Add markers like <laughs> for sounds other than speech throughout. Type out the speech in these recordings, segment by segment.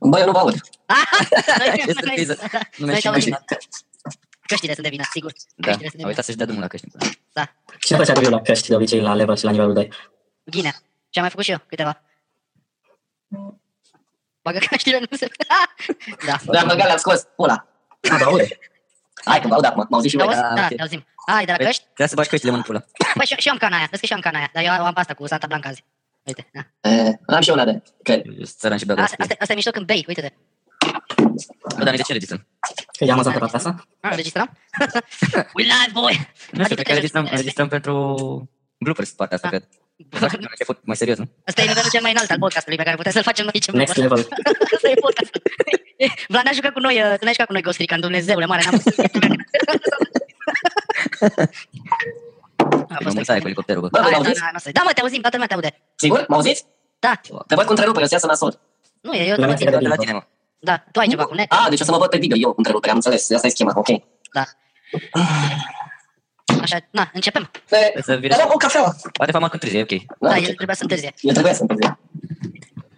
Bă, eu nu vă aud. <laughs> <laughs> Ce surpriză. Nu mi-a Noi și te auzim. imaginat. Căștile sunt de vină, sigur. Da, Căștile sunt de a vină. uitat să-și dea drumul la căști. Cine făcea review la căști de obicei la level și la nivelul 2? Ghinea. Ce am mai făcut și eu, câteva. Bagă căștile, nu se... <laughs> da. Da, mă, le-am scos. Ăla. A, da, aude. Hai că vă aud acum. M-auziți și voi? Auzi? da, Da, ok. te auzim. Hai, de la Păi, căști? Trebuie să bagi căștile mă în pulă. Păi și, și eu am cana aia, vezi că și eu am cana aia, dar eu am pasta cu Santa Blanca azi. Uite, da. Eh, Am și una de. Cred. Ești Țăran și bea Asta, asta, asta e mișto când bei, uite-te. Bă, dar noi de ce registrăm? Că e Amazon pe partea asta? Ah, registrăm? <laughs> We live, boy! Nu știu, cred că registrăm, registrăm pentru bloopers partea asta, Da. cred. Faci un început mai serios, nu? Asta e nivelul cel mai înalt al podcastului pe care putem să-l facem noi ce Next level. <laughs> Asta e podcastul. <laughs> Vlad n-a jucat cu noi, uh, tu n-ai jucat cu noi Ghost Recon, Dumnezeule mare, n-am A Mă fost mulțumesc cu elicopterul, bă. Bă, Hai, mă da, auziți? da, nu Da, mă, te auzim, toată lumea te aude. Sigur? M-auziți? Da, Te văd cu întrerupere, o să iasă nasol. nu, e eu La te mine văd. De la tine, mă. Da, tu ai ceva cu net. Ah, deci o să mă văd pe video, eu cu întrerupere, am înțeles. Asta e schema, ok. Da. Așa, na, începem. Eh, să vire- Dar o cafea. Poate fac mai întârzie, ok. Da, ok. el trebuia să întârzie. Eu trebuie să întârzi.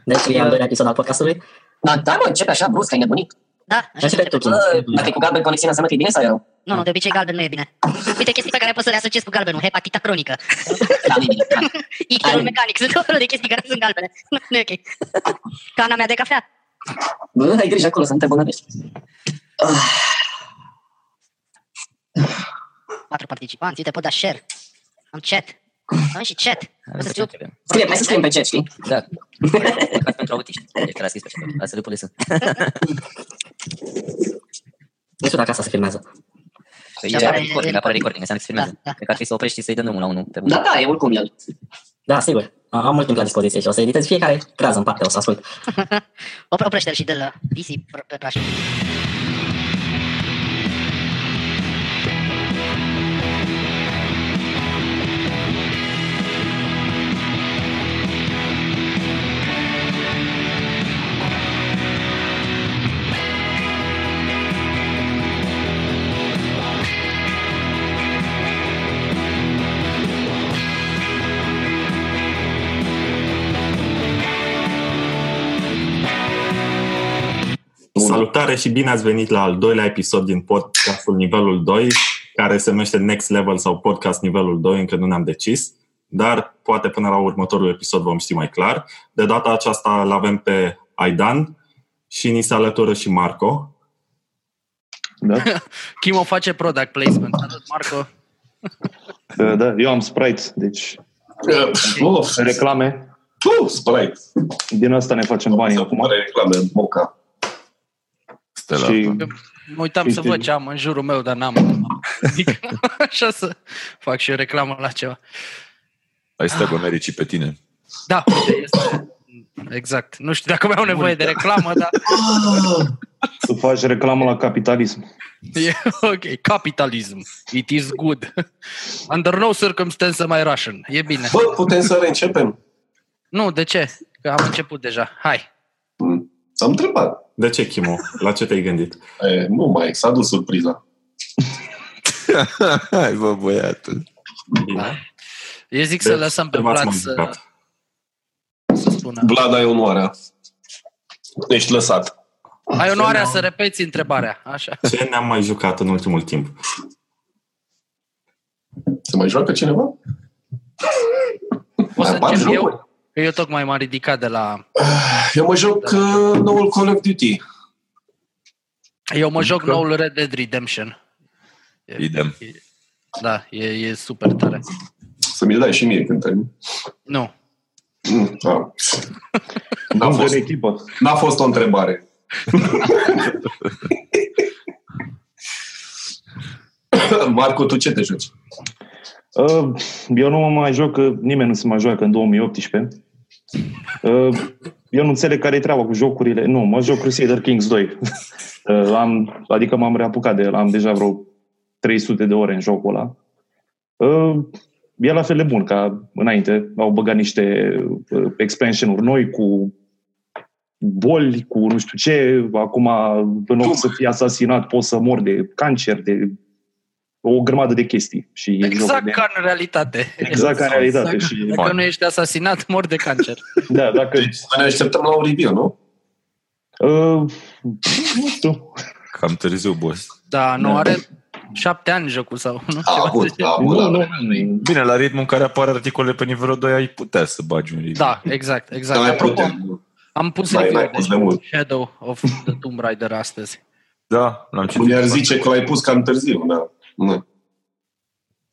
Deci e al doilea episod al podcastului. Da, da, mă, începe așa brusc, ai nebunit. Da, așa Așa se de începe. tot. Bă, Dacă e cu galben conexiunea înseamnă că e bine sau e rău? Nu, nu, de obicei galben nu e bine. Uite chestii pe care poți să le asociezi cu galbenul. Hepatita cronică. Da, nu e bine. Da. <laughs> Icterul mecanic. Sunt tot felul de chestii care sunt galbene. <laughs> Nu, nu e ok. Cana mea de cafea. Bă, ai grijă acolo să nu te îmbolnăvești. Patru participanți. Uite, pot da share. Am chat. Am și chat. O Hai să să scriu. începem. Scrie, hai să scriem pe chat, știi? Da. Podcast pentru autiști. Deci care a scris pe acolo. Asta de poliță. Nu știu dacă asta se filmează. Păi Și e apare- recording, apare recording, înseamnă că se filmează. Da, da. Cred că ar trebui să oprești și să-i dăm drumul la unul pe bun. Da, da, e oricum el. Da, sigur. Am mult timp la dispoziție și o să editez fiecare frază în parte, o să ascult. <laughs> Opre- Oprește-l și dă-l PC pe prașă. Salutare și bine ați venit la al doilea episod din podcastul nivelul 2, care se numește Next Level sau podcast nivelul 2, încă nu ne-am decis, dar poate până la următorul episod vom ști mai clar. De data aceasta îl avem pe Aidan și ni se alătură și Marco. Da? <laughs> Chimo face product placement. Salut, Marco. Uh, da, eu am Sprite, deci Uf, reclame. uh, Sprite. Din asta ne facem bani Să acum. mare reclame în Moca. Stella. Și Mă uitam Știi, să văd știi. ce am în jurul meu, dar n-am. Adică, <laughs> așa să fac și eu reclamă la ceva. Ai stat cu americii pe tine. Da, uite, este... Exact. Nu știu dacă mai au nevoie de reclamă, dar <laughs> să faci reclamă la capitalism. <laughs> e ok. Capitalism. It is good. Under no circumstance mai Russian. E bine. Bă, putem să reîncepem? Nu, de ce? Că am început deja. Hai. Hmm. Am întrebat. De ce, Chimo? La ce te-ai gândit? E, nu mai, s-a dus surpriza. <laughs> Hai, bă, băiatul. Bine. Eu zic să Deci, lăsăm pe ce v-ați Vlad mai să, jucat? să spună. Vlad, ai onoarea. Ești lăsat. Ai onoarea să repeți întrebarea. Așa. Ce ne-am mai jucat în ultimul timp? Se mai joacă cineva? O să Apar încep jocuri? eu? Că eu tocmai m-am ridicat de la... Eu mă joc uh, noul Call of Duty. Eu mă joc Încă? noul Red Dead Redemption. E- Idem. Da, e, e super tare. Să mi-l dai și mie când termin. Nu. Mm, da. <laughs> N-a Bun fost, de echipă. n-a fost o întrebare. <laughs> Marco, tu ce te joci? Uh, eu nu mă mai joc, că nimeni nu se mai joacă în 2018. Uh, eu nu înțeleg care e treaba cu jocurile. Nu, mă joc Crusader Kings 2. Uh, am, adică m-am reapucat de el. Am deja vreo 300 de ore în jocul ăla. Uh, e la fel de bun ca înainte. Au băgat niște uh, expansion-uri noi cu boli, cu nu știu ce. Acum, în loc să fii asasinat, poți să mor de cancer, de o grămadă de chestii. Și e jocul Exact de... ca în realitate. Exact ca în realitate. Dacă, Și, dacă nu ești asasinat, mor de cancer. <laughs> da, dacă, Deci să ne așteptăm la un review, nu? Uh, nu știu. Cam târziu, boss. Da, nu Da. are șapte ani jocul sau nu? A Ceva avut, de genul. a avut. Nu, da. nu, nu. Bine, la ritmul în care apar articole pe nivelul 2 ai putea să bagi un review. Da, exact, exact. Da, mai Apropo, putem. am pus Mai- review mai de pus de mult. Shadow of the Tomb Raider astăzi. Da, l-am citit. Unii ar zice că l-ai pus cam târziu, da. Nu.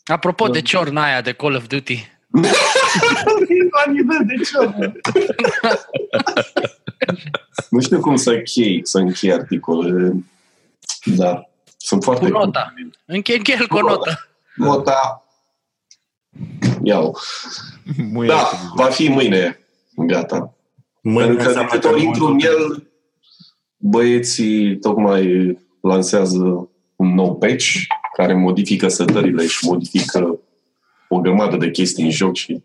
Apropo de ciorna aia de Call of Duty, La nivel de ce? nu știu cum să închei, să închei articolele. Da. Sunt cu foarte nota. Închei închei cu o notă. Nota. Iau. Mâine Da, va fi mâine. Gata. Mâine Pentru că de înseamnă câte că ori nu intru în el, băieții tocmai lansează un nou patch care modifică setările și modifică o grămadă de chestii în joc și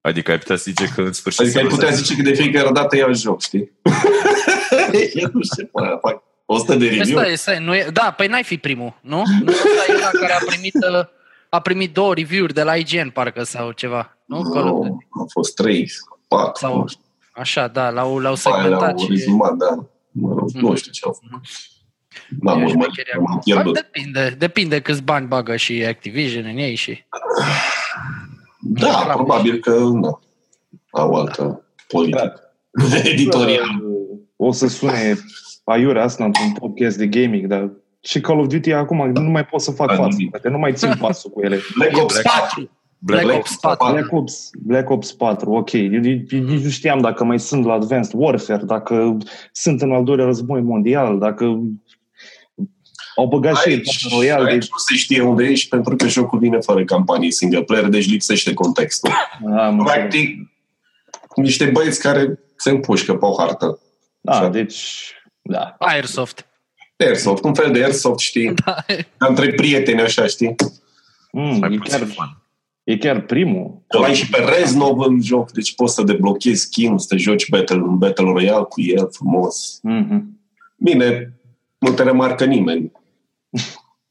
Adică ai putea zice că în sfârșit... Adică ai se putea lăsa- zice că de fiecare dată ia joc, știi? <laughs> Eu nu știu, bă, fac 100 de review. Stai, stai, nu e, da, păi n-ai fi primul, nu? Nu ăsta e ăla care a primit, uh, a primit două review-uri de la IGN, parcă, sau ceva. Nu? Call of Duty. Nu, au fost 3, 4, Sau- nu știu. Așa, da, l-au, l-au Aia segmentat le-au și... rezumat, da. Mă rog, nu știu ce au făcut. N-am e urmărit, șmecheria m-am acum. pierdut. Păi Depinde, depinde câți bani bagă și Activision în ei și... Da, probabil că nu. Au altă politică. <laughs> Editorial. O să sune aiurea asta într-un podcast de gaming, dar și Call of Duty acum nu mai pot să fac Da, față, nimic. frate, nu mai țin pasul cu ele. <laughs> Black Ops 4. Black, Black Ops 4. Black Ops, Black Ops 4, ok. Eu nici nici nu știam dacă mai sunt la Advanced Warfare, dacă sunt în al doilea război mondial, dacă au băgat și ei Aici, Battle Royale, aici deci nu se știe unde ești pentru că jocul vine fără campanie single player, deci lipsește contextul. am înțeles. Practic, niște băieți care se împușcă pe o hartă. Da, deci, da. Airsoft. Airsoft, un fel de Airsoft, știi? <laughs> Da. Între prieteni, așa, știi? Mm, Mai e, puțin chiar, fan. e chiar primul. Că ai și pe Reznov în joc, deci poți să deblochezi skin, să te joci battle, un Battle Royale cu el frumos. Mhm. Bine, nu te remarcă nimeni.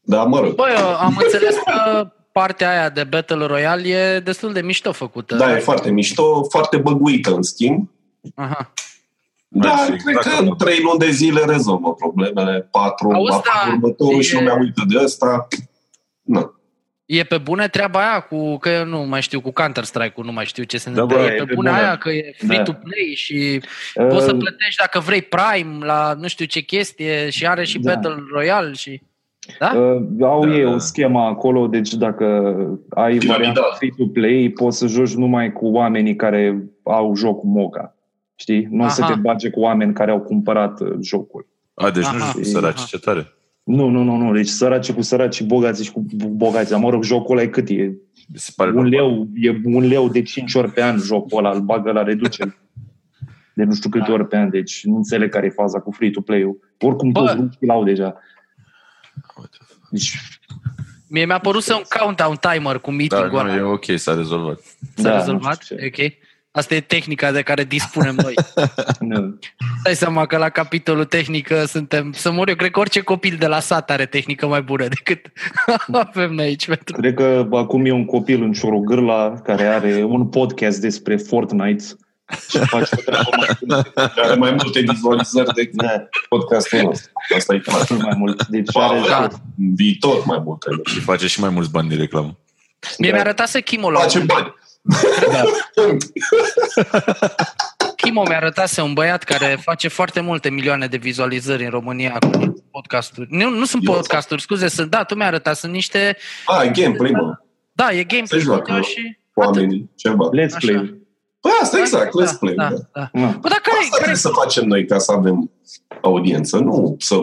Dar mă rog, Băi, eu am înțeles că partea aia de Battle Royale e destul de mișto făcută. da, e foarte mișto, foarte băguită în schimb. Aha. Da, Mersi, cred exact. că în trei luni de zile rezolvă problemele, patru, Auzi, apar da, următorul și e- lumea uită de ăsta. Nu. E pe bune treaba aia cu, că eu nu mai știu, cu Counter-Strike-ul, nu mai știu ce se Da, întâmplă. bă, e e pe pe bune bune. aia că e free-to-play și poți să Uh, plătești dacă vrei Prime la nu știu ce chestie și are și Da. Battle Royale și... Da? Uh, au Da, ei da. o schemă acolo, deci dacă ai Piramidal. varianta free-to-play, poți să joci numai cu oamenii care au jocul Moca. Știi? Nu o să Aha. te bage cu oameni care au cumpărat uh, jocul. A, deci nu Aha. știu, săraci, Aha. ce tare. Nu, nu, nu, nu. Deci săraci cu săraci, bogați și cu bogați. Dar, Mă rog, jocul ăla e cât e? Mi se pare Un normal. leu, e un leu de 5 ori pe an jocul ăla, îl bagă la reducere. De nu știu câte ori pe an, deci nu înțeleg care e faza cu free-to-play-ul. Oricum Bă. toți rușii l-au deja. Deci, Mie mi-a părut să un countdown timer cu Da, meeting-ul nu, ăla. e ok, s-a rezolvat. S-a da, nu rezolvat? știu ce. E ok. Asta e tehnica de care dispunem noi. <laughs> nu. Dai seama că la capitolul tehnică suntem... Să mor eu, cred că orice copil de la sat are tehnică mai bună decât <laughs> avem noi aici. Pentru... Cred că acum e un copil în Ciorogârla care are un podcast despre Fortnite și face o treabă mai bună Are mai multe vizualizări decât Da, podcastul nostru. Asta e clar. mult mai mult. Deci Va are avea în viitor mai multe. Și face și mai mulți bani din reclamă. Mie mi-a arătat să Chimo la Face bani. da, Chimo mi-a arătat un băiat care face foarte multe milioane de vizualizări în România cu podcasturi. Nu, nu sunt Eu podcasturi, scuze, sunt, da, tu mi-ai arătat, sunt niște, A, e gameplay, mă. da, e gameplay Se joacă video și Oamenii, ceva. let's Așa. Play. Păi asta exact, let's play. Da, da. da. Da. Bă, dar care, Asta care, trebuie să facem noi ca să avem audiență, nu să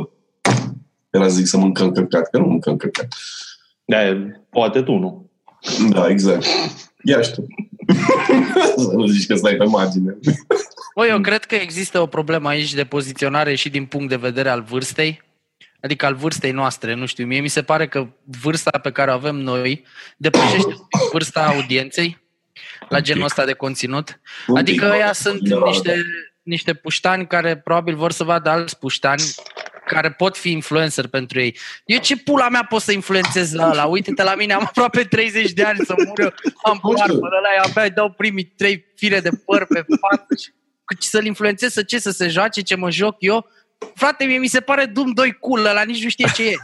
era zic să mâncăm căcat, că nu mâncăm căcat. Da, poate tu nu. Da, exact. Ia și tu. să <laughs> nu zici că stai pe margine. Bă, eu cred că există o problemă aici de poziționare și din punct de vedere al vârstei, adică al vârstei noastre, nu știu, mie mi se pare că vârsta pe care o avem noi depășește un <coughs> pic vârsta audienței la genul ăsta de conținut. Un Adică pic, ăia da, sunt general, niște, niște puștani care probabil vor să vadă alți puștani care pot fi influencer pentru ei. Eu ce pula mea pot să influențez la ăla? Uite-te la mine, am aproape 30 de ani să mur eu, am Nu știu. barbă, ăla abia îi dau primii trei fire de păr pe față și să-l influențez să ce, să se joace, ce mă joc eu. Frate, mie mi se pare Doom 2 cool, ăla nici nu știe ce e.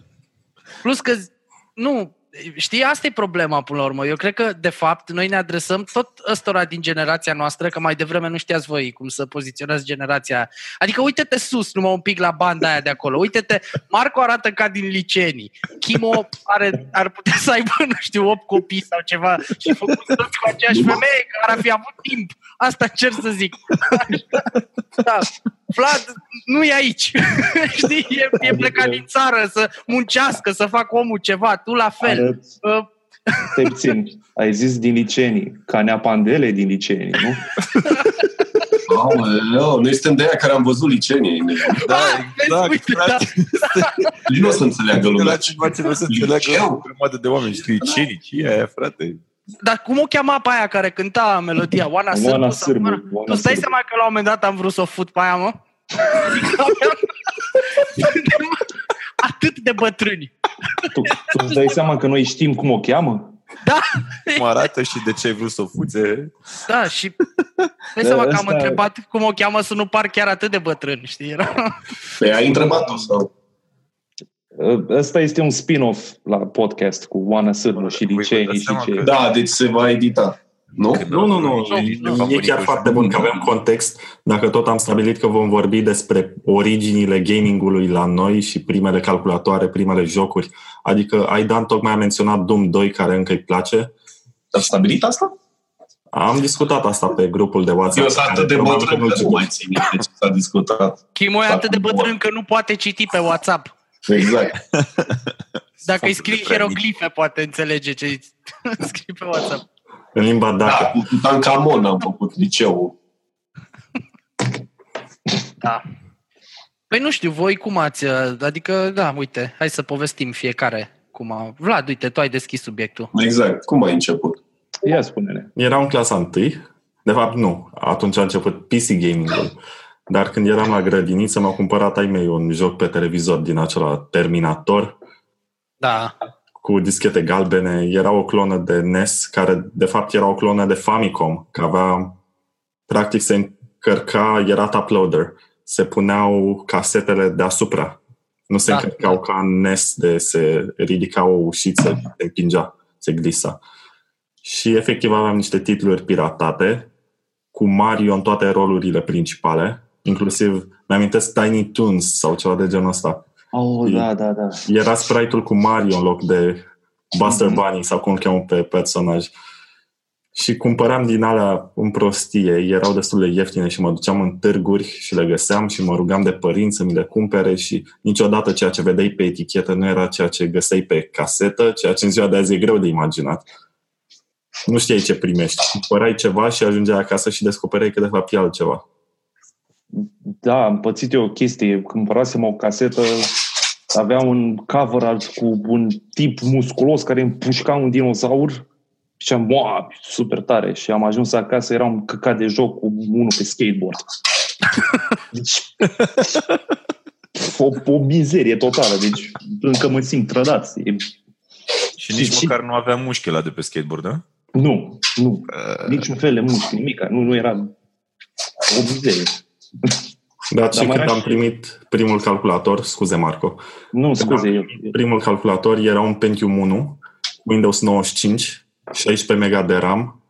<laughs> Plus că, nu, știi, asta e problema până la urmă. Eu cred că, de fapt, noi ne adresăm tot ăstora din generația noastră, că mai devreme nu știați voi cum să poziționați generația aia. Adică uite-te sus, numai un pic la banda aia de acolo. Uite-te, Marco arată ca din licenii. Kimo are, ar putea să aibă, nu știu, 8 copii sau ceva și făcut toți cu aceeași femeie care ar fi avut timp. Asta cer să zic. Da. Vlad nu e aici. <laughs> Știi, e, e plecat din țară să muncească, să facă omul ceva. Tu la fel. Arăt, Uh, Stai puțin. Ai zis din licenii. Ca neapandele din licenii, nu? Aoleu, noi suntem de aia care am văzut licenii. Da, vezi, exact, uite, frate. Nici nu o să înțeleagă De lumea. la ceva ce nu se înțeleagă Liceu? o grămadă de oameni. Știi, licenii, ce e aia, frate? Dar cum o cheama pe aia care cânta melodia? Oana Sârbu? Oana sau- Sârbu, Oana- Oana Tu stai Sârbu. seama că la un moment dat am vrut să o fut pe aia, mă? <laughs> Adică aveam- Atât de bătrâni. Tu, tu îți dai seama că noi știm cum o cheamă? Da, Cum arată și de ce ai vrut să o fuțe? da, și dai seama că am Ăsta- întrebat cum o cheamă să nu par chiar atât de bătrân, știi? Era... Păi ai întrebat-o sau? Ăsta este un spin-off la podcast cu Oana Sârbu și Voi vă licenii dați și seama ce... că- Da, deci se va edita. Nu? Nu, nu, nu. Nu, E chiar foarte bun că avem context. Dacă tot am stabilit că vom vorbi despre originile gamingului la noi și primele calculatoare, primele jocuri. Adică Aidan tocmai a menționat Doom 2, care încă îi place. Am stabilit asta? Am discutat asta pe grupul de WhatsApp. Eu sunt atât de care probabil bătrân că că nu nu mai țin minte ce s-a discutat. Chimo e atât de bătrân că nu poate citi pe WhatsApp. Exact. Dacă îi Sunt scrii de prea hieroglife, poate înțelege ce <laughs> scrii pe WhatsApp. În limba Da, dacă. cu Tutankamon am făcut liceul. Da. Păi nu știu, voi cum ați... uh, Adică, da, uite, hai să povestim fiecare cum a... Vlad, uite, tu ai deschis subiectul. Exact. Cum ai început? Ia spune-ne. Eram în clasa 1. De fapt, nu. Atunci a început PC gaming-ul. Dar când eram la grădiniță, m-a cumpărat ai mei un joc pe televizor din acela Terminator Da. Cu dischete galbene. Era o clonă de NES, care de fapt era o clonă de Famicom, că avea, practic se încărca, era top loader. Se puneau casetele deasupra. Nu se Da, încărcau da. ca în NES de se ridica o ușiță, se împingea, se glisa. Și efectiv aveam niște titluri piratate cu Mario în toate rolurile principale, inclusiv, mi-amintesc Tiny Toons sau ceva de genul ăsta. Oh, da, da, da. Era sprite-ul cu Mario în loc de Buster Bunny sau cum îl cheamă pe personaj. Și cumpăram din alea în prostie, erau destul de ieftine și mă duceam în târguri și le găseam și mă rugam de părinți să mi le cumpere și niciodată ceea ce vedeai pe etichetă nu era ceea ce găseai pe casetă, ceea ce în ziua de azi e greu de imaginat. Nu știai ce primești. Cumpărai ceva și ajungeai acasă și descoperai că de fapt e altceva. Da, am pățit eu o chestie. Cumpărasem o casetă, avea un cover art cu un tip musculos care împușca un dinozaur și am wow, super tare. Și am ajuns acasă, era un căcat de joc cu unul pe skateboard. <laughs> Deci, o, o mizerie totală. Deci, încă mă simt trădat. E, Și nici Și- măcar nu avea mușchi la de pe skateboard, da? nu, nu. Uh, Niciun fel de mușchi, nimic. Nu, nu era o mizerie. Dar și mai când era am și- primit primul calculator, scuze Marco, Nu, scuze, eu, primul calculator era un Pentium 1, Windows 95, 16 MB de RAM,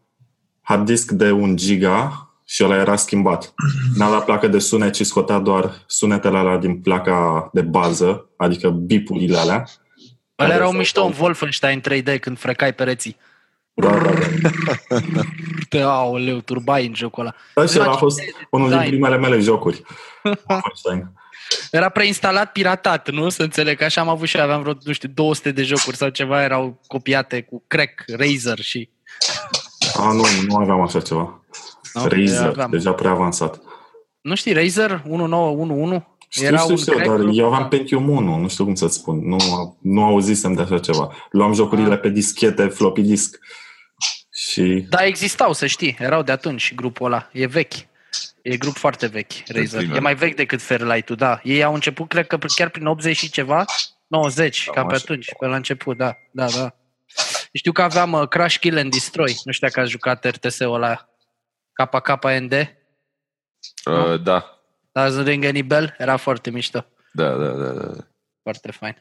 hard disk de 1 giga și ăla era schimbat. N-avea placă de sunet, ci scotea doar sunetele alea din placa de bază, adică bipurile alea. Ăla era un Care mișto în sau- Wolfenstein 3D când frecai pereții. Da, da, da. Te, aoleu, turbai în jocul ăla. Da, și ăla a fost unul din Da. primele mele jocuri. Wolfenstein. Era preinstalat piratat, nu? Să înțeleg că așa am avut și eu, aveam vreo, nu știu, 200 de jocuri sau ceva, erau copiate cu crack, Razer și... A, nu, nu aveam așa ceva. Nu? Razer, Aveam. deja prea avansat. Nu știi, Razer 1911? Știu, Era știu, un știu, crack dar group, eu aveam da. Pentium 1, nu știu cum să-ți spun. Nu, nu auzisem de așa ceva. Luam jocurile Ah. pe dischete, floppy disk. Și Da, existau, să știi, erau de atunci grupul ăla, e vechi. E grup foarte vechi, Razer. primele. E mai vechi decât Fairlight-ul, da. Ei au început, cred că chiar prin 80 și ceva, 90, Cam cam pe așa. atunci, pe la început, da, da, da. Știu că aveam uh, Crash Kill and Destroy, nu știu dacă ați jucat RTS-ul ăla, KKND. Uh, da. Doesn't ring any bell? Era foarte mișto. Da, da, da, da. Foarte fain.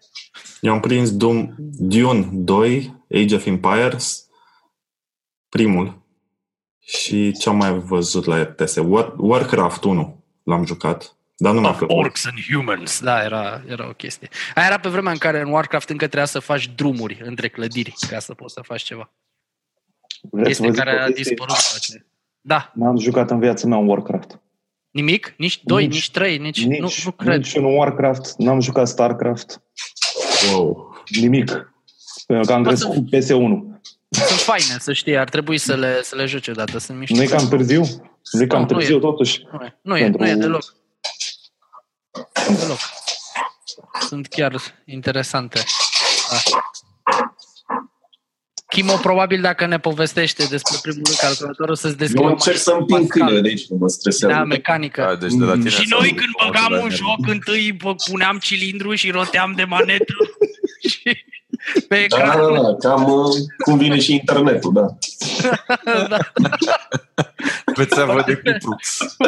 Eu am prins Doom, Dune 2, Age of Empires, primul. Și ce am mai văzut la RTS? War, Warcraft 1 l-am jucat, dar nu mi-a Of plăcut. Orcs and Humans. Da, era, era o chestie. Aia era pe vremea în care în Warcraft încă trebuia să faci drumuri între clădiri ca să poți să faci ceva. Vreți să Chestie vă zic care o a chestie? dispărut. face. Da. N-am jucat în viața mea un Warcraft. Nimic? Nici doi, Nici- nici, trei, nici... Nici, nu, nu cred. nici un Warcraft, n-am jucat StarCraft, Wow. nimic. Pentru că am Poți să- crescut cu PS1. Sunt faine, să știi, ar trebui să le, să le joci odată, sunt mișto. Nu e cam târziu? Nu e cam Nu, nu târziu e. totuși? Nu e, nu e, Pentru- nu e deloc. <laughs> Deloc. Sunt chiar interesante. Da. Chimo, probabil dacă ne povestește despre primul lui calculator, o să-ți descrie Eu mai încerc să împing Pascal. câinele de aici, nu mă stresează. Da, mecanică. Da, deci de la tine Și s-a noi făcut când o băgam altă un la joc, întâi bă, puneam cilindru și roteam de manetă. <laughs> și pe Da, ecran. da, da, cam uh, cum vine și internetul, da. <laughs> da. Pe țeavă de cupru.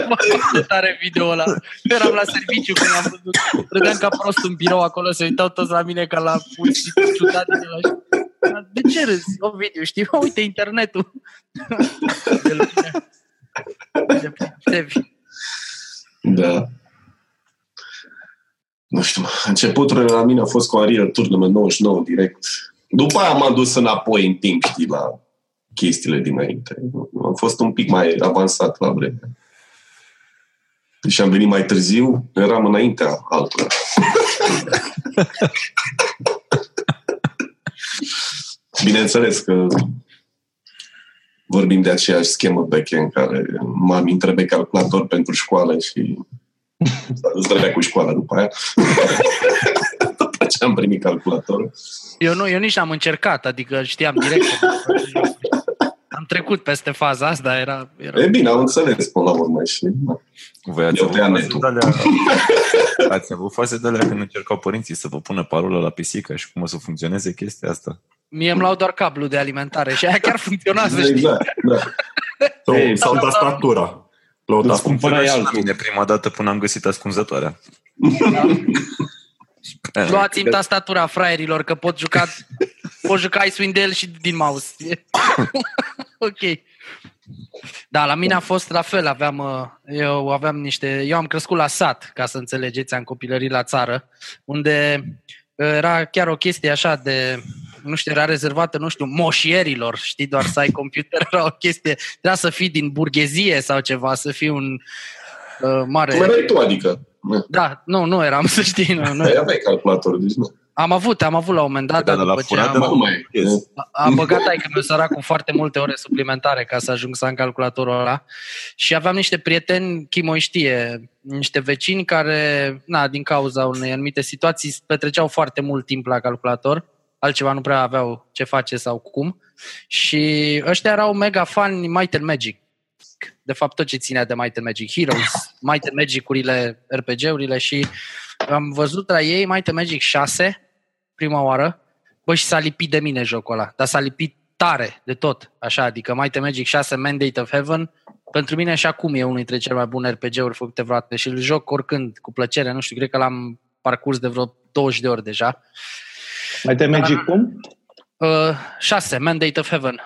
Mă tare video ăla. Eram la serviciu când am văzut. Râdeam ca prost în birou acolo, se uitau toți la mine ca la puși ciudat din ăla. De ce râzi, Ovidiu? Știi? Mă, uite internetul. El punea. De Tevi. Da. Nu știu, începutul la mine a fost cu Unreal Tournament 99 direct. După aia m-am dus înapoi în timp, știi, la chestiile dinainte. Am fost un pic mai avansat la vreme. Și am venit mai târziu, eram înaintea altora. <laughs> Bineînțeles că vorbim de aceeași schemă backend care m-am intre calculator pentru școală și <laughs> îți dădea cu școala după aia. <laughs> după ce am primit calculatorul. Eu nu, eu nici n-am încercat, adică știam direct. că- Am trecut peste faza asta, era... era... E bine, am înțeles până la urmă și... da. Voi ați Eu avut, pe faze netul. de alea, ați avut faze de alea când încercau părinții să vă pună parolă la pisică și cum o să funcționeze chestia asta? Mie îmi luau doar cablu de alimentare și aia chiar funcționa, să știi. Exact, da. Sau, Ei, sau tastatura. La o Îți tastatură. cumpărai Și la altul. mine prima dată până am găsit ascunzătoarea. Luați-mi tastatura fraierilor, că pot juca, pot juca Icewind Dale și din mouse. <coughs> ok. Da, la mine a fost la fel. Aveam, uh, eu aveam niște... Eu am crescut la sat, ca să înțelegeți, am copilărit la țară, unde uh, era chiar o chestie așa de... Nu știu, era rezervată, nu știu, moșierilor, știi, doar să ai computer, era o chestie... Trebuia să fii din burghezie sau ceva, să fii un uh, mare... Cum erai tu, adică? Nu. Da, nu, nu eram, <laughs> să știi, nu, nu. Ai aveai calculator, deci nu. Am avut, am avut la un moment dat, Da, dar dar la după ce furat de am, la Nu mai e. am băgat aici meu sărac cu foarte multe ore suplimentare ca să ajung să am calculatorul ăla și aveam niște prieteni, Chimo îi știe, niște vecini care, na, din cauza unei anumite situații, petreceau foarte mult timp la calculator, altceva nu prea aveau ce face sau cum și ăștia erau mega fani Might and Magic. De fapt, tot ce ținea de Might and Magic Heroes, <laughs> Might and Magic-urile, RPG-urile și am văzut la ei Might and Magic 6 prima oară, bă, și s-a lipit de mine jocul ăla, dar s-a lipit tare de tot, așa, adică Might and Magic 6 Mandate of Heaven, pentru mine și acum e unul dintre cele mai bune RPG-uri făcute vreodată și îl joc oricând, cu plăcere, nu știu, cred că l-am parcurs de vreo 20 de ori deja. Mai te Magic cum? Uh, 6, Mandate of Heaven.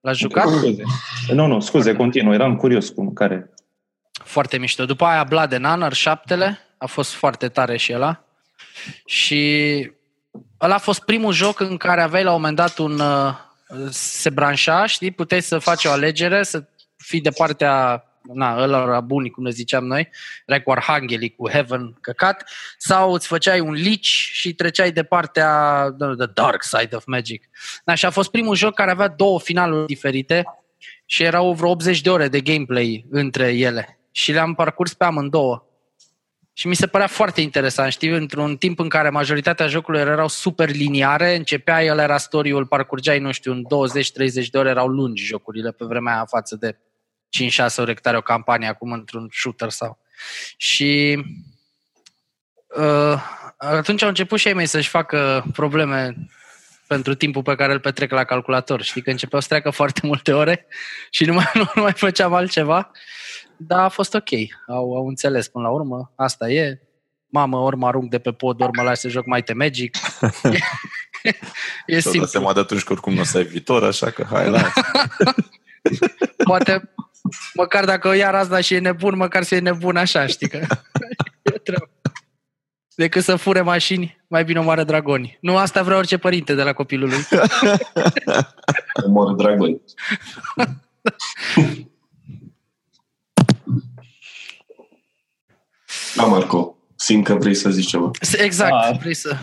L-a jucat? Scuze. Nu, nu, scuze, continuă. Eram curios cum, care. Foarte mișto. După aia Blood and Honor, șaptele, a fost foarte tare și ăla. Și ăla a fost primul joc în care aveai la un moment dat un... uh, se branșa, știi, puteai să faci o alegere, să fii de partea na, ăla buni, cum le ziceam noi, erai cu Arhanghelii, cu Heaven căcat, sau îți făceai un leech și treceai de partea the dark side of magic. Na, și a fost primul joc care avea două finaluri diferite și erau vreo 80 de ore de gameplay între ele. Și le-am parcurs pe amândouă. Și mi se părea foarte interesant, știi, într-un timp în care majoritatea jocurilor erau super liniare, începea el era story-ul, parcurgeai, nu știu, în 20-30 de ore erau lungi jocurile pe vremea aia față de 5-6 ore cât are o campanie acum într-un shooter sau. Și uh, atunci au început și ei mei să-și facă probleme pentru timpul pe care îl petrec la calculator. Știi că începeau să treacă foarte multe ore și nu mai, nu, <laughs> nu mai făceam altceva. Dar a fost ok. Au, au înțeles până la urmă. Asta e. Mamă, ori mă arunc de pe pod, ori mă las să joc mai te Magic. <laughs> e Și-au dat simplu. seama de atunci că oricum nu o să ai viitor, așa că hai la <laughs> Poate, măcar dacă iar asta și e nebun, măcar să e nebun așa, știi că <laughs> e treabă. Decât să fure mașini, mai bine omoară dragoni. Nu asta vrea orice părinte de la copilul lui. <laughs> Omoară dragoni. <laughs> Da, Marco, simt că vrei să zici ceva. Exact, Ah. vrei să...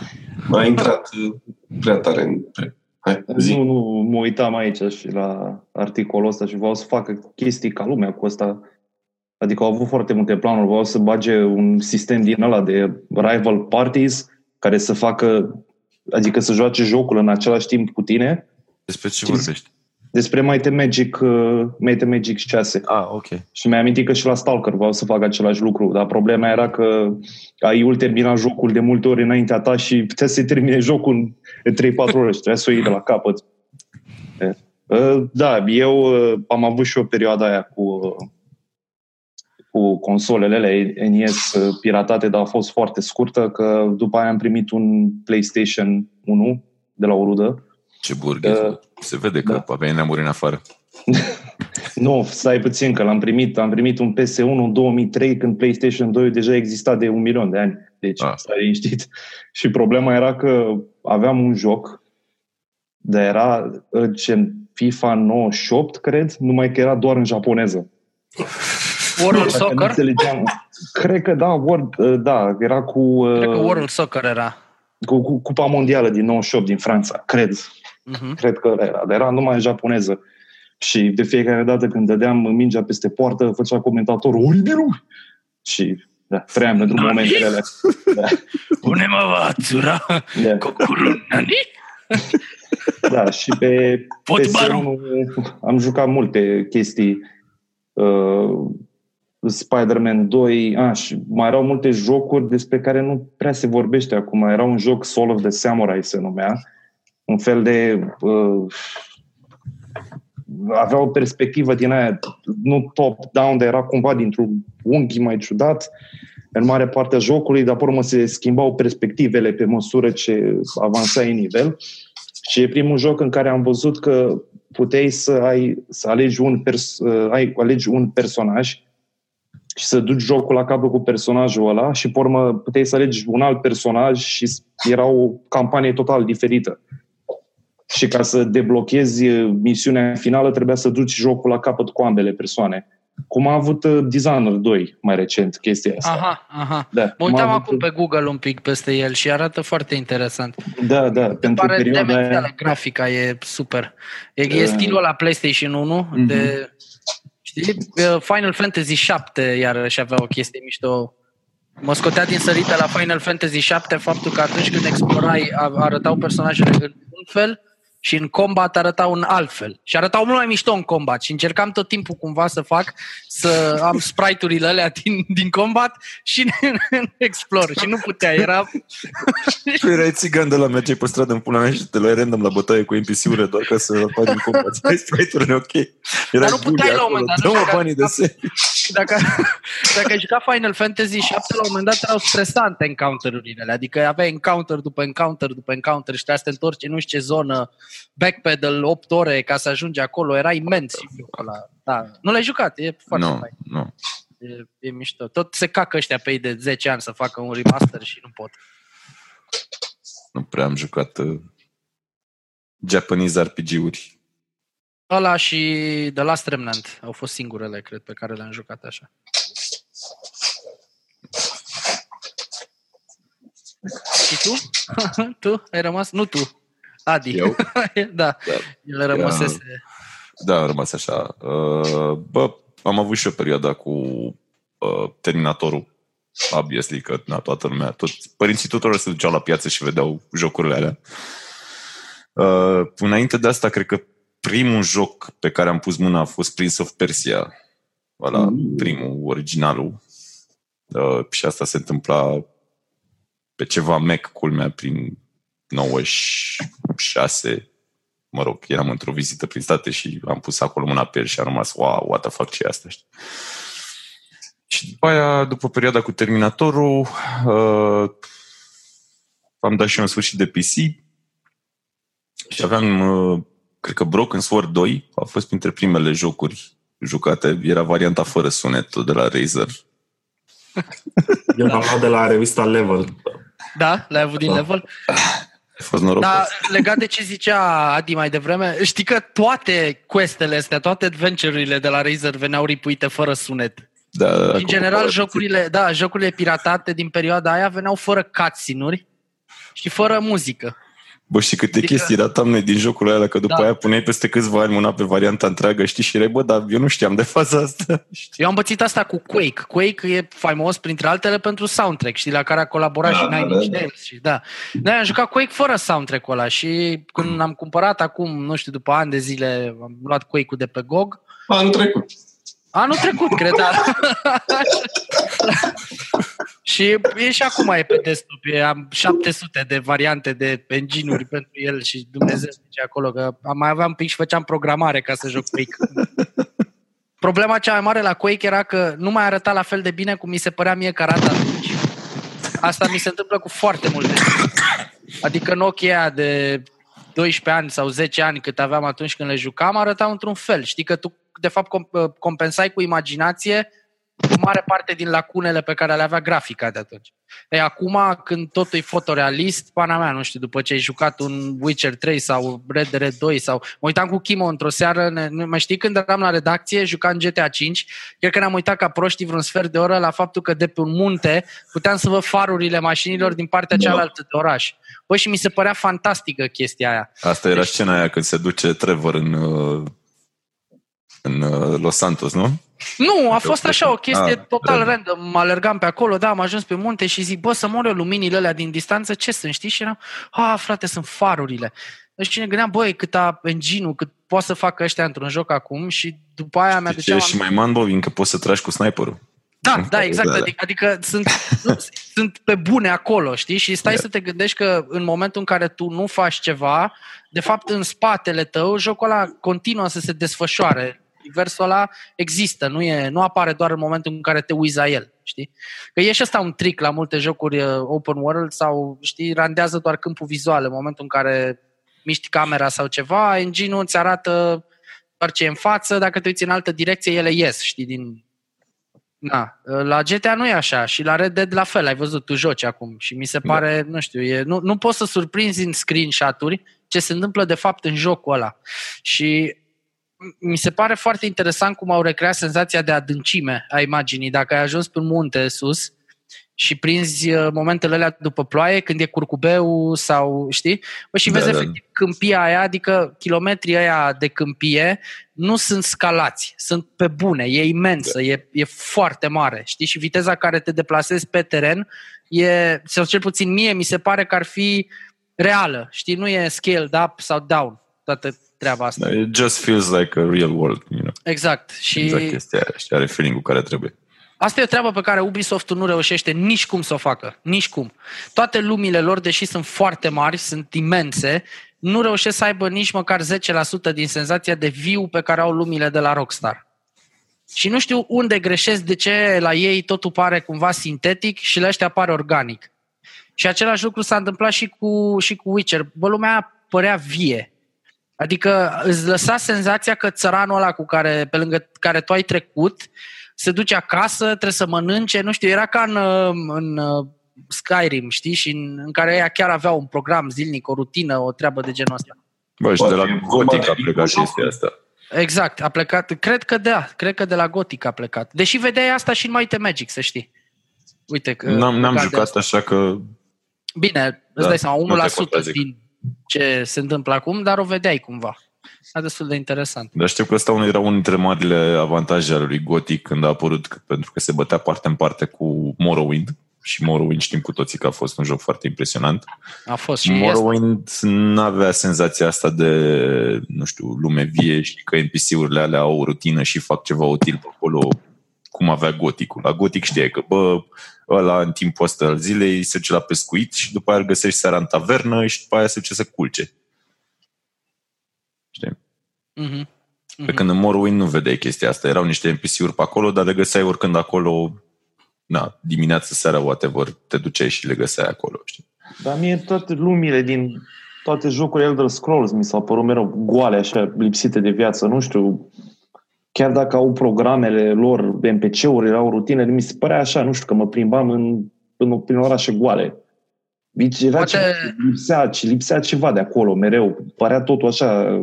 A intrat uh, prea tare în... Hai, zi. Nu, nu, mă uitam aici și la articolul ăsta și vreau să facă chestii ca lumea cu ăsta. Adică au avut foarte multe planuri, vreau să bage un sistem din ăla de rival parties care să facă, adică să joace jocul în același timp cu tine Despre ce Ce vorbești? Despre Might and Magic, uh, Might and Magic 6. Ah, ok. Și mi-am amintit că și la Stalker vreau să fac același lucru, dar problema era că ai terminat jocul de multe ori înaintea ta și putea să termine jocul în 3-4 ore și trebuia să o iei de la capăt. Eh. Uh, Da, eu uh, am avut și o perioadă aia cu, uh, cu consolele alea NES uh, piratate, dar a fost foarte scurtă, că după aia am primit un PlayStation 1 de la o rudă. Ce burghez. Uh, Se vede că da. aveai neamuri în afară. <laughs> Nu, stai puțin, că l-am primit, am primit un PS1 în 2003 când PlayStation 2 deja exista de un milion de ani. Deci, Ah. ah. stai liniștit. Și problema era că aveam un joc, dar era uh, ce FIFA 98, cred, numai că era doar în japoneză. <laughs> World Așa că nu Soccer? înțelegeam. Cred că da, World, uh, da, era cu, uh, Cred că World Soccer era. cu, cu Cupa Mondială din 98 din Franța, cred. Mhm. Cred că era, dar era numai în japoneză. Și de fiecare dată când dădeam mingea peste poartă, făcea comentatorul Oribiru! Și da, trăiam pentru momentele alea. Da, <laughs> Pune-mă vațura, da, cocurul nani? <laughs> da, și pe Fotbalul. PS1 am jucat multe chestii. Uh, Spider-Man 2, a, și mai erau multe jocuri despre care nu prea se vorbește acum. Era un joc Soul of the Samurai se numea, un fel de uh, avea o perspectivă din aia, nu top-down, dar era cumva dintr-un unghi mai ciudat în mare parte a jocului, dar pe urmă se schimbau perspectivele pe măsură ce avansai în nivel. Și e primul joc în care am văzut că puteai să ai să alegi un, pers- uh, ai, alegi un personaj și să duci jocul la capăt cu personajul ăla și pe urmă puteai să alegi un alt personaj și era o campanie total diferită. Și ca să deblochezi uh, misiunea finală trebuia să duci jocul la capăt cu ambele persoane. Cum a avut uh, Dishonored 2 mai recent chestia asta. Aha, aha. Da, Mă cum a uitam avut- acum pe Google un pic peste el și arată foarte interesant. Da, da, pentru Pare perioada demențială, aia... grafica e super. E, e Uh. stilul la PlayStation 1 Mhm. de... Știi? Uh, Final Fantasy 7 iarăși avea o chestie mișto. Mă scotea din sărită la Final Fantasy 7 faptul că atunci când explorai a- arătau personajele în un fel și în combat arătau în alt fel. Și arătau mult mai mișto în combat și încercam tot timpul cumva să fac să am sprite-urile alea din, din combat și în, în explore și nu putea, era Tu erai țigan de la mergeai pe stradă în pula mea și te luai random la bătaie cu NPC-urile doar ca să apari în combat. <laughs> Ai sprite-urile ok. Era Dar nu puteai la un moment dat, nu Dă-mă știu banii de dacă- se. dacă, dacă ai jucat Final Fantasy 7, la un moment dat erau stresante encounter-urile alea. Adică aveai encounter după encounter după encounter și trebuia să te întorci în nu știu ce zonă, backpedal 8 ore ca să ajungi acolo. Era imens și jocul ăla. Da. Nu l-ai jucat, e foarte Nu, fain. nu. E, e mișto. Tot se cacă ăștia pe ei de 10 ani să facă un remaster și nu pot. Nu prea am jucat uh, Japanese RPG-uri. Ăla și The Last Remnant au fost singurele, cred, pe care le-am jucat așa. Și tu? <laughs> tu? Ai rămas? Nu tu. Adi. Eu? <laughs> da. Da. El rămăsese. Da, a rămas așa. Uh, Bă, am avut și o perioadă cu uh, Terminatorul. Obviously că na, toată lumea, toți, părinții tuturor se duceau la piață și vedeau jocurile alea. Uh, înainte de asta, cred că primul joc pe care am pus mâna a fost Prince of Persia. Ăla, Mm. primul, originalul. Uh, și asta se întâmpla pe ceva Mac, culmea, prin 90, șase, mă rog, eram într-o vizită prin state și am pus acolo mâna pe el și am rămas, wow, what the fuck, ce e asta, știi? Și după aia, după perioada cu Terminatorul, uh, am dat și eu în sfârșit de PC și aveam, uh, cred că Broken Sword 2 a fost printre primele jocuri jucate. Era varianta fără sunet tot de la Razer. Eu l-am luat de la revista Level. Da, l-ai avut din Da. level? <clears throat> A fost norocos. Dar legat de ce zicea Adi mai devreme, știi că toate questele astea, toate adventure-urile de la Razer veneau ripuite fără sunet. Da, da, În general, jocurile, da, jocurile piratate din perioada aia veneau fără cutscene-uri și fără muzică. Bă, știi câte Adică- chestii datam noi din jocul ăla, că după Da. aia puneai peste câțiva ani mâna pe varianta întreagă, știi, și erai, bă, dar eu nu știam de faza asta. Eu am bățit asta cu Quake. Quake e faimos, printre altele, pentru soundtrack, știi, la care a colaborat Da, și da, Nine da, Inch da. Nails. Și, da. Noi am jucat Quake fără soundtrack-ul ăla și când am cumpărat acum, nu știu, după ani de zile, am luat Quake-ul de pe GOG, Anul trecut. Anul trecut, cred, da. <laughs> și e și acum e pe desktop. E, am 700 de variante de engine-uri pentru el și Dumnezeu zice acolo că am mai aveam un pic și făceam programare ca să joc Quake. Problema cea mai mare la Quake era că nu mai arăta la fel de bine cum mi se părea mie că arată atunci. Asta mi se întâmplă cu foarte multe. Adică Nokia aia de 12 ani sau 10 ani cât aveam atunci când le jucam, arătau într-un fel. Știi că tu, de fapt, com- compensai cu imaginație o mare parte din lacunele pe care le avea grafica de atunci. Ei, acum, când totul e fotorealist, pana mea, nu știu, după ce ai jucat un Witcher 3 sau Red Dead 2 sau... Mă uitam cu Chimo într-o seară, ne, nu- mai știi când eram la redacție, jucam GTA 5, cred că ne-am uitat ca proștii vreun sfert de oră la faptul că de pe un munte puteam să văd farurile mașinilor din partea cealaltă de oraș. Bă, și mi se părea fantastică chestia aia. Asta era Deci- scena aia când se duce Trevor în, uh, în uh, Los Santos, nu? Nu, a fost așa o chestie Ah, total random. random. Mă alergam pe acolo, da, am ajuns pe munte și zic, bă, să mor eu luminile alea din distanță, ce sunt, știi? Și eram, a, frate, sunt farurile. Deci cine gândeam, băi, cât a engine cât poate să facă ăștia într-un joc acum și după aia mi-a Deci e și mai man că poți să tragi cu sniperul. Da, da, exact. Da, da. Adică, adică sunt, nu, sunt pe bune acolo, știi? Și stai Da. să te gândești că în momentul în care tu nu faci ceva, de fapt în spatele tău jocul ăla continuă să se desfășoare. Universul ăla există, nu, e, nu apare doar în momentul în care te uiți la el, știi? Că e și ăsta un trick la multe jocuri uh, open world sau, știi, randează doar câmpul vizual în momentul în care miști camera sau ceva, engine-ul îți arată doar ce e în față, dacă te uiți în altă direcție, ele ies, știi, din, Na, la GTA nu e așa și la Red Dead la fel, ai văzut, tu joci acum și mi se pare, da. nu știu, e, nu, nu poți să surprinzi în screenshot-uri ce se întâmplă de fapt în jocul ăla. Și mi se pare foarte interesant cum au recreat senzația de adâncime a imaginii. Dacă ai ajuns pe un munte sus și prinzi uh, momentele alea după ploaie, când e curcubeu sau, știi? Bă, și Da, vezi da. efectiv câmpia aia, adică kilometrii aia de câmpie nu sunt scalați, sunt pe bune, e imensă, e, e foarte mare, știi? Și viteza care te deplasezi pe teren e, sau cel puțin mie, mi se pare că ar fi reală, știi? Nu e scaled up sau down, toată treaba asta. Da, It just feels like a real world, you know? Exact. Și Exact chestia aia, știi, are feeling-ul care trebuie. Asta e o treabă pe care Ubisoft nu reușește nici cum să o facă. Nici cum. Toate lumile lor, deși sunt foarte mari, sunt imense, nu reușesc să aibă nici măcar 10% din senzația de viu pe care au lumile de la Rockstar. Și nu știu unde greșesc, de ce la ei totul pare cumva sintetic și la ăștia pare organic. Și același lucru s-a întâmplat și cu, și cu Witcher. Bă, lumea părea vie. Adică îți lăsa senzația că țăranul ăla cu care, pe lângă care tu ai trecut se duce acasă, trebuie să mănânce, nu știu, era ca în, uh, în uh, Skyrim, știi, și în, în care ea chiar avea un program zilnic, o rutină, o treabă de genul ăsta. Bă, și de la Poate e vorba Gothic de a plecat jocul. chestia asta. Exact, a plecat, cred că da, cred că de la Gothic a plecat. Deși vedeai asta și în Might and Magic, să știi. Uite că... N-am, n-am legat de jucat asta. așa că... Bine, îți Da, dai seama, nu te 1% contrazic. din ce se întâmplă acum, dar o vedeai cumva. E destul de interesant. Dar știu că ăsta unul era unul dintre marile avantaje ale lui Gothic când a apărut, că- pentru că se bătea parte în parte cu Morrowind. Și Morrowind știm cu toții că a fost un joc foarte impresionant. A fost și este. Morrowind nu avea senzația asta de, nu știu, lume vie și că NPC-urile alea au o rutină și fac ceva util pe acolo, cum avea Goticul. La Gotic știai că, bă, ăla în timpul ăsta al zilei se duce la pescuit și după aia îl găsești seara în tavernă și după aia se duce să culce. Știi? Mhm. Pe când în Morrowind nu vedeai chestia asta. Erau niște NPC-uri pe acolo, dar le găseai oricând acolo, na, dimineața, seara, whatever, te duceai și le găseai acolo, știi? Dar mie toate lumile din toate jocurile Elder Scrolls mi s-au părut mereu goale, așa, lipsite de viață. Nu știu, chiar dacă au programele lor, NPC-uri, au rutinele, mi se părea așa, nu știu, că mă plimbam în, în, prin orașe goale. Deci era Poate- ceva, lipsea, lipsea ceva de acolo mereu. Părea totul așa,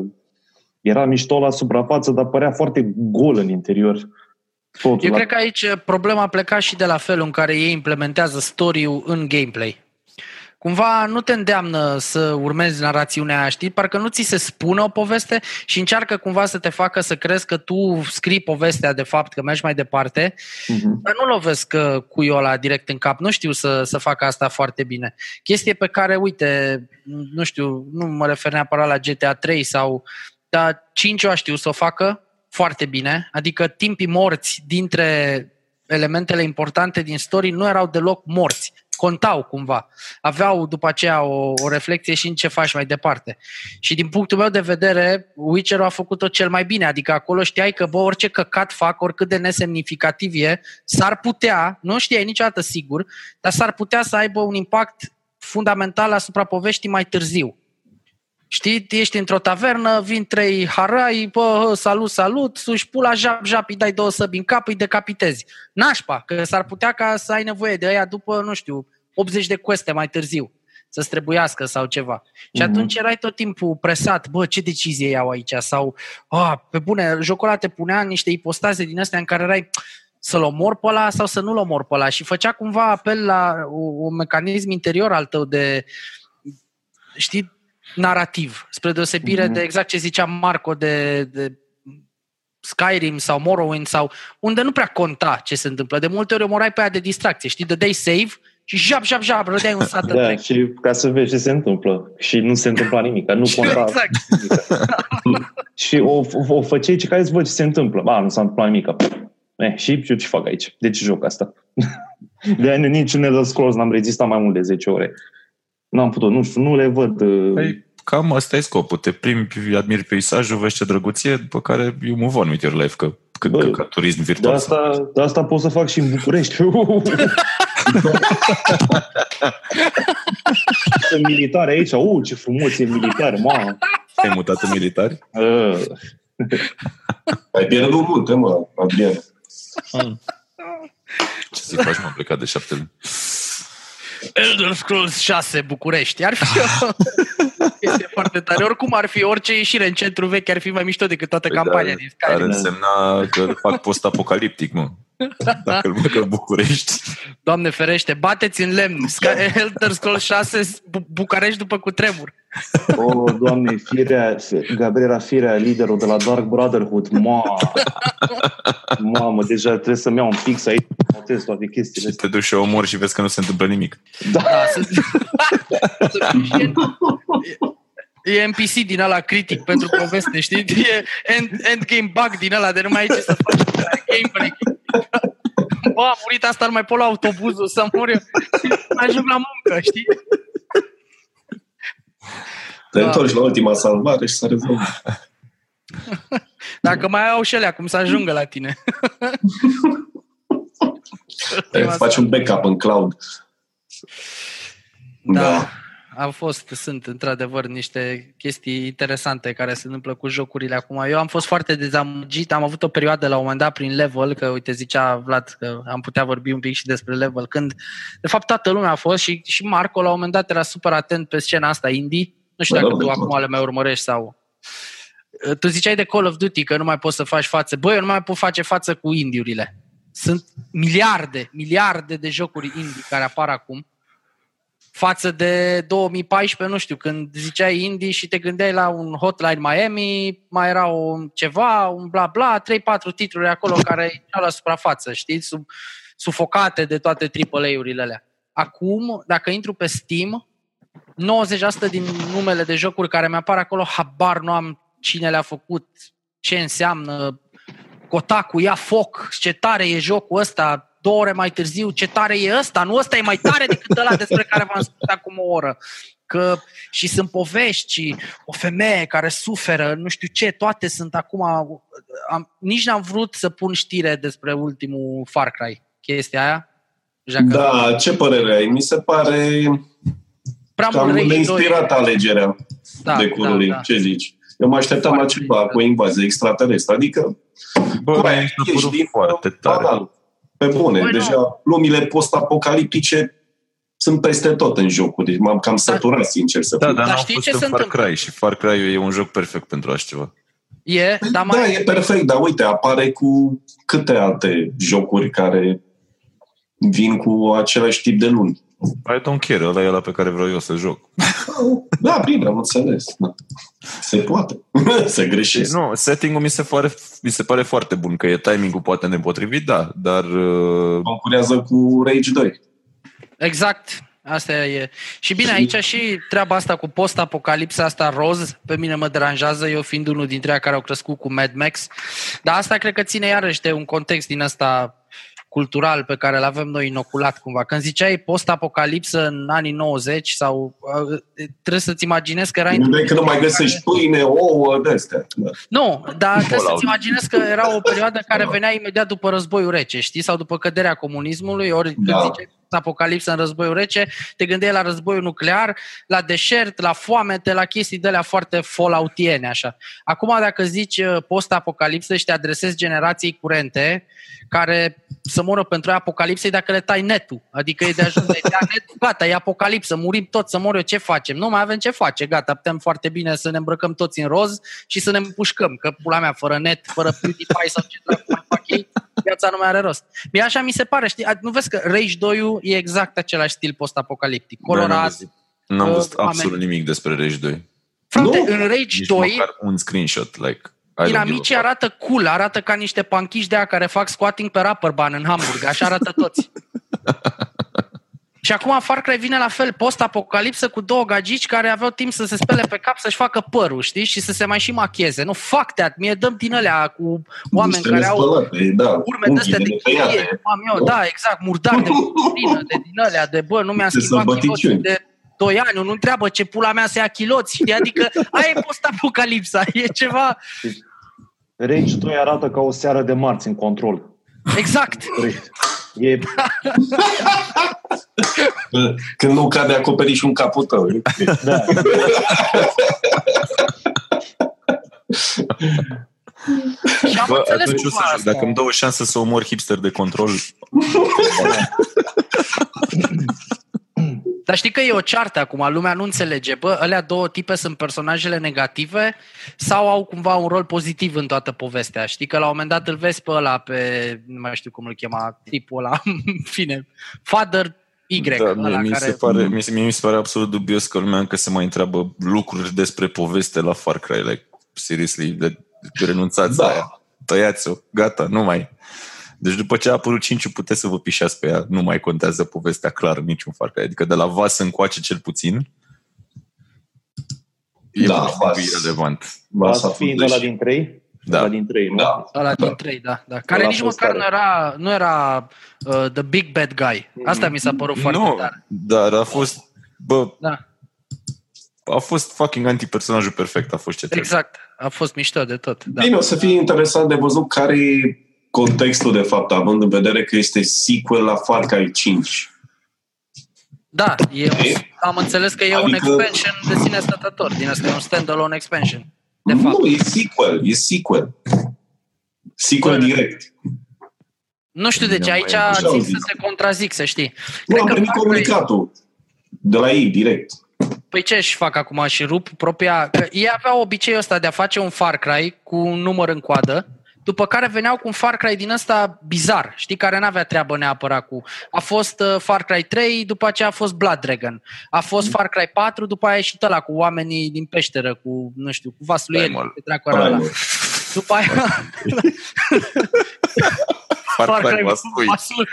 era mișto la suprafață, dar părea foarte gol în interior. Totul Eu la... cred că aici problema pleca și de la felul în care ei implementează story-ul în gameplay. Cumva nu te îndeamnă să urmezi narațiunea aia, știi? Parcă nu ți se spune o poveste și încearcă cumva să te facă să crezi că tu scrii povestea de fapt, că mergi mai departe, Mhm. dar nu lovesc uh, cuiul ăla direct în cap. Nu știu să, să fac asta foarte bine. Chestie pe care, uite, nu știu, nu mă refer neapărat la GTA 3 sau... Dar 5 eu știu să o facă foarte bine, adică timpii morți dintre elementele importante din story nu erau deloc morți, contau cumva. Aveau după aceea o, o reflexie și în ce faci mai departe. Și din punctul meu de vedere, Witcher a făcut-o cel mai bine, adică acolo știai că, bă, orice căcat fac, oricât de nesemnificativ e, s-ar putea, nu știai niciodată sigur, dar s-ar putea să aibă un impact fundamental asupra poveștii mai târziu. Știi, ești într-o tavernă, vin trei harai, bă, salut, salut, suși pula, jap, jap, îi dai două săbi în cap, îi decapitezi. Nașpa, că s-ar putea ca să ai nevoie de aia după, nu știu, 80 de queste mai târziu, să-ți trebuiască sau ceva. Și Mhm. atunci erai tot timpul presat, bă, ce decizie iau aici? Sau, a, pe bune, jocul ăla te punea în niște ipostaze din astea în care erai să-l omor pe ăla sau să nu-l omor pe ăla și făcea cumva apel la un mecanism interior al tău de, știi, narrativ, spre deosebire Mhm. de exact ce zicea Marco de, de Skyrim sau Morrowind sau unde nu prea conta ce se întâmplă. De multe ori omorai pe aia de distracție, știi, dădeai save și jap, jap, jap, rădeai un sat <laughs> Da, întreg. și ca să vezi ce se întâmplă. Și nu se întâmpla nimic, nu <laughs> conta Exact. Și o, o, o făceai ce care îți văd ce se întâmplă. Ba, nu s-a întâmplat nimic. Eh, și eu ce fac aici? De ce joc asta? <laughs> De aia nici în Elder Scrolls n-am rezistat mai mult de 10 ore. N-am putut, nu știu, nu le văd. uh, Păi, cam asta e scopul. Te primi, admiri peisajul, vezi ce drăguție, după care you move on with your life, că, că, Bă, că ca turism De virtual. asta, de asta pot să fac și în București. <laughs> Sunt militare aici. Uh, ce frumos e militar, mamă. Ai mutat în militari? <laughs> Uh, Ai pierdut multe, mă, Adrian. Ce să faci, m-am plecat de șapte luni. Elder Scrolls 6 București. Ar fi o <laughs> chestie foarte tare. Oricum ar fi orice ieșire în centru vechi ar fi mai mișto decât toată Păi campania da, din Ar Skyrim. însemna că îl fac post-apocaliptic, mă. Dacă îl băgă București. Doamne ferește, bateți în lemn. Sky- <laughs> <laughs> Elder Scrolls 6 Bu- București după cutremur. oh, doamne, firea, Gabriela Firea, liderul de la Dark Brotherhood. Mamă, mamă, deja trebuie să-mi iau un fix aici. Notez toate chestiile Și te duci și omori și vezi că nu se întâmplă nimic. Da, sunt... <laughs> E NPC din ăla critic pentru poveste, știi? E end, endgame bug din ăla de nu mai ai ce să faci gameplay. Bă, a murit asta, nu mai pot la autobuzul să mor eu. Ajung la muncă, știi? Te Da. întorci la ultima salvare și s-a rezolvat. Dacă mai au și alea, cum să ajungă la tine. Te faci un backup în cloud. Da. Au fost, sunt într-adevăr niște chestii interesante care se întâmplă cu jocurile acum. Eu am fost foarte dezamăgit, am avut o perioadă la un moment dat prin level, că uite zicea Vlad că am putea vorbi un pic și despre level, când de fapt toată lumea a fost și, și Marco la un moment dat era super atent pe scena asta indie. Nu știu Da, dacă da, tu da. acum le mai urmărești sau... Tu ziceai de Call of Duty că nu mai poți să faci față. Băi, eu nu mai pot face față cu indiurile. Sunt miliarde, miliarde de jocuri indie care apar acum față de 2014, nu știu, când ziceai indie și te gândeai la un Hotline Miami, mai era un ceva, un bla bla, 3-4 titluri acolo care erau la suprafață, știi, sub, sufocate de toate AAA-urile alea. Acum, dacă intru pe Steam, 90% din numele de jocuri care mi-apar acolo, habar nu am cine le-a făcut, ce înseamnă, Kotaku, ia foc, ce tare e jocul ăsta, două ore mai târziu, ce tare e ăsta, nu ăsta e mai tare decât ăla despre care v-am spus acum o oră. că și sunt povești și o femeie care suferă, nu știu ce, toate sunt acum... Am, nici n-am vrut să pun știre despre ultimul Far Cry, chestia aia. Jacă Da, ce părere ai? Mi se pare prea cam mult Rage 2. neinspirată alegerea Da, decurului. da, da. Ce zici? Eu mă așteptam la ceva cu o invazie extraterestră. Adică, Bă, cu mi aia s-a ești părut din foarte tare. banal. Pe bune, Băi, nu. deja lumile post-apocaliptice sunt peste tot în jocuri. Deci m-am cam săturat, sincer să Da, fiu. dar Dar n-am știi fost ce în se Far întâmplă? Cry și Far Cry e un joc perfect pentru așa ceva. E, dar Da, mai... e perfect, dar uite, apare cu câte alte jocuri care vin cu același tip de luni. I don't care, ăla e ăla pe care vreau eu să joc. Da, bine, am înțeles. Da. Se poate. <laughs> să Și, greșesc. nu, setting-ul mi se, pare, mi se pare foarte bun, că e timing-ul poate nepotrivit, da, dar uh, Concurează cu Rage 2. Exact. Asta e. Și bine, aici și treaba asta cu post-apocalipsa asta roz, pe mine mă deranjează, eu fiind unul dintre ei care au crescut cu Mad Max. Dar asta cred că ține iarăși de un context din ăsta cultural pe care îl avem noi inoculat cumva. Când ziceai post-apocalipsă în anii 90 sau uh, trebuie să-ți imaginezi că era Nu într-o dai că nu mai găsești pâine, ouă, de astea. Da. nu, dar trebuie Fallout. să-ți imaginezi că era o perioadă care venea imediat după războiul rece, știi? Sau după căderea comunismului, ori când Da. ziceai apocalipsă în războiul rece, te gândeai la războiul nuclear, la deșert, la foamete, la chestii de alea foarte falloutiene, așa. Acum, dacă zici uh, post-apocalipsă și te adresezi generației curente, care să moră pentru aia apocalipsei dacă le tai netul. Adică e de ajuns, de ia netul, gata, e apocalipsă, murim toți, să mor eu, ce facem? Nu mai avem ce face, gata, putem foarte bine să ne îmbrăcăm toți în roz și să ne împușcăm, că pula mea, fără net, fără PewDiePie sau ce dracu mai fac ei, viața nu mai are rost. Mie așa mi se pare, știi, nu vezi că Rage 2 e exact același stil post-apocaliptic, Bă, n-am colorat. văzut, n-am uh, văzut oameni. absolut nimic despre Rage 2. Frate, Nu? în Rage Nici 2, măcar un screenshot, like, I don't Dinamicii give a fuck. arată cool, arată ca niște panchiși de aia care fac squatting pe Rapperban în Hamburg. Așa arată toți. <laughs> Și acum Far Cry vine la fel, post-apocalipsă cu două gagici care aveau timp să se spele pe cap, să-și facă părul, știi? Și să se mai și macheze. Nu, fac that, mie dăm din alea cu oameni Niște care au nespălate, da, urme de astea de unghiile chirie, tăiate. am eu, da, exact, murdar de purpurină, de din alea, de bă, nu mi-am De schimbat chiloții sălbăticiuni. de 2 ani, nu întreabă ce pula mea să ia chiloți, știi? Adică aia e post-apocalipsa, <laughs> e ceva, Rage 2 arată ca o seară de marți în control. exact. E, <laughs> Când nu cade acoperișul în capul tău. da, Și am Bă, înțeles atunci o cumva să joc. asta. Dacă îmi dau o șansă să omor hipster de control, <laughs> Dar știi că e o ceartă acum, lumea nu înțelege. Bă, alea două tipe sunt personajele negative sau au cumva un rol pozitiv în toată povestea? Știi că la un moment dat îl vezi pe ăla, pe, nu mai știu cum îl chema, tipul ăla, <laughs> în fine, Father Y, da, mie, ăla mi, care... se pare, mie, mie mi se pare absolut dubios că lumea încă se mai întreabă lucruri despre poveste la Far Cry. Like, seriously, de, de renunțați Da. la aia. Tăiați-o, gata, nu mai. Deci după ce a apărut 5 puteți să vă pișați pe ea, nu mai contează povestea clar în niciun Far Cry. Adică de la vas încoace cel puțin, e Da, pur și Vas. simplu irelevant. Ba, Vas s-a fiind făcut ăla și- din trei? Da. Ăla din trei, nu? Da. Ăla Da. din trei, da, da. Care Ăla a nici fost măcar tare. nu era, nu era uh, the big bad guy. Asta mi s-a părut foarte nu, tare. dar a fost, bă, Da, a fost fucking anti-personajul perfect, a fost ce trebuie. exact. A fost mișto de tot. Da. Bine, o să fie interesant de văzut care e contextul, de fapt, având în vedere că este sequel la Far Cry 5. Da, e un, E? am înțeles că e un Adică- expansion de sine stătător. Din asta e un standalone expansion. De fapt. Nu, e sequel, e sequel. Sequel Bă, direct. Nu știu de ce, Nu, aici mai așa au țin zis. să te contrazic, să știi. Nu, am că primit Far Cry- comunicatul de la ei, direct. Păi ce își fac acum și rup propria... Că ei aveau obiceiul ăsta de a face un Far Cry cu un număr în coadă, după care veneau cu un Far Cry din ăsta bizar, știi, care n-avea treabă neapărat cu... A fost uh, Far Cry 3, după aceea a fost Blood Dragon. A fost Far Cry 4, după aia a ieșit ăla cu oamenii din peșteră, cu, nu știu, cu vasul ei, Primal. ce dracu era ăla. Primal. După aia... <laughs> Far Cry cu vasului. vasul.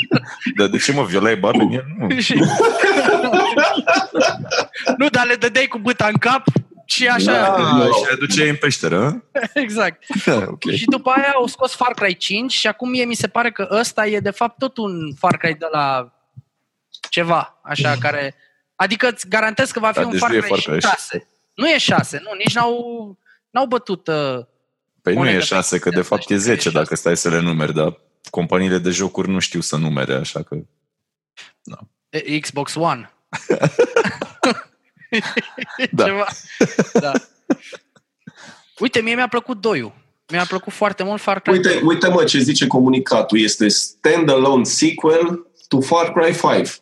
<laughs> Dar de ce mă violai babe în el? <laughs> Nu. Și- nu, dar le dădeai cu băta în cap și așa. Da. Ah, și le duceai în peșteră, <laughs> exact. hă? ok. Și după aia au scos Far Cry 5 și acum mie mi se pare că ăsta e de fapt tot un Far Cry de la ceva, așa, care Adică îți garantez că va fi Da, un deci Far nu e Cry Far Cry 6. Nu e 6, nu, nici n-au, n-au bătut... Uh, Păi nu Monedă e pe 6, că de internet, fapt e știi că e 10 dacă stai să le numeri, dar companiile de jocuri nu știu să numere, așa că... E- Xbox One. <laughs> Da. Ceva. da. Uite, mie mi-a plăcut doiul. Mi-a plăcut foarte mult Far Cry Uite, 2. uite mă ce zice comunicatul. Este standalone sequel to Far Cry 5.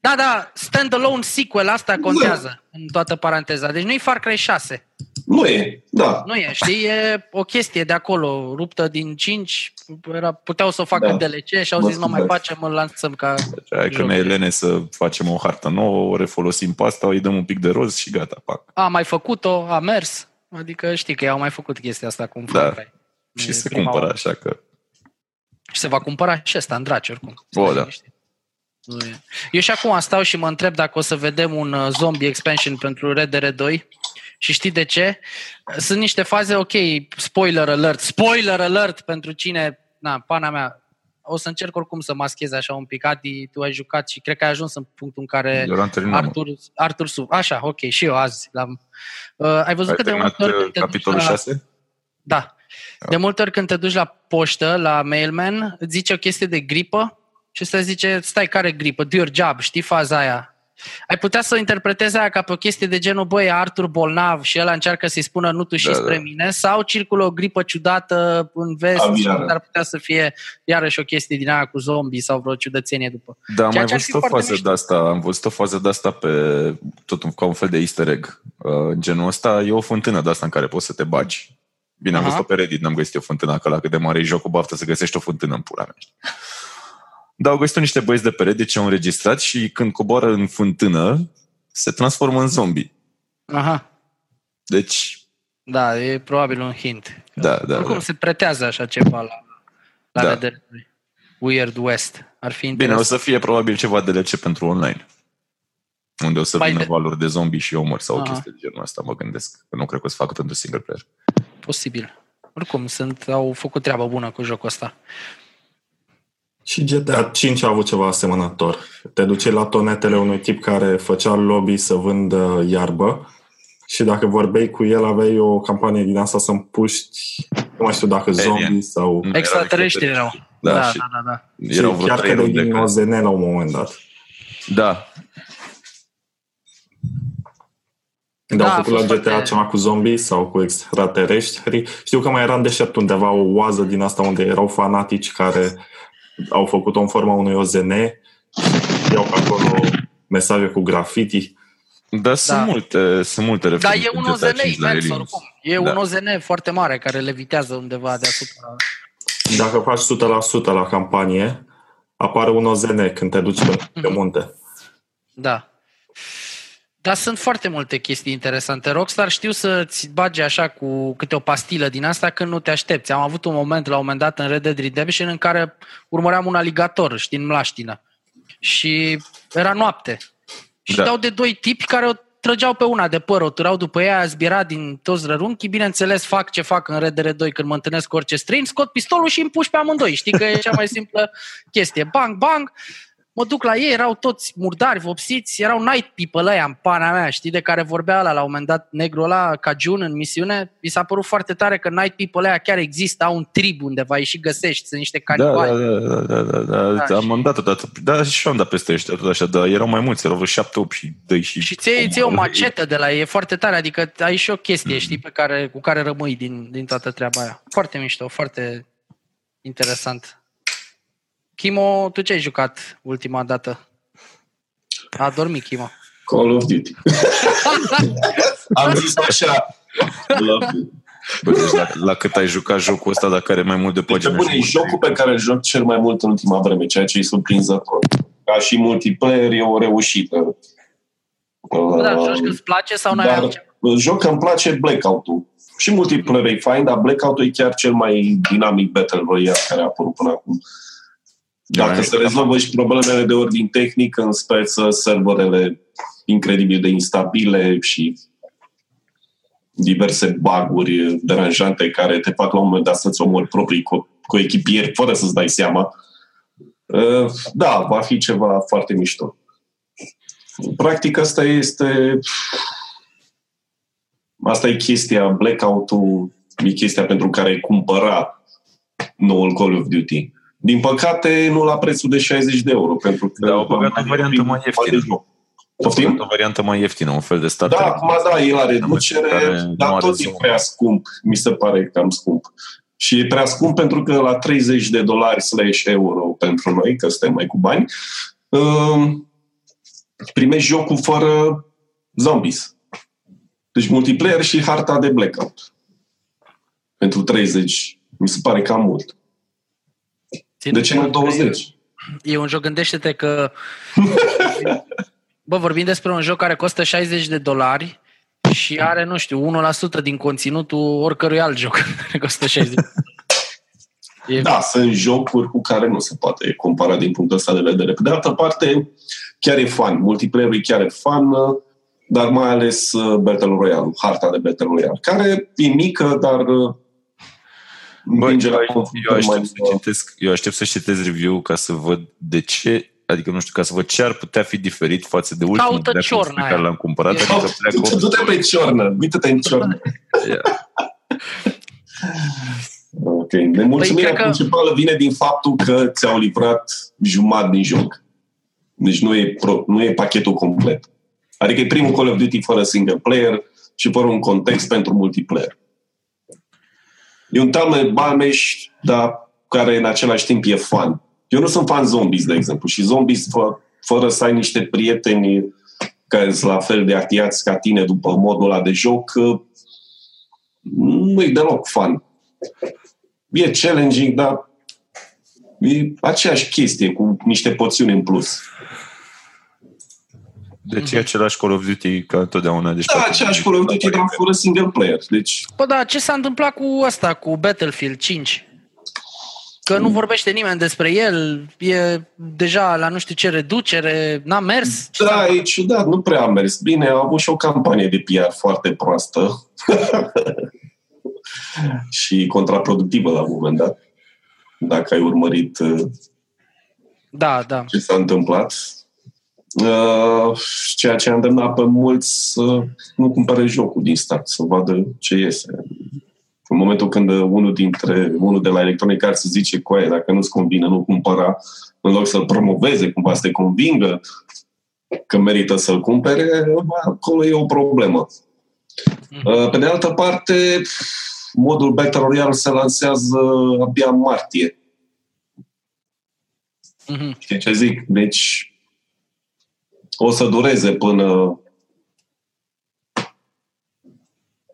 Da, da, standalone sequel, asta contează în toată paranteza. Deci nu e Far Cry 6. Nu e, da. Nu e, știi, e o chestie de acolo, ruptă din 5, era, puteau să o facă Da. DLC și au Mă zis, nu mai scuzați. facem, îl lansăm ca... Hai că Joc. ne elene să facem o hartă nouă, o refolosim pe asta, îi dăm un pic de roz și gata, pac. A mai făcut-o, a mers, adică știi că ei au mai făcut chestia asta cu un Da. Far Cry. Și E se prima cumpără, oară. așa că... Și se va cumpăra și ăsta în draci oricum. O, Stai da. liniștit. Nu e. Eu și acum stau și mă întreb dacă o să vedem un uh, zombie expansion pentru Red Dead 2 și știi de ce? Sunt niște faze, ok, spoiler alert, spoiler alert pentru cine, na, pana mea, o să încerc oricum să maschez așa un pic. Adi, tu ai jucat și cred că ai ajuns în punctul în care Eu l-am terminat, mă. Artur, Artur Sub, așa, ok, și eu azi l-am. Uh, ai văzut Ai că de terminat multe ori uh, când te duci capitolul la- 6? da. De multe ori când te duci la poștă, la mailman, îți zice o chestie de gripă și ăsta zice, stai, care gripă? Do your job, știi faza aia? Ai putea să o interpretezi aia ca pe o chestie de genul, băi, e Artur bolnav și el încearcă să-i spună nu tu și Da, spre da. mine, sau circulă o gripă ciudată în vest și Aviară. ar putea să fie iarăși o chestie din aia cu zombie sau vreo ciudățenie după. Da, am Ceea mai ce ar fi văzut o foarte fază mișto. de asta, am văzut o fază de asta pe tot un, ca un fel de easter egg. Uh, genul ăsta e o fântână de asta în care poți să te bagi. Bine, am Aha. văzut-o pe Reddit, n-am găsit o fântână acolo, cât de mare e jocul, baftă să găsești o fântână în pula mea. Știi? Dar au găsit niște băieți de pe Reddit ce au înregistrat și când coboară în fântână, se transformă în zombie. Aha, Deci, da, e probabil un hint. da, da, Oricum da. se pretează așa ceva la, la Da. Red Dead 2. Weird West. Ar fi Bine, interesant. o să fie probabil ceva DLC pentru online. Unde o să Mai vină de- valuri de zombie și omor sau o Aha. chestie de genul ăsta, mă gândesc. Că nu cred că o să facă pentru single player. Posibil. Oricum, sunt, au făcut treabă bună cu jocul ăsta. Și GTA 5 a avut ceva asemănător. Te duceai la tonetele unui tip care făcea lobby să vândă iarbă și dacă vorbeai cu el aveai o campanie din asta să împuști, nu mai știu dacă Alien. zombie sau... Nu, Extraterestri erau erau. Da, da, și- da, da, da. Erau și vreo chiar trei că de runde. din care- OZN la un moment dat. Da, Când Da, au a făcut la fost GTA foarte- ceva cu zombie sau cu extraterestri. Știu că mai era în deșert undeva o oază din asta unde erau fanatici care au făcut-o în forma unui OZN iau pe acolo mesaje cu graffiti. dar sunt multe, sunt multe Da, referiri e în un GTA OZN 5 la imens, Aliens. oricum. E Da. un OZN foarte mare care levitează undeva deasupra. Dacă faci 100% la campanie, apare un OZN când te duci pe, pe Mhm. munte. Da. Dar sunt foarte multe chestii interesante. Rockstar știu să-ți bage așa cu câte o pastilă din asta când nu te aștepți. Am avut un moment la un moment dat în Red Dead Redemption în care urmăream un aligator, știi, în mlaștină. Și era noapte. Și Da. dau de doi tipi care o trăgeau pe una de păr, o turau după ea, zbiera din toți rărunchii. Bineînțeles, fac ce fac în Red Dead 2 când mă întâlnesc cu orice străin, scot pistolul și îmi puși pe amândoi. Știi că e cea mai simplă chestie. Bang, bang, mă duc la ei, erau toți murdari, vopsiți, erau night people ăia în pana mea, știi, de care vorbea ăla la un moment dat negru ăla, Cajun în misiune, mi s-a părut foarte tare că night people ăia chiar există, au un trib undeva, îi și găsești, sunt niște Da, canibali. da, da, da, da, da, Da, da, am dat odată. Da, și eu am dat peste ăștia tot așa, dar erau mai mulți, erau vreo șapte, opt și doi și... Și ți ți o macetă de la ei, e foarte tare, adică ai și o chestie, știi, pe care, cu care rămâi din, din toată treaba aia. Foarte mișto, foarte interesant. Chimo, tu ce ai jucat ultima dată? A dormit Chimo. Call of Duty. <laughs> Am zis așa. Love Duty. Bă, deci la, la cât ai jucat jocul ăsta, dacă are mai mult de Deci, pagini. bune, e jocul pe care îl joc cel mai mult în ultima vreme, ceea ce e surprinzător. Ca și multiplayer e o reușită. Bă, dar Uh, joci că îți place sau n-ai dar altceva? joc că îmi place Blackout-ul. Și multiplayer e fain, dar Blackout-ul e chiar cel mai dinamic Battle Royale care a apărut până acum. Dacă Da, se rezolvă și problemele de ordin tehnic în speță, serverele incredibil de instabile și diverse baguri deranjante care te fac la un moment dat să-ți omori proprii co- coechipieri fără să-ți dai seama. Uh, Da, va fi ceva foarte mișto. Practic asta este asta e chestia, blackout-ul e chestia pentru care ai cumpăra noul Call of Duty. Din păcate, nu la prețul de 60 de euro, pentru că... Da, au băgat o variantă mai ieftină. Poftim? O variantă mai ieftină, un fel de starter. Da, acum da, e la reducere, care nu dar are tot e zonă. prea scump. Mi se pare cam scump. Și e prea scump pentru că la 30 de dolari slash euro pentru noi, că suntem mai cu bani, um, primești jocul fără zombies. Deci multiplayer și harta de blackout. Pentru 30. Mi se pare cam mult. De ce nu 20? E un joc, gândește-te că... <laughs> Bă, vorbim despre un joc care costă 60 de dolari și are, nu știu, 1% din conținutul oricărui alt joc <laughs> care costă 60 de E, Da, sunt jocuri cu care nu se poate compara din punctul ăsta de vedere. Pe de altă parte, chiar e fun. Multiplayer-ul e chiar e fun, dar mai ales uh, Battle Royale, harta de Battle Royale, care e mică, dar uh, Bă, împinge eu, la eu, confruntări aștept mai... să citesc, eu aștept să citesc review ca să văd de ce, adică nu știu, ca să văd ce ar putea fi diferit față de ultimul Caută Black Ops pe ciorna care aia. l-am cumpărat. E- Adică Black Ops Du-te pe ciornă, uite-te în ciornă. <laughs> Ok. Nemulțumirea Păi, cred că- principală vine din faptul că ți-au livrat jumătate din joc. Deci nu e, pro, nu e pachetul complet. Adică e primul Call of Duty fără single player și fără un context pentru multiplayer. E un talme balmeș, dar care în același timp e fun. Eu nu sunt fan zombies, de exemplu, și zombies fă, fără să ai niște prieteni care sunt la fel de activați ca tine după modul ăla de joc, nu e deloc fun. E challenging, dar e aceeași chestie cu niște poțiuni în plus. Deci e același Call of Duty ca întotdeauna. Deci Da, poate- aceeași Call of Duty, dar fără single player. Deci, Bă, da, ce s-a întâmplat cu asta, cu Battlefield 5? Că nu vorbește nimeni despre el, e deja la nu știu ce reducere, n-a mers. Ce s-a da, e ciudat, nu prea a mers bine. A avut și o campanie de PR foarte proastă <laughs> și contraproductivă la un moment dat. Dacă ai urmărit uh, Da, da. ce s-a întâmplat. Uh, ceea ce a îndemnat pe mulți să nu cumpere jocul din start, să vadă ce iese. În momentul când unul dintre unul de la Electronic Arts zice cu aia, dacă nu-ți convine, nu cumpăra, în loc să-l promoveze, cumva să te convingă că merită să-l cumpere, bă, acolo e o problemă. Uh, Pe de altă parte, modul Battle Royale se lansează abia în martie. Mhm. Știi ce zic? Deci o să dureze până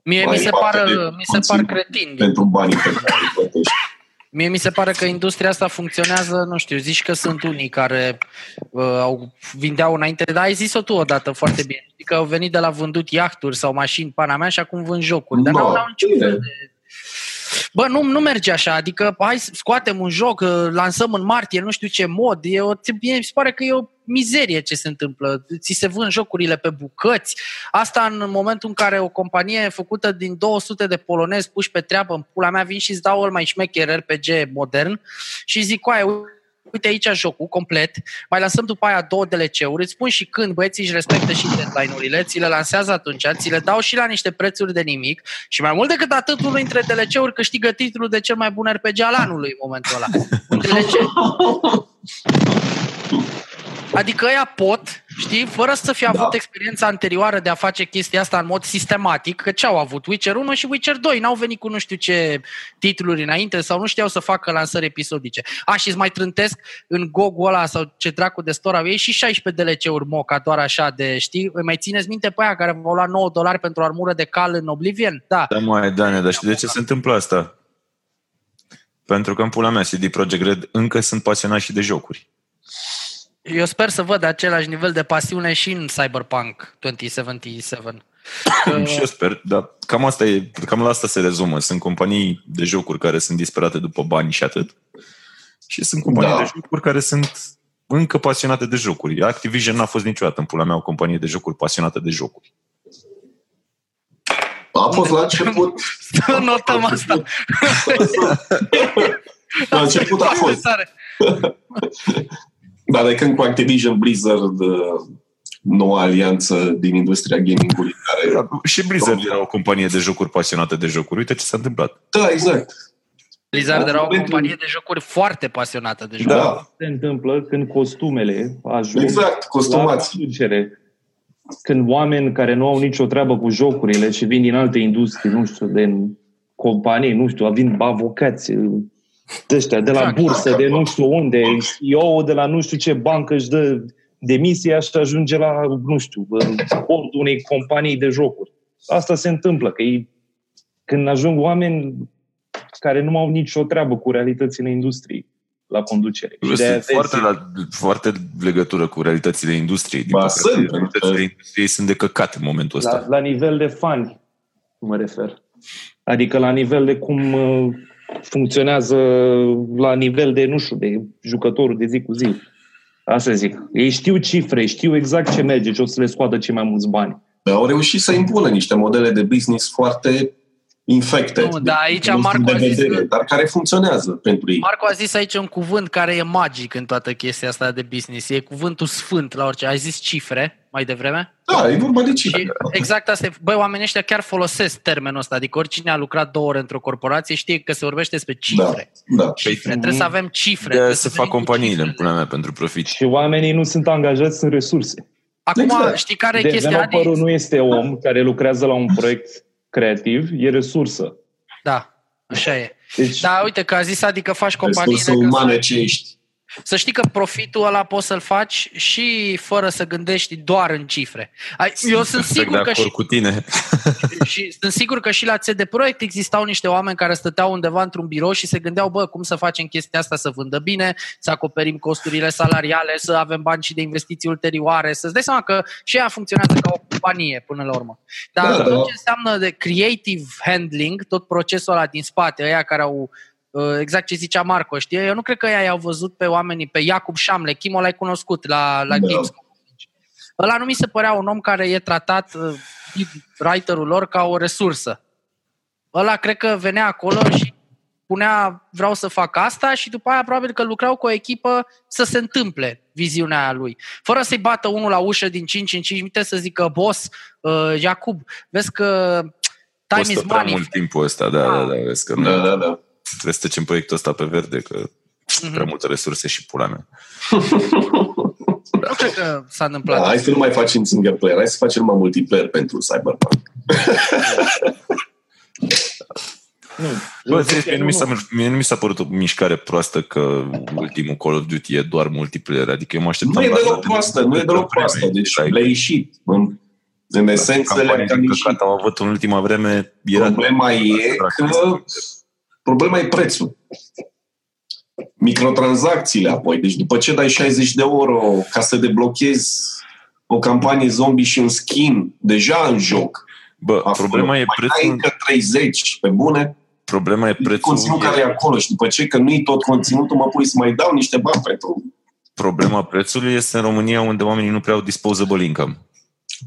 Mie Mai mi se, departe par, de mi se par conținut. cretini. pentru banii pe care îi plătești. Mie mi se pare că industria asta funcționează, nu știu, zici că sunt unii care uh, au, vindeau înainte, dar ai zis-o tu odată foarte bine. Știi că au venit de la vândut iahturi sau mașini, pana mea, și acum vând jocuri. Dar No, n-au, n-au niciun bine. fel de... Bă, nu, nu merge așa, adică hai să scoatem un joc, uh, lansăm în martie, nu știu ce mod, e o, mie mi se pare că e o mizerie ce se întâmplă. Ți se vând jocurile pe bucăți. Asta în momentul în care o companie făcută din 200 de polonezi puși pe treabă în pula mea, vin și îți dau el mai șmecher RPG modern și zic, coaie, uite aici jocul complet, mai lansăm după aia două DLC-uri, îți spun și când băieții își respectă și deadline-urile, ți le lansează atunci, ți le dau și la niște prețuri de nimic și mai mult decât atât, unul dintre DLC-uri câștigă titlul de cel mai bun RPG al anului în momentul ăla. <laughs> Un DLC. Adică ăia pot, știi, fără să fi avut Da. experiența anterioară de a face chestia asta în mod sistematic, că ce au avut? Witcher 1 și Witcher 2 n-au venit cu nu știu ce titluri înainte sau nu știau să facă lansări episodice. A, și îți mai trântesc în GOG-ul ăla sau ce dracu de store au ei și 16 DLC-uri moca, doar așa de, știi? Îi mai țineți minte pe aia care v-au luat 9 dolari pentru armură de cal în Oblivion? Da. Da, mai, Dane, dar știi de ce se întâmplă asta? Pentru că în pula mea CD Projekt Red încă sunt pasionați și de jocuri. Eu sper să văd același nivel de pasiune și în Cyberpunk 2077. <coughs> Că- Și eu sper, dar cam asta e, cam la asta se rezumă. Sunt companii de jocuri care sunt disperate după bani și atât. Și sunt companii Da. de jocuri care sunt încă pasionate de jocuri. Activision n-a fost niciodată în pula mea o companie de jocuri pasionată de jocuri. A fost la început. <laughs> Să notăm asta. <laughs> La început a fost. <laughs> Tare. Dar de când cu Activision Blizzard uh, noua alianță din industria gaming-ului care... Da, Și Blizzard era o companie de jocuri pasionată de jocuri. Uite ce s-a întâmplat. Da, exact. Blizzard La era o momentul- companie de jocuri foarte pasionată de jocuri. Da, Se întâmplă când costumele ajung exact, la costumați. producere. Când oameni care nu au nicio treabă cu jocurile și vin din alte industrii, nu știu, din companii, nu știu, vin avocați de ăștia, de la Exact. bursă, de nu știu unde, CEO de la nu știu ce bancă își dă demisia și ajunge la, nu știu, în bordul unei companii de jocuri. Asta se întâmplă, că ei, când ajung oameni care nu au nicio treabă cu realitățile industriei la conducere. Și de aia Sunt foarte, vezi- la, foarte legătură cu realitățile industriei. Din Ba, păcate, sunt, pentru realitățile că- industriei sunt de căcat în momentul ăsta. La, la nivel de fani, mă refer. Adică la nivel de cum uh, funcționează la nivel de, nu știu, de jucătorul de zi cu zi. Asta zic. Ei știu cifre, știu exact ce merge și o să le scoată cei mai mulți bani. Dar au reușit să impună niște modele de business foarte infecte. Nu, dar aici Marco de a zis vedere, că- dar care funcționează pentru ei. Marco a zis aici un cuvânt care e magic în toată chestia asta de business. E cuvântul sfânt la orice. Ai zis cifre mai devreme? Da, e vorba de cifre. Și exact asta e. Băi, oamenii ăștia chiar folosesc termenul ăsta. Adică oricine a lucrat două ore într-o corporație știe că se vorbește despre cifre. Da. Cifre. Trebuie să avem cifre. De aia trebuie se să fac venim cu companiile, în cifrele. pula mea, pentru profit. Și oamenii nu sunt angajați în resurse. Acum, Exact. știi care e chestia? Developerul Adi? nu este om care lucrează la un proiect creativ, e resursă. Da, așa e. Deci, Da, uite că a zis Adi că faci companiile Resursă ca umană să, ce ești. să știi că profitul ăla poți să-l faci și fără să gândești doar în cifre. Ai- Eu sunt Perfect sigur de că acord și cu tine. <laughs> și sunt sigur că și la CD Projekt existau niște oameni care stăteau undeva într-un birou și se gândeau, bă, cum să facem chestia asta să vândă bine, să acoperim costurile salariale, să avem bani și de investiții ulterioare, să-ți dai seama că și ea funcționează ca o companie până la urmă. Dar Da, tot da. ce înseamnă de creative handling, tot procesul ăla din spate, ăia care au uh, exact ce zicea Marco, știi? Eu nu cred că ei au văzut pe oamenii, pe Iacob Șamle, Chimo l-ai cunoscut la, la Da. Gamescom. Ăla nu mi se părea un om care e tratat, uh, writerul lor, ca o resursă. Ăla cred că venea acolo și punea vreau să fac asta și după aia probabil că lucrau cu o echipă să se întâmple viziunea aia lui. Fără să-i bată unul la ușă din 5 în 5 minute să zică, boss, uh, Iacob, vezi că time Costă is prea money. mult timpul ăsta, da, da, da, vezi că nu, Da, da, da. trebuie să trecem proiectul ăsta pe verde, că Mhm. prea multe resurse și pula mea. Nu cred că s-a întâmplat. Da, hai să nu mai facem single player, hai să facem numai multiplayer pentru Cyberpunk. <laughs> nu. Bă, serios, mie nu, mi s-a, mie nu mi s-a părut o mișcare proastă că ultimul Call of Duty e doar multiplayer. Adică eu mă așteptam... Nu e la- deloc proastă, nu e deloc proastă. Deci le-a ieșit. În, în esență le-a Campania cam din ieșit. căcat am avut în ultima vreme era Problema e că problema e prețul. Microtransacțiile apoi. Deci după ce dai 60 de euro ca să deblochezi o campanie zombie și un skin deja în joc, Bă, acolo, problema e mai dai prețul, încă 30 pe bune, problema e prețul, conținut care e acolo și după ce că nu-i tot conținutul, mă pui să mai dau niște bani pentru... problema prețului este în România unde oamenii nu prea au disposable income.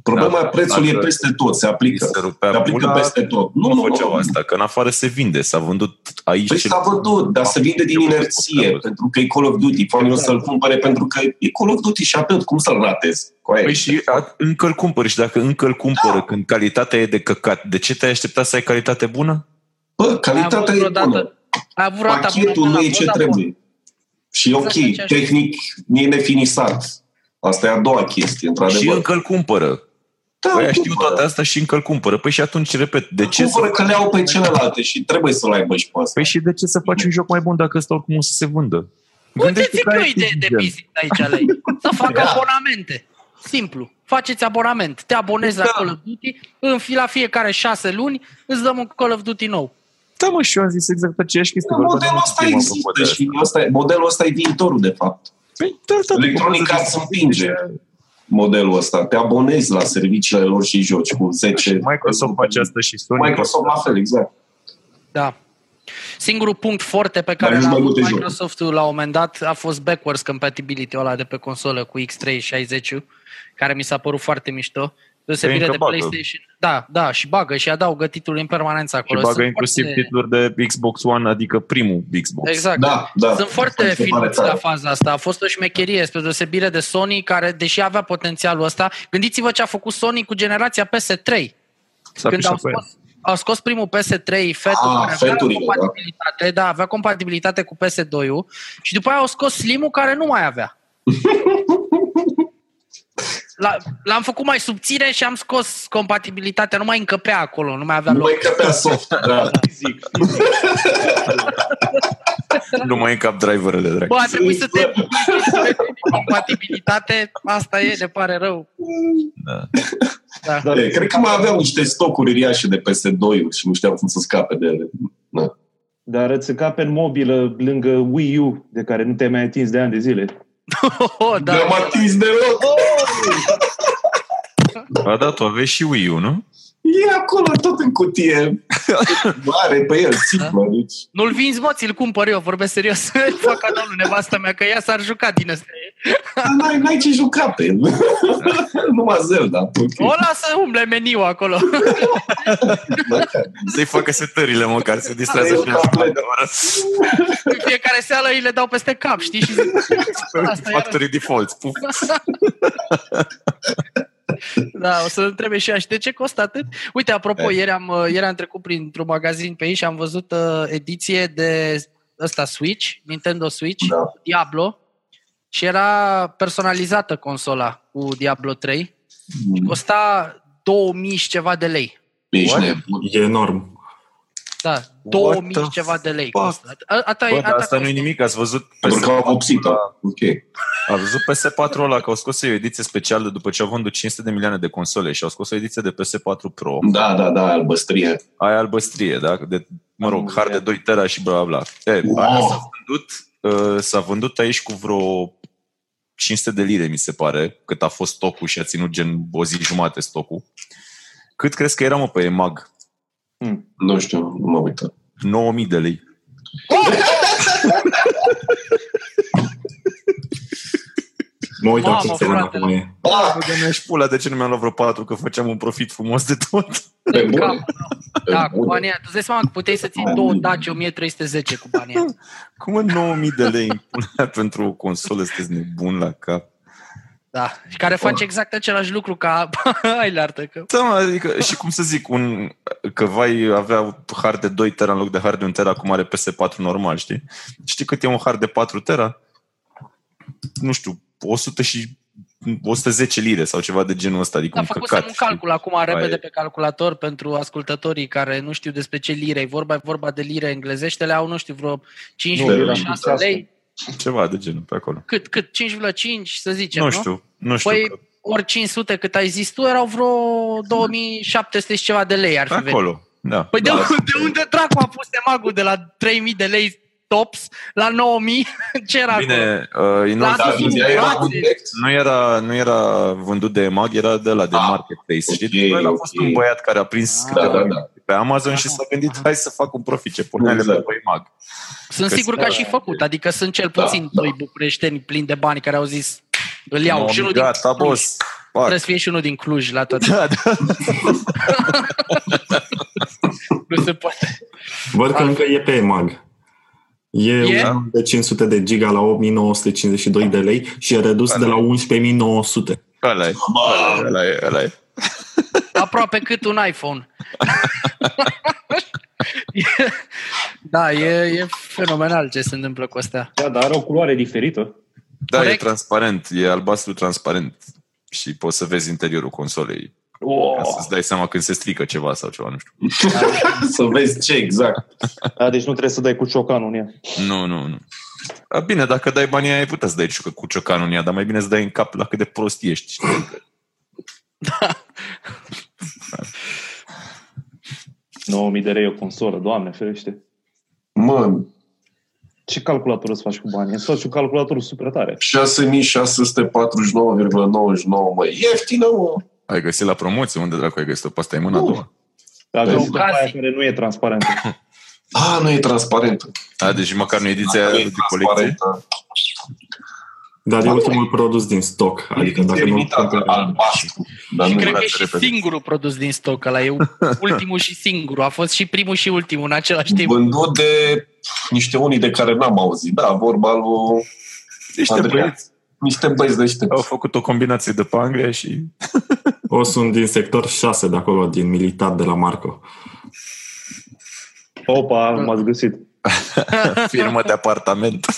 Problema Da, prețului e dacă peste tot, se aplică. Se rupea Se aplică pula, peste tot. Nu, Nu, nu, făceau nu. asta, că în afară se vinde, s-a vândut aici. Păi cel s-a puțin. vândut, dar se vinde din inerție, pentru că e Call of Duty. Fanii o să-l cumpere pentru că e Call of Duty și atât. Cum să-l ratezi? Cu aia. Păi și a- încă îl cumpări și dacă încă îl cumpără Da. când calitatea e de căcat, de ce te-ai aștepta să ai calitate bună? Bă, Ai avut calitatea e vreodată- bună. Ai avut vreodată Pachetul abonament nu la e ce Vodafone? trebuie. Și e ok, Exact aceeași tehnic e nefinisat. Asta e a doua chestie, Și într-adevăr. încă îl cumpără. Da, Păi știu cumpără. toate astea și încă îl cumpără. Păi și atunci, repet, de ce să... Cumpără că le au pe celelalte și trebuie să-l aibă și pe asta. Păi și de ce să faci un joc mai bun dacă ăsta oricum o să se vândă? Uite, Gândește zic că eu ai idee de gen. business aici, lei. Să <laughs> facă Da. abonamente. Simplu. Faceți abonament. Te abonezi la Da. Call of Duty, în fi la fiecare șase luni îți dăm un Call of Duty nou. Da, mă, și eu am zis exact aceeași chestie. Da, vorba de modelul ăsta multiplayer, apropo de există asta. și ăsta e, modelul ăsta e viitorul, de fapt. Păi, da, da, Electronic după Arts împinge modelul ăsta. Te abonezi la serviciile lor și joci cu 10... Și Microsoft face asta și Sony. Microsoft la fel, exact. Da. Singurul punct forte pe care Dar l-a mai avut multe jocuri. Microsoft la un moment dat a fost backwards compatibility ăla de pe consolă cu X360 care mi s-a părut foarte mișto. Deosebire Păi de încă bagă. PlayStation. Da, da, și bagă și adaugă titluri în permanență Și acolo. bagă Sunt inclusiv foarte- titluri de Xbox One, adică primul Xbox. Exact. Da, da. Sunt foarte Mi se pare finuți la tare. faza asta. A fost o șmecherie, spre deosebire de Sony, care, deși avea potențialul ăsta, gândiți-vă ce a făcut Sony cu generația PS3. S-a Când au pișat pe el. scos, au scos primul PS3, fetul Ah, care avea feturile, da. compatibilitate, da. avea compatibilitate cu PS2-ul și după aia au scos Slim-ul care nu mai avea. <laughs> La, l-am făcut mai subțire și am scos compatibilitatea, nu mai încăpea acolo, nu mai avea Nu loc. mai încăpea soft. <laughs> Da. Fizic. Nu mai încap driverele, drag. Bă, a trebuit să te <laughs> compatibilitate, asta e, ne pare rău. Da. Da. Dar E, Cred că mai aveau niște stocuri uriașe de PS2 și nu știau cum să scape de ele. Da. Dar îți cape în mobilă lângă Wii U, de care nu te-ai mai atins de ani de zile. Oh, <laughs> Da. da. Ne-am atins deloc. A, da, tu aveai și Wii U, nu? E acolo tot în cutie. <laughs> Mare pe el, simplă. Deci, Nu-l vinzi, mă, ți-l cumpăr eu, vorbesc serios. <laughs> Îți fac cadou lui nevastă mea, că ea s-ar juca din ăsta. n-ai, n-ai ce juca pe el. <laughs> Numai Zelda. O Ok. lasă umble meniu acolo. Să-i facă setările măcar, se distrează Eu și ea. complet. În fiecare seară îi le dau peste cap, știi? Și zic, asta e Factory defaults. Puf. Da, o să întrebe și ea, și de ce costă atât? Uite, apropo, E. ieri am, uh, ieri am trecut printr-un magazin pe aici și am văzut uh, ediție de ăsta Switch, Nintendo Switch, Da. Diablo, și era personalizată consola cu Diablo 3 și costa 2000 și ceva de lei. Ești What? nebun. E enorm. Da, 2000 și ceva de lei fuck? costă. A- Ata, Bă, e- dar ata asta nu e costă. nimic, ați văzut Pentru că au vopsit-o. ăla- Ok. A văzut PS4 ăla că au scos o ediție specială după ce au vândut 500 de milioane de console și au scos o ediție de PS4 Pro. Da, da, da, albăstrie. Aia albăstrie, da? De, mă rog, Am hard de 2 tera și bla bla bla. E, Wow. aia s-a vândut, uh, s-a vândut aici cu vreo 500 de lire, mi se pare, cât a fost stocul și a ținut gen o zi jumate stocul. Cât crezi că era, mă, pe EMAG? Hmm. Nu știu, nu mă uită. 9000 de lei. Mă uit Mamă, acum să văd fratele. acum e. Ah, Bă, de și pula, de ce nu mi-am luat vreo 4? Că făceam un profit frumos de tot. pe Cap. bune. Pe Da, cu bune. banii aia. Tu îți dai seama că puteai să ții două Dacia 1310 cu banii aia. Cum în 9000 de lei în pula pentru o consolă? Sunteți nebun la cap. Da, și care face exact același lucru ca <laughs> ai artă că Da, mă, adică, și cum să zic, un, că vai avea hard de 2 tera în loc de hard de 1 tera, cum are PS4 normal, știi? Știi cât e un hard de 4 tera? Nu știu, 100 și 110 lire sau ceva de genul ăsta, adică Am un făcut căcat. un calcul acum repede Aia e. pe calculator pentru ascultătorii care nu știu despre ce lire e vorba, e vorba de lire englezeștile, au, nu știu, vreo 5,6 lei. Știi? <laughs> Ceva de genul pe acolo. Cât, cât? 5,5 să zicem, nu nu? știu, nu știu. Păi că- ori 500 cât ai zis tu, erau vreo 2700 și ceva de lei ar fi venit. acolo, da. Păi de, unde, de unde dracu a pus magul de la 3000 de lei tops la 9000? <laughs> Ce era acolo? Bine, uh, La nu, Da, Asus vindea era Brațe. direct. nu, era, nu era vândut de EMAG, era de la de Ah, marketplace. ok, știi? Probabil a fost ok. un băiat care a prins Ah. Da, câteva da, da. Pe Amazon și s-a gândit, hai să fac un profit, ce pune Exact. pe EMAG. Sunt Că sigur că aș și făcut, adică sunt cel puțin Da, doi da. bucureșteni plini de bani care au zis îl iau. No, și unul din gata, Cluj. boss. Fac. Trebuie să fie și unul din Cluj la tot. Da, da. <laughs> Nu se poate. Văd că încă e pe EMAG. E, E? unul de 500 de giga la 8952 de lei și e redus de la 11900. Ăla e, Bă, ăla e, ăla e. Aproape cât un iPhone. <laughs> da, e, e fenomenal ce se întâmplă cu astea. Da, dar are o culoare diferită. Da, Corect. e transparent, e albastru transparent și poți să vezi interiorul consolei Oh. ca să-ți dai seama când se strică ceva sau ceva, nu știu. <laughs> să vezi ce exact. Da, deci nu trebuie să dai cu ciocanul în ea. Nu, nu, nu. A, bine, dacă dai banii aia, ai putea să dai ciucă cu ciocanul în ea, dar mai bine să dai în cap la cât de prost ești. Știi? Da. 9000 de lei o consolă, doamne ferește. Mă, Ce calculator îți faci cu banii? Îți faci un calculator super tare. 6649,99, mă. Ieftină, mă. Ai găsit la promoție? Unde dracu ai găsit-o? Pe asta e mâna a doua. Dar Pe găsit după aia ocazii. care nu e transparentă. A, nu e transparentă. A, deci măcar nu e ediția Nu de e colecție. Transparentă. Dar e ultimul produs din stoc. Adică dacă e nu limitată, cumperi- albastru. Dar și nu cred că e foarte și repede. singurul produs din stoc, ăla e <laughs> ultimul și singurul. A fost și primul și ultimul în același timp. Vândut de niște unii de care n-am auzit. Da, vorba lui Niște Andreea. băieți Niște băieți deștepți. au făcut o combinație de pe Anglia și O sunt din sector 6 de acolo, din militar de la Marco. Opa, m-ați găsit. <laughs> firmă de apartament. <laughs>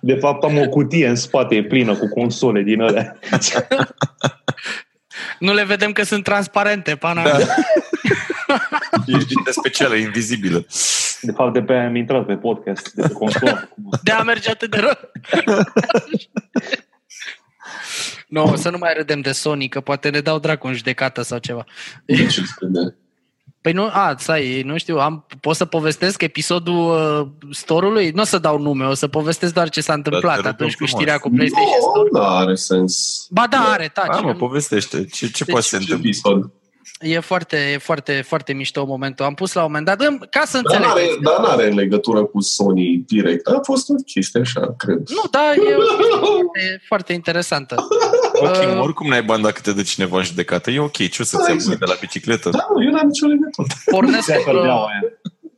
De fapt am o cutie în spate, e plină cu console din alea. <laughs> Nu le vedem că sunt transparente, pana. Da. Ești de specială, invizibilă. De fapt, de pe aia am intrat pe podcast, de pe console. De a merge atât de rău. Nu, no, să nu mai râdem de Sony, că poate ne dau dracu în judecată sau ceva. Deci, de- Păi nu, a, stai, nu știu, am, pot să povestesc episodul uh, store-ului? Nu o să dau nume, o să povestesc doar ce s-a întâmplat te rugăm atunci cu frumos. știrea cu PlayStation Store. nu are sens. Ba da, are, taci. Da, mă, nu- povestește. Ce, ce Deci, poate să se Ce întâmple? episod? E foarte, e foarte, foarte mișto momentul. Am pus la un moment dat, Îmi- ca să Dar n-are, înțelegeți. dar n-are legătură cu Sony direct. A fost o chestie așa, cred. Nu, da, e, e <laughs> foarte interesantă. Ok, Uh, mă, oricum n-ai bani dacă te dă cineva în judecată. E ok, ce o să-ți iau Exact. de la bicicletă? Da, nu, eu n-am nicio legătură. Pornesc, De într-o, cărdeaua aia.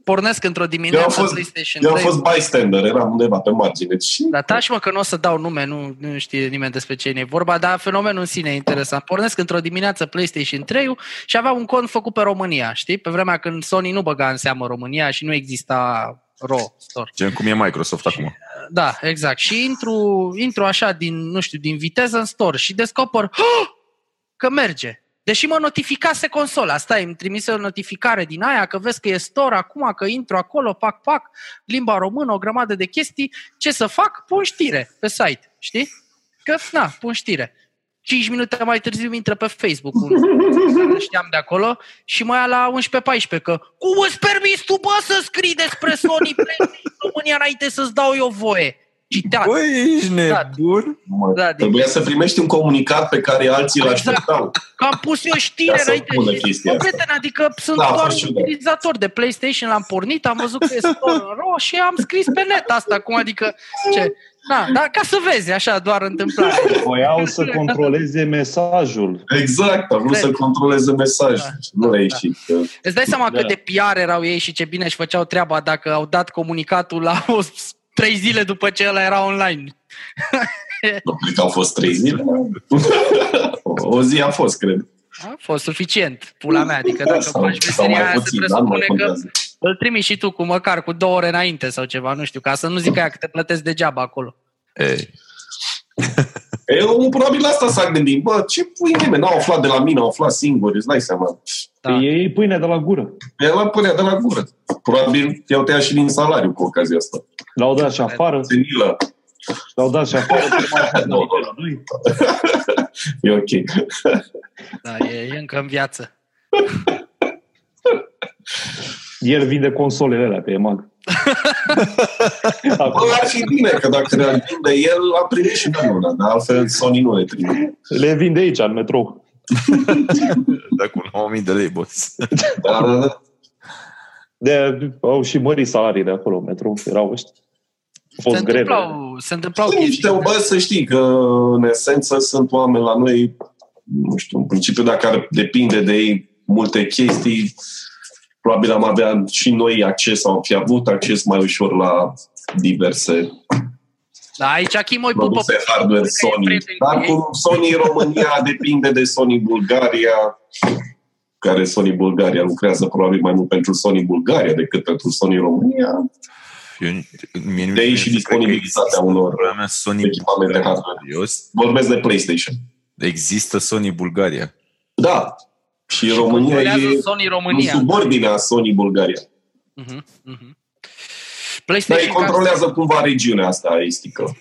pornesc într-o Eu am dimineață fost, PlayStation eu am 3. fost bystander, eram undeva pe margine. Și Da, taci mă că nu o să dau nume, nu, nu știe nimeni despre ce e vorba, dar fenomenul în sine e interesant. Pornesc într-o dimineață PlayStation 3 și avea un cont făcut pe România, știi? Pe vremea când Sony nu băga în seamă România și nu exista RO Store. Gen cum e Microsoft acum. Da, exact. Și intru, intru așa din, nu știu, din viteză în store și descoper "Ah! că merge. Deși mă notificase consola, stai, îmi trimise o notificare din aia că vezi că e store acum, că intru acolo, pac, pac, limba română, o grămadă de chestii. Ce să fac? Pun știre pe site, știi? Că, na, pun știre. 5 minute mai târziu intră pe Facebook un nu știam de acolo și mai ia la 11-14 că cum îți permis tu, bă, să scrii despre Sony PlayStation România înainte să-ți dau eu voie? Citat. Băi, ești nebun? mă, Da, din- trebuia să primești un comunicat pe care alții îl Exact. așteptau. Că am pus eu știre Ca să înainte pună și chestia bă, asta. prieten, adică sunt Da, a doar fost un ciudat. utilizator de PlayStation, l-am pornit, am văzut că e store în ro și am scris pe net asta, cum adică ce? Da, da, ca să vezi, așa, doar întâmplare. <laughs> Voiau să controleze mesajul. Exact, a vrut Cred. să controleze mesajul. Da. Nu a Da. ieșit. că- Îți dai seama Da. cât de PR erau ei și ce bine își făceau treaba dacă au dat comunicatul la <laughs> o, trei zile după ce ăla era online. Nu, cred că au fost trei zile. o zi a fost, cred. A fost suficient, pula mea, adică dacă Sau- faci sau meseria mai aia se puțin, da, nu mai presupune că contează. Îl trimiți și tu cu măcar cu două ore înainte sau ceva, nu știu, ca să nu zic aia că te plătesc degeaba acolo. Ei, Eu probabil asta s-a gândit. Bă, ce pui nimeni? N-au aflat de la mine, au aflat singuri, îți dai seama. Da. Da. Ei pâine de la gură. El la pânea de la gură. Probabil i-au tăiat și din salariu cu ocazia asta. L-au dat și afară. Senilă. L-au dat și afară. <laughs> prima dată Nu, nu, la noi. E ok. Da, e, e încă în viață. <laughs> El vinde consolele alea pe EMAG. Acum <laughs> Bă, ar fi bine că dacă le vinde el, a primit și noi una, dar altfel Sony nu le trimite. le vinde aici, în metrou. <laughs> da, cu 9000 de lei, boss. Da, da, da. De, au și mărit salariile acolo, în metrou. Erau ăștia. A fost Se greve. întâmplau, se întâmplau Sunt niște, chestii. bă, să știi că în esență sunt oameni la noi, nu știu, în principiu dacă ar depinde de ei multe chestii, probabil am avea și noi acces sau am fi avut acces mai ușor la diverse Da, aici Chimoi pupă produse hardware că e Sony. prieten Dar cu ei. cum Sony România <laughs> depinde de Sony Bulgaria, care Sony Bulgaria lucrează probabil mai mult pentru Sony Bulgaria decât pentru Sony România, Eu, mie nu De aici și cred că disponibilitatea există unor probleme Sony echipamente Bulgaria. hardware. Serios? vorbesc de PlayStation. Există Sony Bulgaria. Da. Și România controlează e Sony în România. subordinea Sony Bulgaria. Mhm, mhm. Dar PlayStation ei controlează cumva regiunea asta estică.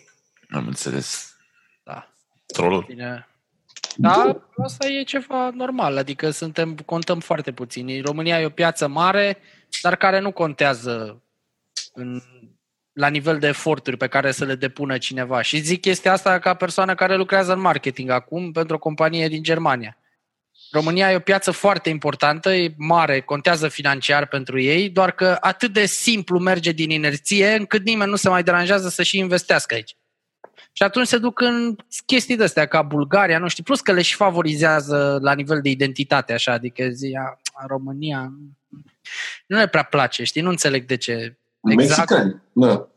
Am înțeles. Da. Trollul. Bine. Da, asta e ceva normal, adică suntem, contăm foarte puțini. România e o piață mare, dar care nu contează în, la nivel de eforturi pe care să le depună cineva. Și zic chestia asta ca persoană care lucrează în marketing acum pentru o companie din Germania. România e o piață foarte importantă, e mare, contează financiar pentru ei, doar că atât de simplu merge din inerție încât nimeni nu se mai deranjează să și investească aici. Și atunci se duc în chestii de astea ca Bulgaria, nu știu, plus că le și favorizează la nivel de identitate, așa, adică zi, a, România nu le prea place, știi, nu înțeleg de ce. Exact. Mexicani, da.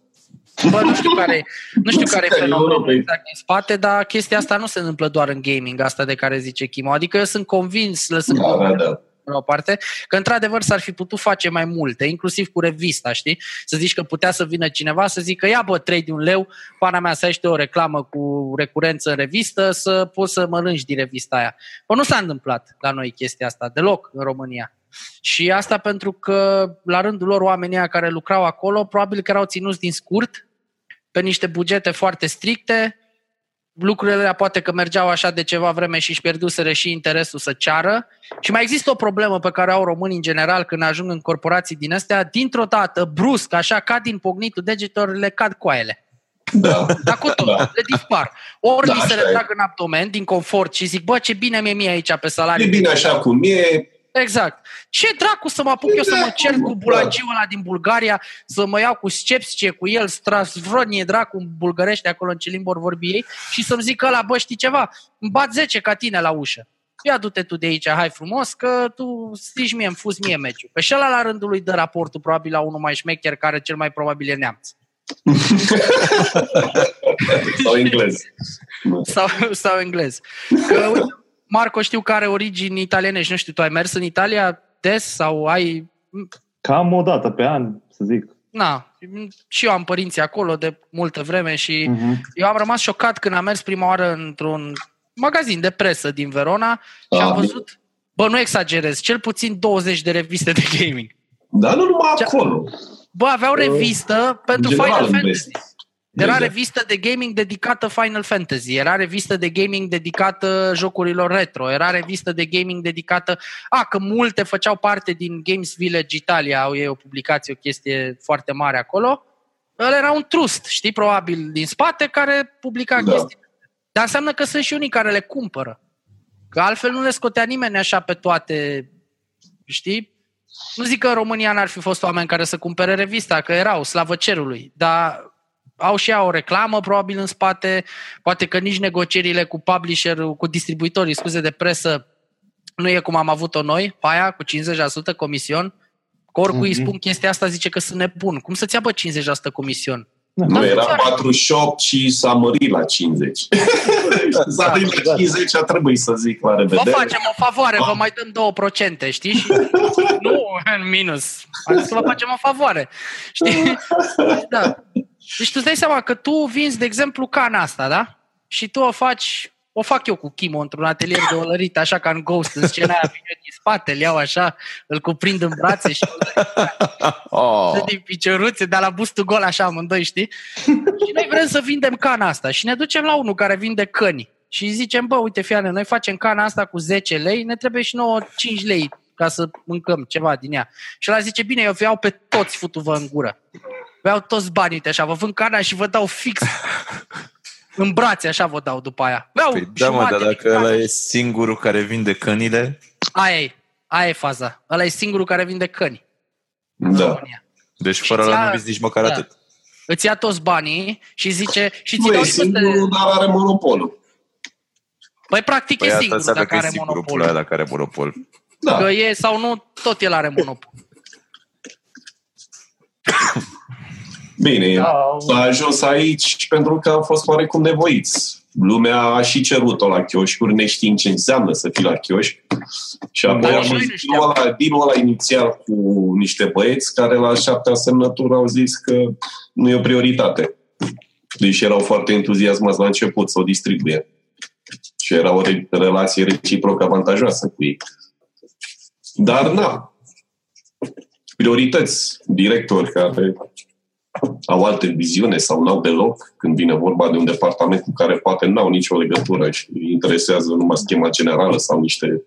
Bă, nu știu care, nu știu care e Mexicani, fenomenul europeni. exact din spate, dar chestia asta nu se întâmplă doar în gaming, asta de care zice Chimo. Adică eu sunt convins, lăsând Da, da, da. la o parte, că într-adevăr s-ar fi putut face mai multe, inclusiv cu revista, știi? Să zici că putea să vină cineva să zică, ia bă, trei de un leu, pana mea să ai și tu o reclamă cu recurență în revistă, să poți să mănânci din revista aia. Bă, nu s-a întâmplat la noi chestia asta, deloc în România. Și asta pentru că, la rândul lor, oamenii ăia care lucrau acolo, probabil că erau ținuți din scurt, pe niște bugete foarte stricte, lucrurile alea poate că mergeau așa de ceva vreme și își pierduseră și interesul să ceară. Și mai există o problemă pe care au românii în general când ajung în corporații din astea, dintr-o dată, brusc, așa, cad din pognitul degetelor, le cad coaiele. Da. Dar cu tot, Da. le dispar. Ori Da, li se așa e. retrag în abdomen, din confort și zic, bă, ce bine mi-e mie aici pe salariu. E bine așa cum e, Exact. Ce dracu să mă apuc eu să mă cer cu bulangiul ăla din Bulgaria, să mă iau cu scepsce cu el, strasvrodnie dracu în bulgărește acolo în ce limbă ori vorbi ei și să-mi zic ăla, bă, știi ceva, îmi bat 10 ca tine la ușă. Ia du-te tu de aici, hai frumos, că tu strici mie, îmi fuz mie meciul. Pe și ăla la rândul lui dă raportul probabil la unul mai șmecher care cel mai probabil e neamț. <laughs> sau englez. sau, sau englez. Că, uite, Marco știu că are origini italienești, nu știu, tu ai mers în Italia des sau ai... Cam o dată pe an, să zic. Na, și eu am părinții acolo de multă vreme și Mhm. eu am rămas șocat când am mers prima oară într-un magazin de presă din Verona și Ah, am bine. văzut, bă, nu exagerez, cel puțin 20 de reviste de gaming. Dar nu numai Ce- acolo. Bă, aveau revistă pentru general Final în Fantasy. vest. Era Exact. revistă de gaming dedicată Final Fantasy, era revistă de gaming dedicată jocurilor retro, era revistă de gaming dedicată... A, că multe făceau parte din Games Village Italia, au ei o publicație, o chestie foarte mare acolo. Ăla era un trust, știi, probabil, din spate, care publica Da. chestii. Dar înseamnă că sunt și unii care le cumpără. Că altfel nu le scotea nimeni așa pe toate, știi? Nu zic că în România n-ar fi fost oameni care să cumpere revista, că erau, slavă cerului, dar au și ea o reclamă probabil în spate, poate că nici negocierile cu publisher, cu distribuitorii, scuze, de presă, nu e cum am avut-o noi, pe aia, cu 50% comision. Că oricui îi Mhm. spun chestia asta, zice că sunt nebun. Cum să-ți ia, bă, 50% comision? Nu, Dar era chiar- 48 și s-a mărit la 50. <laughs> S-a mărit la 50 a trebuit să zic la Vă revedere. facem o favoare, vă mai dăm 2%, știi? Și <laughs> nu în minus. Am zis că vă facem o favoare. Știi? <laughs> Da. Deci tu îți dai seama că tu vinzi, de exemplu, cana asta, da? Și tu o faci, o fac eu cu Chimo într-un atelier de olărit, așa ca în Ghost, în scena aia, vine din spate, îl iau așa, îl cuprind în brațe și Oh. dă din picioruțe, dar la bustul gol așa amândoi, știi? Și noi vrem să vindem cana asta și ne ducem la unul care vinde căni și îi zicem, bă, uite, fiane, noi facem cana asta cu 10 lei, ne trebuie și nouă 5 lei ca să mâncăm ceva din ea. Și ăla zice, bine, eu vă iau pe toți futu-vă în gură. Vă iau toți banii, uite, așa, vă vând cana și vă dau fix <laughs> în brațe, așa vă dau după aia. Vă iau Păi da, mă, jumate dar din dacă cană. ăla e singurul care vinde cănile, Aia e, aia e faza. Ăla e singurul care vinde căni în Da. România. deci fără Și ăla ți-a- nu vezi nici măcar da. atât. Îți ia toți banii și zice, și ți Nu dau e și peste... singurul, dar are monopolul. Păi practic Păi e asta singur înseamnă dacă că e are singurul monopol. pula aia dacă are monopol. Da. Că e sau nu, tot el are monopol. Bine, Da, a ajuns aici pentru că am fost oarecum nevoiți. Lumea a și cerut-o la chioșcuri, neștiind ce înseamnă să fii la chioșc. Și apoi Dar am nici noi văzut nu știam. dealul ăla, dealul ăla inițial cu niște băieți care la șaptea semnătură au zis că nu e o prioritate. Deși erau foarte entuziasmați la început să o distribuie. Și era o re- relație reciproc avantajoasă cu ei. Dar na, priorități, directori care au alte viziune sau n-au deloc când vine vorba de un departament cu care poate n-au nicio legătură și îi interesează numai schema generală sau niște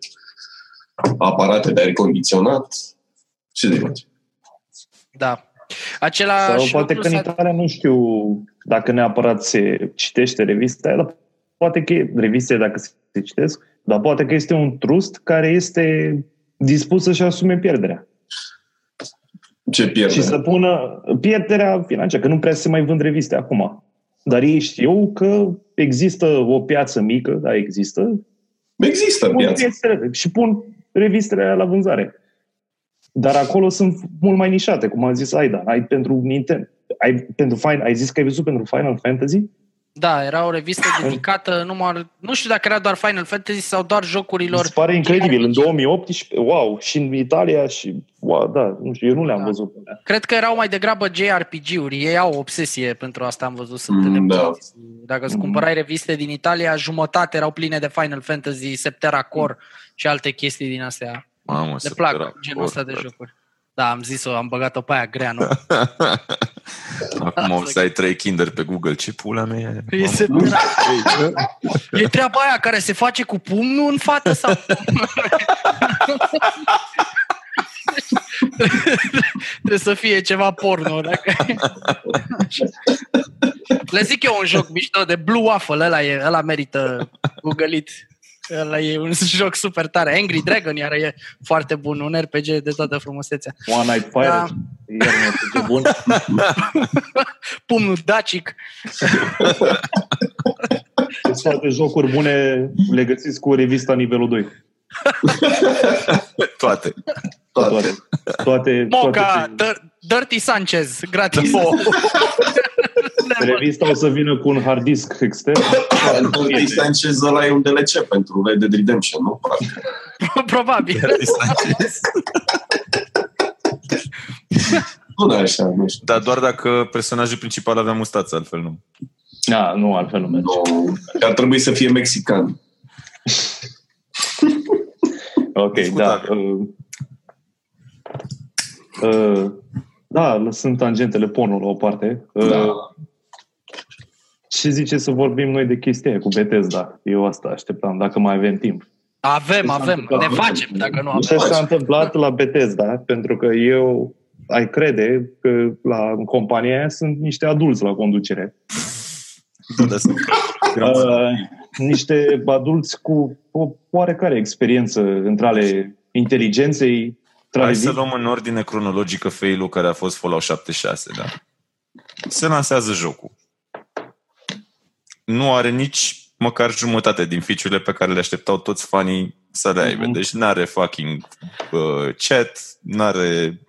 aparate de aer condiționat. Ce de face? Da. Același Sau poate lucru că în s-a- Italia nu știu dacă neapărat se citește revista aia, dar poate că e reviste dacă se citesc, dar poate că este un trust care este dispus să-și asume pierderea. Ce pierde? Și să pună pierderea financiară, că nu prea se mai vând reviste acum. Dar ei știu că există o piață mică, da, există, Există pun piață. piesele și pun revistele alea la vânzare. Dar acolo sunt mult mai nișate, cum a zis Aida. Ai pentru Nintendo. Ai, pentru Final, ai zis că ai văzut pentru Final Fantasy? Da, era o revistă dedicată numai... Nu știu dacă era doar Final Fantasy sau doar jocurilor... Mi se pare incredibil. În 2018, wow, și în Italia și, wow, da, nu știu, eu nu le-am Da. văzut. Cred că erau mai degrabă JRPG-uri. Ei au o obsesie pentru asta, am văzut. Sunt Mm, nebunați. da. Dacă îți Mm. cumpărai reviste din Italia, jumătate erau pline de Final Fantasy, Septera Core și alte chestii din astea. Mamă, Le super plac acord, genul ăsta de frate. jocuri. Da, am zis-o, am băgat-o pe aia grea, nu? <laughs> Acum o să ai trei Kinder pe Google. Ce pula mea e? E, Mamă. Septera. e treaba aia care se face cu pumnul în fată sau... <laughs> Trebuie să fie ceva porno. Dacă... Le zic eu un joc mișto de Blue Waffle, ăla, e, ăla merită googlit. Ăla e un <laughs> joc super tare. Angry Dragon, iar e foarte bun, un RPG de toată frumusețea. One Night Fire. Da. Da. Iar nu e bun. <laughs> Pumnul dacic. Sunt toate jocuri bune le găsiți cu revista nivelul 2. <laughs> Toate. Toate. Toate, Moca, toate Dir- Dirty Sanchez, gratis. Revista o să vină cu un hard disk extern. Dirty Sanchez ăla e un DLC pentru Red Dead Redemption, nu? Parcă. <laughs> Probabil. Nu e așa, nu știu. Dar doar dacă personajul principal avea mustață, altfel nu. Da, nu, altfel nu merge. Nu, ar trebui să fie mexican. <laughs> Ok, da. Discutabil. Uh, uh, da, lăsând tangentele porno la o parte. Uh, Da. Ce zice să vorbim noi de chestia aia cu Bethesda? Eu asta așteptam, dacă mai avem timp. Avem, avem. Ne facem dacă nu Ce avem. s-a întâmplat la Bethesda? Pentru că eu ai crede că la în compania aia sunt niște adulți la conducere. Uh, niște adulți cu o oarecare experiență între ale inteligenței, între ale Hai să vii- luăm în ordine cronologică fail-ul care a fost Fallout 76, da. Se lansează jocul. Nu are nici măcar jumătate din feature pe care le așteptau toți fanii să le aibă. Mhm. Deci n-are fucking uh, chat, n-are,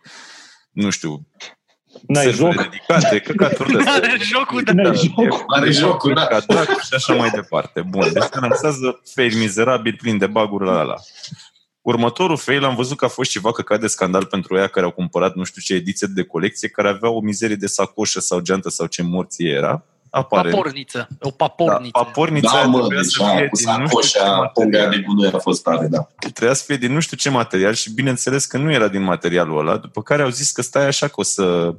nu știu, N-ai servere joc. dedicate, căcaturi de <laughs> astea. Are jocul de... N-ai joc. Are jocul, da. Ca dracu și așa mai departe. Bun, deci se lansează fail mizerabil plin de baguri la ala. Următorul fail am văzut că a fost ceva căcat de scandal pentru ea care au cumpărat nu știu ce ediție de colecție care avea o mizerie de sacoșă sau geantă sau ce morție era. Apare. Paporniță. O Da, paporniță. papornița Da, aia mă, trebuia să deja fie cu din nu știu ce sacoșa, punga material. de gunoi a fost tare, da. Trebuia să fie din nu știu ce material și bineînțeles că nu era din materialul ăla, după care au zis că stai așa că o să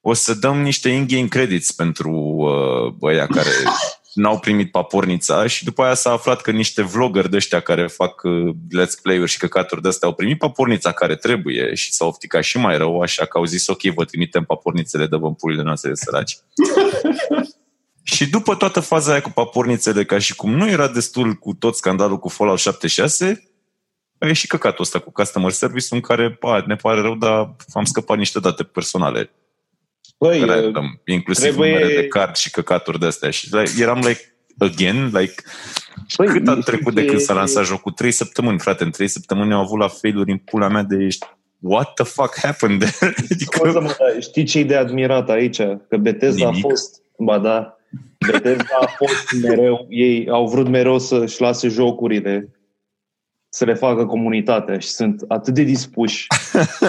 o să dăm niște in-game credits pentru uh, băia care <laughs> n-au primit papornița și după aia s-a aflat că niște vlogger de ăștia care fac uh, let's play-uri și căcaturi de astea au primit papornița care trebuie și s-au ofticat și mai rău, așa că au zis ok, vă trimitem papornițele, dă purile noastre de săraci. <laughs> Și după toată faza aia cu papornițele, ca și cum nu era destul cu tot scandalul cu Fallout 76, a ieșit căcatul ăsta cu customer service în care, pa, ne pare rău, dar am scăpat niște date personale. Băi, Random, inclusiv trebuie- numere de card și căcaturi de astea. Și like, eram like, again, like, băi, cât a e- trecut de e- când s-a lansat jocul? Trei săptămâni, frate. În trei săptămâni au avut la failuri în pula mea de ești what the fuck happened there? <laughs> adică, Scuze-mă, dar știi ce e de admirat aici? Că Bethesda Nimic. a fost... Ba da. Bethesda a fost mereu... Ei au vrut mereu să-și lase jocurile să le facă comunitatea și sunt atât de dispuși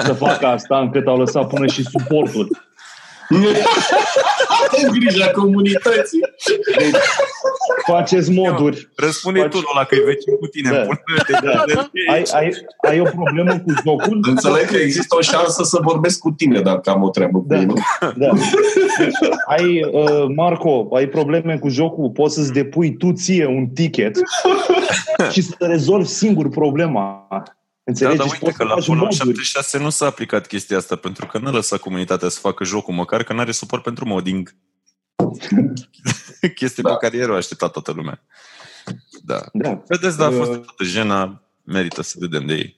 să facă asta încât au lăsat până și suportul. În grija comunității. Deci, faceți moduri. răspunde Faci- tu ăla că e vecin cu tine. Da. în pula mea, te- Da. te- Ai, ai, ai o problemă cu jocul? Înțeleg că există o șansă să vorbesc cu tine dacă am o treabă cu Da. el. Da. Deci, ai, uh, Marco, ai probleme cu jocul, poți să-ți depui tu ție un ticket și să rezolvi singur problema. Da, Înțelegi? dar Și uite poți că să la faci Fallout moduri. 76 nu s-a aplicat chestia asta, pentru că n-a lăsat comunitatea să facă jocul, măcar că n-are suport pentru modding. <laughs> Chestie Da. pe care ieri o aștepta toată lumea. Da. Da. Vedeți, da, a fost Uh. toată jena. merită să vedem de ei.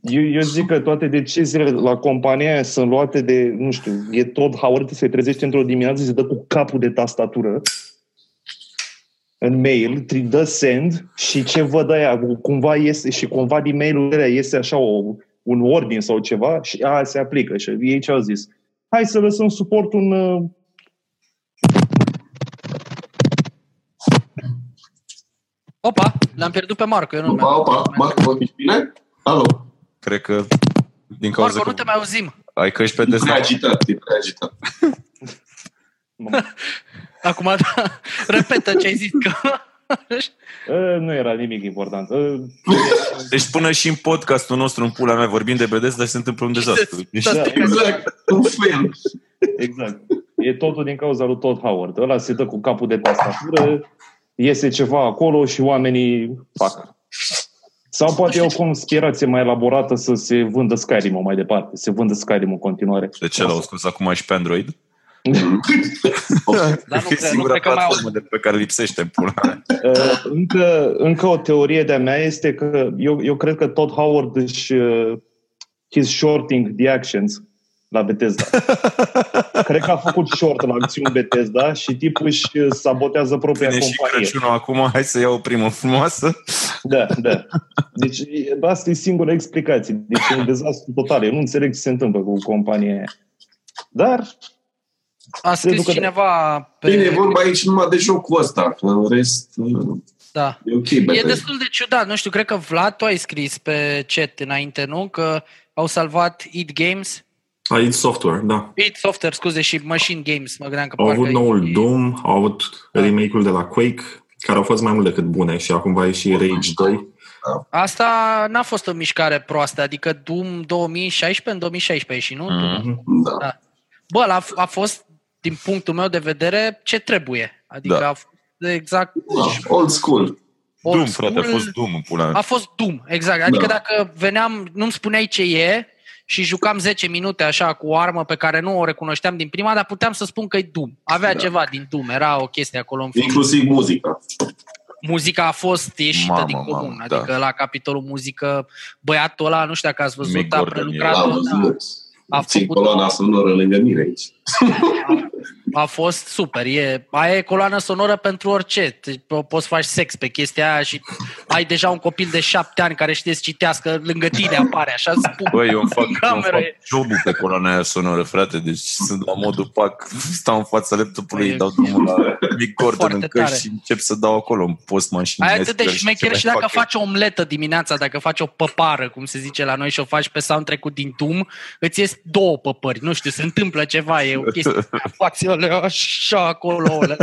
Eu, eu zic că toate deciziile la compania aia sunt luate de, nu știu, e tot Howard se trezește într-o dimineață și se dă cu capul de tastatură în mail, tri dă send și ce văd aia, cumva iese, și cumva din mail-ul ăla iese așa o, un ordin sau ceva și a, se aplică. Și ei ce au zis? Hai să lăsăm suport un uh, Opa, l-am pierdut pe Marco. Eu nu Opa, opa, Marco, vă ești bine? Alo. Cred că din cauza Marco, că nu te mai auzim. ai căști pe E prea desktop. agitat, e prea agitat. <laughs> <laughs> Acum, da, repetă ce ai zis. Că... uh, <laughs> nu era nimic important. Uh, Deci până și în podcastul nostru, în pula mea, vorbim de BDS, dar se întâmplă un dezastru. Deci, Da. Exact, un fel. Exact. E totul din cauza lui Todd Howard. Ăla se dă cu capul de tastatură, iese ceva acolo și oamenii fac. Sau poate e o conspirație mai elaborată să se vândă Skyrim mai departe. Se vândă Skyrim în continuare. de ce l-au scos acum și pe Android? Dar nu e cred- nu singura cred că mai au. platformă de pe care lipsește în pula mea. <laughs> Uh, încă, încă o teorie de-a mea este că eu, eu cred că Todd Howard își uh, he's shorting the actions la Bethesda. <laughs> cred că a făcut short la acțiuni Bethesda și tipul își uh, sabotează propria Vine și companie. Crăciunul acum, hai să iau o primă frumoasă. Da, da. Deci e- asta e singura explicație. Deci e un dezastru total. Eu nu înțeleg ce se întâmplă cu compania aia. Dar A scris Cred că- cineva pe... Bine, e vorba aici numai de jocul ăsta. În rest, Da. e ok. E Bethesda. destul de ciudat, nu știu, cred că Vlad, tu ai scris pe chat înainte, nu? Că au salvat id Games, Aici software, da. id Software, scuze, și Machine Games, mă gândeam că Au parcă avut e- noul Doom, au avut remake-ul de la Quake, care au fost mai mult decât bune și acum va ieși Rage 2. Asta n-a fost o mișcare proastă, adică Doom 2016 în 2016 și nu? Mhm. Da. Bă, a, a fost, din punctul meu de vedere, ce trebuie. Adică Da. a fost exact Da, Old school. old Doom, frate, a school. fost Doom în pula A mea. fost Doom, exact. Adică Da. dacă veneam, nu-mi spuneai ce e și jucam 10 minute așa cu o armă pe care nu o recunoșteam din prima, dar puteam să spun că e Doom. Avea Da. ceva din Doom, era o chestie acolo în film. Inclusiv muzica. Muzica a fost ieșită Mamă, din comun. mamă, adică da. la capitolul muzică, băiatul ăla, nu știu dacă ați văzut, Mick a Gordon, prelucrat Am da, văzut. A Țin făcut coloana sonoră lângă mine aici. a fost super. E, aia e coloană sonoră pentru orice. Te- po- Poți să faci sex pe chestia aia și ai deja un copil de șapte ani care știe să citească, lângă tine apare așa. spun. Băi, eu îmi fac, eu îmi Cameră fac e. jobul pe coloana aia sonoră, frate, deci sunt la modul pac, stau în fața laptopului, E îi dau drumul la Mick Gordon foarte în căști tare. și încep să dau acolo în postman și Ai în atât de Nestle șmecher ce și mai dacă fac eu. faci o omletă dimineața, dacă faci o păpară, cum se zice la noi, și o faci pe soundtrack-ul din Doom, îți ies două păpări. Nu știu, se întâmplă ceva, e o chestie. Faci alea așa acolo. alea.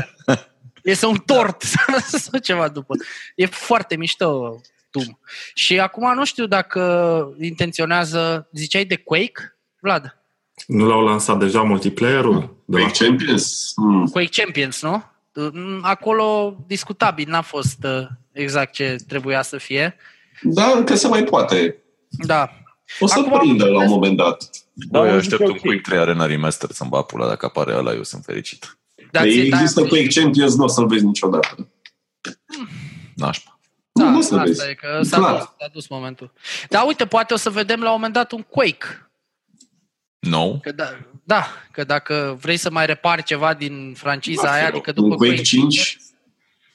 Este un tort <laughs> sau ceva după. E foarte mișto Doom. Și acum nu știu dacă intenționează, ziceai de Quake, Vlad? Nu l-au lansat deja multiplayer-ul? De la... Quake Champions? Mm. Quake Champions, nu? Mm, Acolo discutabil, n-a fost uh, exact ce trebuia să fie. Da, încă se mai poate. Da. O să Acum- prindă la un moment dat. Da, Băi, eu eu aștept zic un ok. Quake 3 Arena Remaster să-mi bag pula dacă apare ăla, eu sunt fericit. Dar Păi ție- există da, Quake Champions, nu o să-l vezi niciodată. Nașpa. Da, nu, nu o să asta vezi. e că s-a Clar. dus, s-a dus momentul. Dar uite, poate o să vedem la un moment dat un Quake. Nou? Că da, da, că dacă vrei să mai repari ceva din franciza aia, adică după un Quake 5?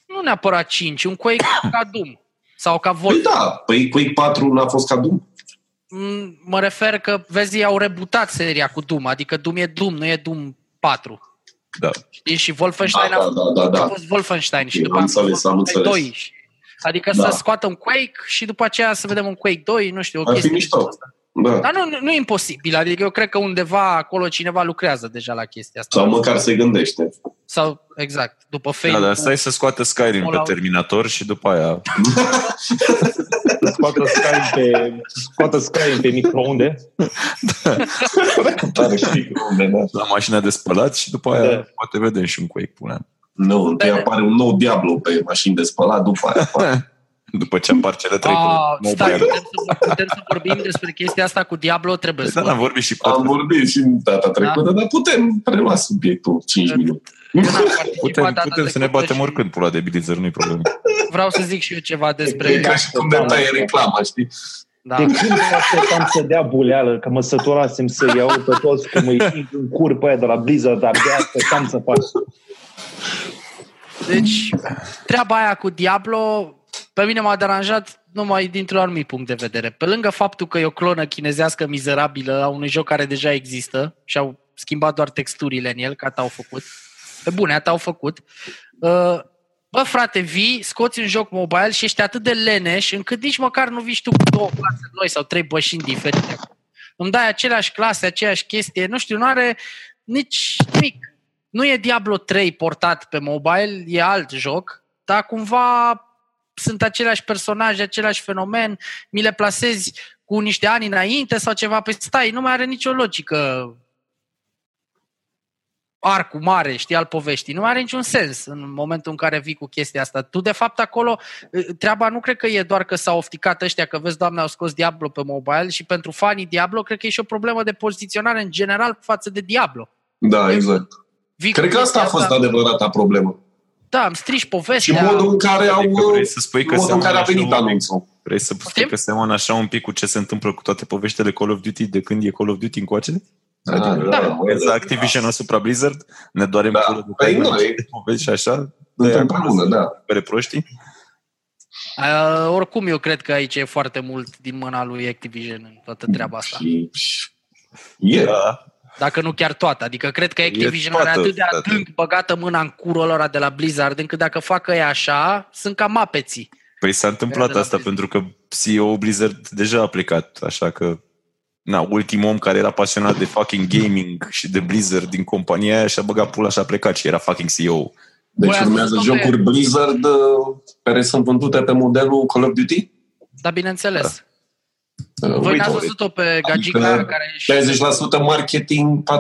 nu neapărat 5, un Quake ca Doom sau ca Păi Wolf. da, păi Quake 4 n-a fost ca Doom. Mm, Mă refer că, vezi, ei au rebutat seria cu Doom, adică Doom e Doom, nu e Doom 4. Da. Știi? Și Wolfenstein Da, a da, fost, da, da, da. a fost Wolfenstein și Eu după am aceea a fost înțeles, am Wolfenstein înțeles. 2. Și- Adică Da. să scoată un Quake și după aceea să vedem un Quake 2, nu știu, o Ar fi chestie. mișto. genul ăsta. Da. Dar nu, nu, nu e imposibil, adică eu cred că undeva acolo cineva lucrează deja la chestia asta. Sau măcar se gândește. Sau, exact, după Da, Fable. dar stai să scoată Skyrim pe Fallout. Terminator și după aia... <laughs> Scoată Skyrim pe, scoată Skyrim pe microunde. Are și microunde, da. La mașina de spălat și după aia Da. poate vedem și un Quake, pune. Nu, întâi Da. apare un nou Diablo pe mașini de spălat, după aia apare. <laughs> După ce apar cele trei Ah, cu stai, mobile. putem să, putem să vorbim despre chestia asta cu Diablo? Trebuie să Da, am vorbim. vorbit și Am pot, vorbit și data trecută, dar putem prelua subiectul 5 minute. Eu n-am participat putem, data putem să ne trecută batem și oricând pula de Blizzard, nu-i problemă. <laughs> Vreau să zic și eu ceva E despre... ca și cum de taie reclama, știi? Da. De când mă așteptam să dea buleală, că mă săturasem să iau pe toți, că mă îi în cur pe aia de la Blizzard, abia așteptam să fac. Deci, treaba aia cu Diablo, pe mine m-a deranjat numai dintr-un anumit punct de vedere. Pe lângă faptul că e o clonă chinezească mizerabilă a unui joc care deja există și au schimbat doar texturile în el, ca t-au făcut. Pe bune, t-au făcut. Uh, Bă, frate, vii, scoți un joc mobile și ești atât de leneș încât nici măcar nu vii și tu cu două clase noi sau trei bășini diferite. Îmi dai aceleași clase, aceeași chestie, nu știu, nu are nici nimic. Nu e Diablo 3 portat pe mobile, e alt joc, dar cumva sunt aceleași personaje, același fenomen, mi le plasezi cu niște ani înainte sau ceva, păi stai, nu mai are nicio logică arcul mare, știi, al poveștii. Nu mai are niciun sens în momentul în care vii cu chestia asta. Tu, de fapt, acolo, treaba nu cred că e doar că s-au ofticat ăștia, că vezi, doamne, au scos Diablo pe mobile și pentru fanii Diablo, cred că e și o problemă de poziționare în general față de Diablo. Da, exact. Vii Cred cu că asta a chestia fost adevărata problemă. Da, îmi strici Și povestea. modul în care au... Adică vrei să spui că modul în care a seamănă venit așa un- anunțul. Vrei să spui Poftim? că seamănă așa un pic cu ce se întâmplă cu toate poveștile Call of Duty de când e Call of Duty încoace? Da, Adică da, da. mă, Exact da. Activision asupra Blizzard, ne doarem Da. pulă de Păi Tiger noi- de povești și așa, de Suntem acolo împreună, să da. Pe proștii. Uh, oricum, eu cred că aici e foarte mult din mâna lui Activision în toată treaba asta. Și, și- e. Da. Dacă nu chiar toată. Adică cred că Activision are toată, atât de frate. adânc băgată mâna în curul ăla de la Blizzard, încât dacă fac ei așa, sunt cam apeții. Păi s-a întâmplat de la asta Blizzard. pentru că CEO Blizzard deja a plecat, așa că na, ultimul om care era pasionat de fucking gaming și de Blizzard din compania aia și-a băgat pula și a plecat și era fucking CEO. Deci Voi ați urmează văzut-o pe- jocuri Blizzard uh, care sunt vândute pe modelul Call of Duty? Dar bineînțeles. Uh, Voi uite, n-ați văzut-o pe Gagica, Adică care și 60% marketing, 40%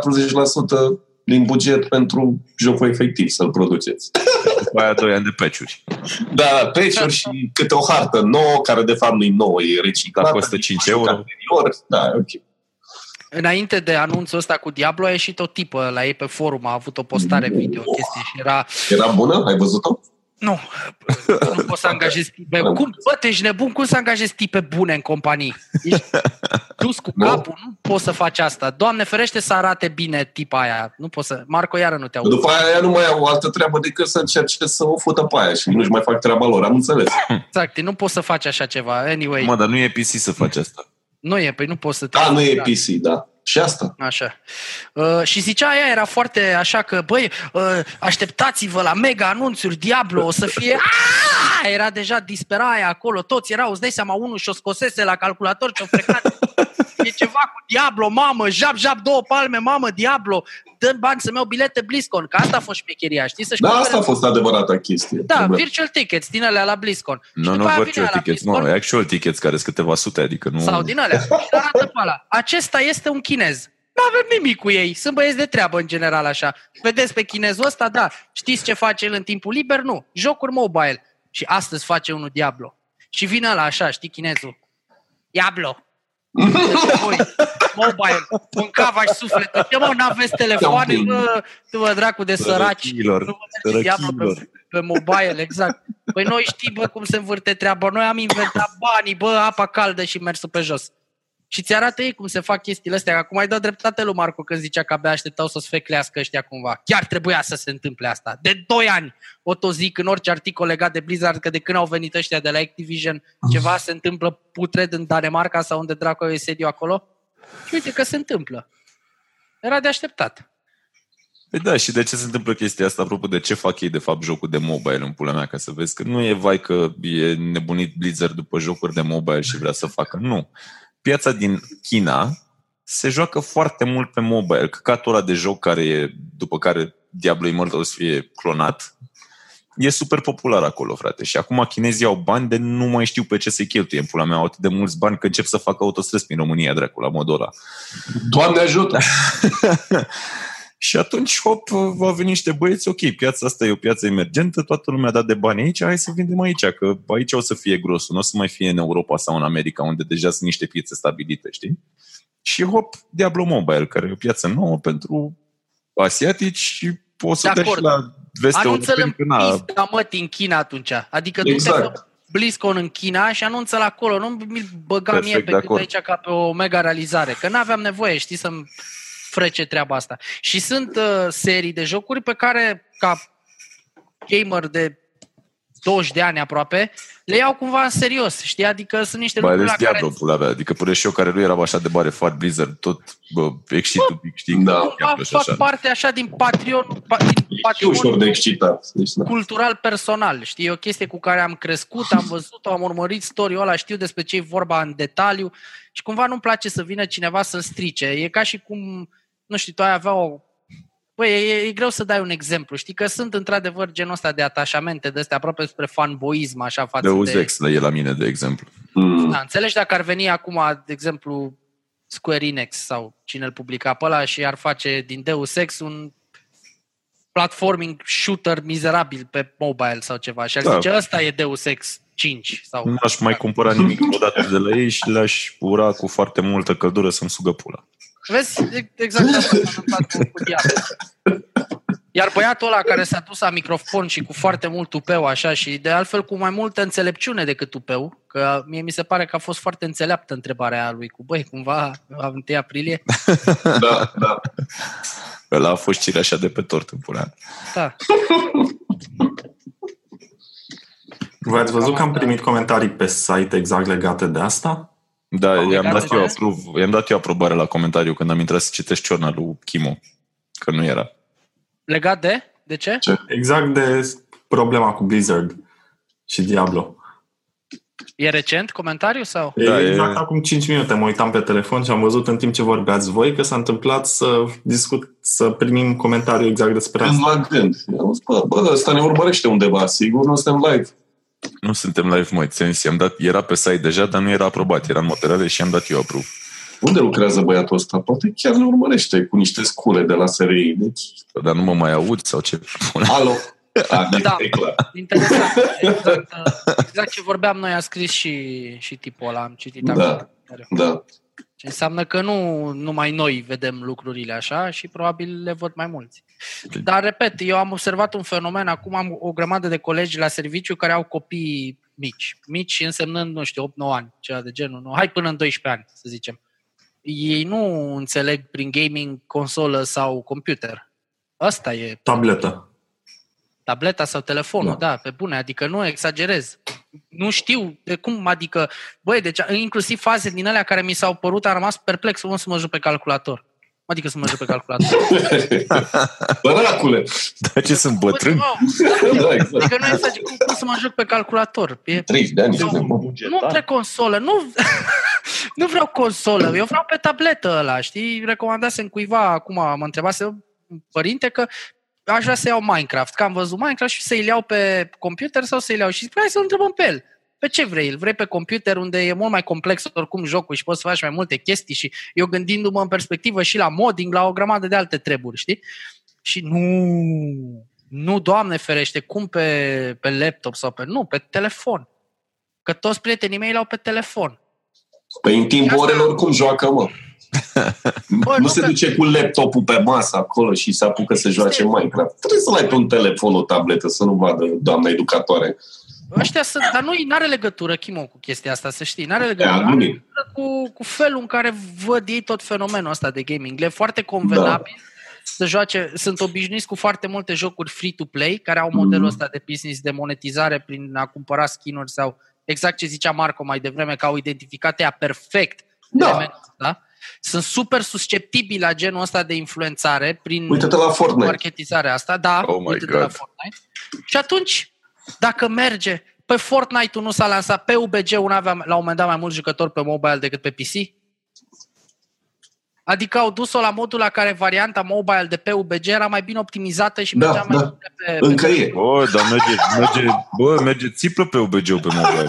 din buget pentru jocul efectiv să-l produceți. După aia doi ani de patch-uri. Da, da, patch și câte o hartă nouă, care de fapt nu e nouă, e reciclată. Dar costă 5 din euro. anterior. Da, ok. Înainte de anunțul ăsta cu Diablo a ieșit o tipă la ei pe forum, a avut o postare video, o chestie și era Era bună? Ai văzut-o? Nu, nu poți să angajezi <laughs> tipe. Cum, bă, tu ești nebun? Cum să angajezi tipe bune în companii? Ești dus cu Nu. capul, nu poți să faci asta. Doamne ferește să arate bine tipa aia. Nu poți să... Marco, iară nu te aud. După aia ea nu mai au altă treabă decât să încerce să o fută pe aia și nu-și mai fac treaba lor, am înțeles. <laughs> Exact, nu poți să faci așa ceva. Anyway, Mă, dar nu e PC să faci asta. nu e, păi nu poți să te... Da, nu e PC, da. Și asta. Așa. Uh, și zicea ea, era foarte așa că, băi, uh, așteptați-vă la mega anunțuri, Diablo, o să fie... <laughs> Aaaa! Era deja dispera aia acolo, toți erau, îți dai seama, unul și-o scosese la calculator, și-o frecat. <laughs> E ceva cu Diablo, mamă, jap, jap, două palme, mamă, Diablo, dă bani să-mi iau bilete BlizzCon, că asta a fost șmecheria, știi? Să-și Da, cumpere- asta a fost adevărata chestie. Da, Problema. virtual tickets din alea la BlizzCon. Și Nu, după nu aia virtual vine la tickets, BlizzCon, nu, e actual tickets care sunt câteva sute, adică nu... sau din alea. <laughs> Și arată pe ăla. Acesta este un chinez. Nu avem nimic cu ei. Sunt băieți de treabă în general așa. Vedeți pe chinezul ăsta? Da. Știți ce face el în timpul liber? Nu. Jocuri mobile. Și astăzi face unul Diablo. Și vine la așa, știi chinezul? Diablo. Voi, <laughs> mobile, mâncava-și sufletul. Ce mă, n-aveți telefoane, bă, tu mă, dracu de săraci. Sărăchilor, Nu vă mergeți Diablo sărăchilor. pe, pe mobile, exact. Păi noi știm, bă, cum se învârte treaba. Noi am inventat banii, bă, apa caldă și mersul pe jos. Și ți arată ei cum se fac chestiile astea. Acum ai dat dreptate lui Marco când zicea că abia așteptau să sfeclească ăștia cumva. Chiar trebuia să se întâmple asta. De 2 ani o tot zic în orice articol legat de Blizzard că de când au venit ăștia de la Activision ceva se întâmplă putred în Danemarca sau unde dracu e sediu acolo. Și uite că se întâmplă. Era de așteptat. Păi da, și de ce se întâmplă chestia asta, apropo de ce fac ei de fapt jocul de mobile în pula mea, ca să vezi că nu e vai că e nebunit Blizzard după jocuri de mobile și vrea să facă. Nu. Piața din China se joacă foarte mult pe mobile. Căcatul ăla de joc care e, după care Diablo Immortal o să fie clonat, e super popular acolo, frate. Și acum chinezii au bani de nu mai știu pe ce să-i cheltuie în pula mea. Au atât de mulți bani că încep să facă autostrăzi prin România, dracu, la modul ăla. Doamne ajută! <laughs> Și atunci, hop, va veni niște băieți, ok, piața asta e o piață emergentă, toată lumea a dat de bani aici, hai să vindem aici, că aici o să fie grosul, nu o să mai fie în Europa sau în America, unde deja sunt niște piețe stabilite, știi? Și hop, Diablo Mobile, care e o piață nouă pentru asiatici și o să De te și acord. la veste Anunță-l în europeni, că na, pizda mătii în China atunci. Adică Exact. du-te pe BlizzCon în China și anunță-l acolo. Nu mi băga Perfect, mie de pe gât acord. aici ca pe o mega realizare. Că n-aveam nevoie, știi, să-mi frece treaba asta. Și sunt uh, serii de jocuri pe care, ca gamer de 20 de ani aproape, le iau cumva în serios, știi? Adică sunt niște Mai lucruri ales la care Diablo, pula mea. Adică până și eu care nu eram așa de mare fan Blizzard, tot bă, excitul un pic, știi? Da. că Diablo fac, și fac așa. parte așa din Patreon, pa, din Și ușor de patrimoniul excitat. Deci, da. cultural personal. Știi, e o chestie cu care am crescut, am văzut-o, am urmărit story-ul ăla, știu despre ce e vorba în detaliu și cumva nu-mi place să vină cineva să-l strice. E ca și cum, nu știu, tu ai avea o... Băi, e, e greu să dai un exemplu. Știi că sunt într-adevăr genul ăsta de atașamente de astea aproape spre fanboism, așa față Deus de... Ex la e la mine, de exemplu. Mm. Da, înțelegi dacă ar veni acum, de exemplu, Square Enix sau cine îl publica pe ăla și ar face din Deus Ex un platforming shooter mizerabil pe mobile sau ceva și ar Da. zice ăsta e Deus Ex 5 sau... Nu aș mai cumpăra nimic odată de la ei și le-aș ura cu foarte multă căldură să-mi sugă pula. Vezi, E- exact asta s-a întâmplat cu, cu Diablo. Iar băiatul ăla care s-a dus la microfon și cu foarte mult tupeu așa și de altfel cu mai multă înțelepciune decât tupeu, că mie mi se pare că a fost foarte înțeleaptă întrebarea aia lui cu băi, cumva, la 1 aprilie, Da, da. Ăla a fost cireașa de pe tort în pula mea. da. Voi ați văzut că am primit comentarii pe site exact legate de asta? Da, i-am legat dat, de eu asta? approve, i-am dat eu aprobare la comentariu când am intrat să citesc ciorna lui Chimo, că nu era. Legat de? De ce? Exact de problema cu Blizzard și Diablo. E recent comentariu sau? E Da, e- exact acum 5 minute mă uitam pe telefon și am văzut în timp ce vorbeați voi că s-a întâmplat să discut, să primim comentariu exact despre Când asta. la gând. Am zis, bă, bă, ăsta ne urmărește undeva, sigur, nu suntem live. Nu suntem live, mă, ți i-am dat, era pe site deja, dar nu era aprobat, era în materiale și i-am dat eu approve. Unde lucrează băiatul ăsta? Poate chiar ne urmărește cu niște scule de la SRI. Deci, Dar nu mă mai aud sau ce? <laughs> alo. A, Da. e clar. Interesant. Exact, uh, exact ce vorbeam noi a scris și, și tipul ăla, am citit Da. acolo. Da. Ce înseamnă că nu numai noi vedem lucrurile așa și probabil le văd mai mulți. Dar, repet, eu am observat un fenomen, acum am o grămadă de colegi la serviciu care au copii mici. Mici însemnând, nu știu, 8-9 ani, ceva de genul. Nu? Hai până în 12 ani, să zicem. Ei nu înțeleg prin gaming consolă sau computer. Asta e Tabletă. tableta sau telefonul, da. da, pe bune, adică nu exagerez. Nu știu de cum, adică, băi, deci inclusiv faze din alea care mi s-au părut, am rămas perplex, cum să mă joc pe calculator. Adică să mă joc pe calculator. <laughs> Bă, dracule. Dar ce sunt bătrâni? Bă, Da, exact. Adică nu exager, cum, cum să mă joc pe calculator? E, 30 de ani. Nu. Nu. nu între consolă, nu, <laughs> nu vreau consolă, eu vreau pe tabletă ăla, știi? Recomandasem cuiva, acum mă întrebase un părinte că aș vrea să iau Minecraft, că am văzut Minecraft și să-i iau pe computer sau să-i iau și zic, hai să întrebăm pe el. Pe ce vrei? Îl vrei pe computer unde e mult mai complex oricum jocul și poți să faci mai multe chestii și eu gândindu-mă în perspectivă și la modding, la o grămadă de alte treburi, știi? Și nu, nu, Doamne ferește, cum pe, pe laptop sau pe... Nu, pe telefon. Că toți prietenii mei l-au pe telefon. Păi în timpul Asta- orelor cum joacă, mă? Bă, nu nu se că- duce cu laptopul pe masă acolo și se apucă să joace Minecraft. Trebuie să-l ai pe un telefon, o tabletă, să nu vadă doamna educatoare. Ăștia sunt, dar nu are legătură, Chimo, cu chestia asta, să știi. N-are Ea, legătură. nu Are e. legătură cu, cu felul în care văd ei tot fenomenul ăsta de gaming. Le e foarte convenabil să joace, sunt obișnuiți cu foarte multe jocuri free-to-play, care au modelul ăsta de business de monetizare prin a cumpăra skin-uri sau exact ce zicea Marco mai devreme, că au identificat ea perfect Da. elementul ăsta. Sunt super susceptibili la genul ăsta de influențare prin Uite-te la Fortnite. marketizarea asta, da, Oh my uite-te la God. Fortnite. Și atunci, dacă merge, pe Fortnite-ul nu s-a lansat, pe UBG-ul nu avea la un moment dat mai mulți jucători pe mobile decât pe PC? Adică au dus-o la modul la care varianta mobile de pe UBG era mai bine optimizată și Da, mergea mai da. bine pe, Încă pe e. Bă, dar merge, merge, bă, merge țiplă pe UBG-ul pe mobile.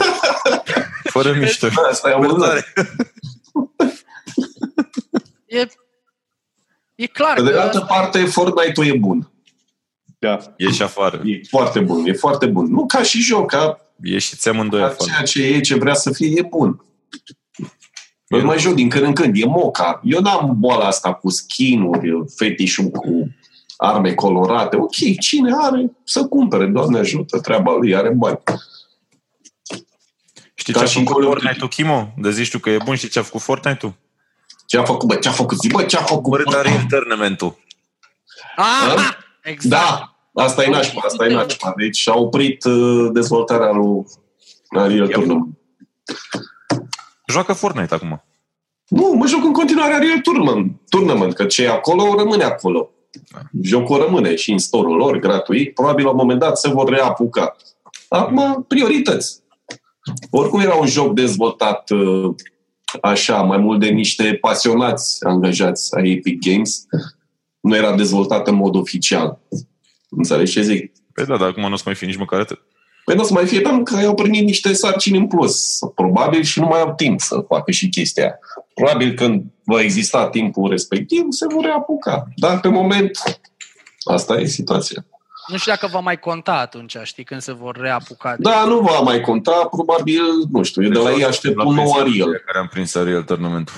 <laughs> Fără mișto. Da, asta e amuzant. <laughs> E, E clar Pe de că altă parte, Fortnite-ul e bun. Da. E și afară. E foarte bun, e foarte bun. Nu ca și joc, ca E și ți amândoi ca afară. ceea ce e, ce vrea să fie, e bun. Eu mai joc din când în când, e moca. Eu n-am boala asta cu skin-uri, fetișul cu arme colorate. Ok, cine are să cumpere, Doamne ajută, treaba lui, are bani. Știi Ca ce a și în făcut Call of Duty. Fortnite-ul, Chimo? De zici tu că e bun, știi ce a făcut Fortnite-ul? Ce a făcut, bă, ce a făcut, zi, bă, ce a făcut? Urât are tournamentul. Ah, exact. Da, asta e nașpa, asta e nașpa. Deci și-a oprit uh, dezvoltarea lui Unreal Tournament. Joacă Fortnite acum. Nu, mă joc în continuare Unreal Tournament, Tournament că ce e acolo rămâne acolo. Jocul rămâne și în store-ul lor, gratuit. Probabil la un moment dat se vor reapuca. Acum, priorități. Oricum era un joc dezvoltat uh, așa, mai mult de niște pasionați angajați ai Epic Games. Nu era dezvoltat în mod oficial. Înțelegi ce zic? Păi da, dar acum nu o să mai fi nici măcar atât. Păi nu o să mai fie pentru că au primit niște sarcini în plus. Probabil și nu mai au timp să facă și chestia. aia. Probabil când va exista timpul respectiv, se vor reapuca. Dar pe moment, asta e situația. Nu știu dacă va mai conta atunci, știi, când se vor reapuca. Da, nu va mai conta, probabil, nu știu, eu de la ei aștept La un nou prins- Ariel. Care am prins Ariel tournamentul.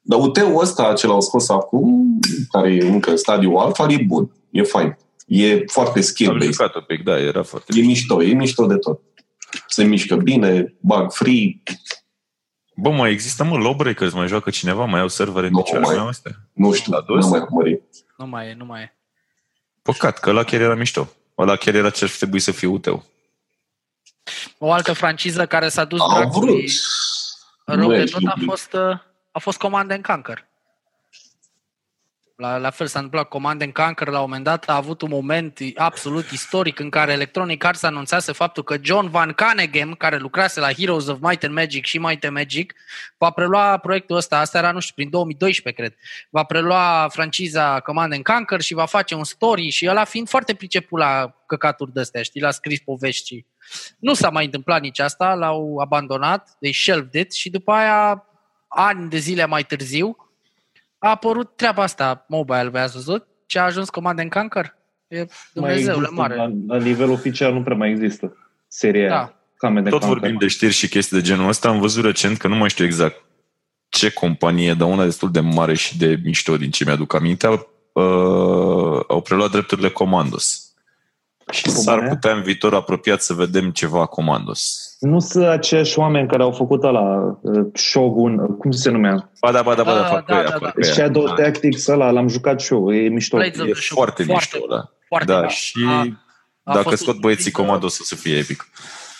Dar UT-ul ăsta, ce l-au scos acum, care e încă în stadiul alfa, e bun, e fain. E foarte Am skill-based. jucat un pic, da, era foarte E mișto, e mișto de tot. Se mișcă bine, bug-free, Bă, mai există, mă, Lawbreakers, mai joacă cineva, mai au servere în Nu picioare, mai. mai au astea. nu știu, La dos? nu mai urmărit. Nu mai e, nu mai e. Păcat, că la chiar era mișto. Ăla chiar era ce ar trebui să fie uteu. O altă franciză care s-a dus Au vrut. dracului rău Nu de e tot a simplu. fost, uh, a fost Command and Conquer. La, la fel s-a întâmplat Command and Conquer la un moment dat a avut un moment absolut istoric în care Electronic Arts anunțase faptul că John Van Caneghem, care lucrase la Heroes of Might and Magic și Might and Magic, va prelua proiectul ăsta, asta era, nu știu, prin 2012, cred, va prelua franciza Command and Conquer și va face un story și ăla fiind foarte priceput la căcaturi de-astea, știi, la scris povești și nu s-a mai întâmplat nici asta, l-au abandonat, they shelved it și după aia, ani de zile mai târziu, a apărut treaba asta mobile, v-ați văzut? Ce a ajuns Command and Conquer? E Dumnezeule există, mare. La, la nivel oficial nu prea mai există seria Da. aia. Command and Tot Conquer. vorbim de știri și chestii de genul ăsta. Am văzut recent, că nu mai știu exact ce companie, dar una destul de mare și de mișto din ce mi-aduc aminte, au, uh, au preluat drepturile Commandos. Și Cum s-ar aia? putea în viitor apropiat să vedem ceva Commandos. Nu sunt aceiași oameni care au făcut la Shogun, cum se numea? Ba da, ba da, ba da, Ah, fac da, pe da, aia, da. fac pe aia. Shadow Da. Tactics ăla, l-am jucat și eu, e mișto. Blades of E the Shogun. foarte Foarte mișto, da. Foarte Da, bun. și A- a dacă fost scot băieții un- Commandos o să fie epic.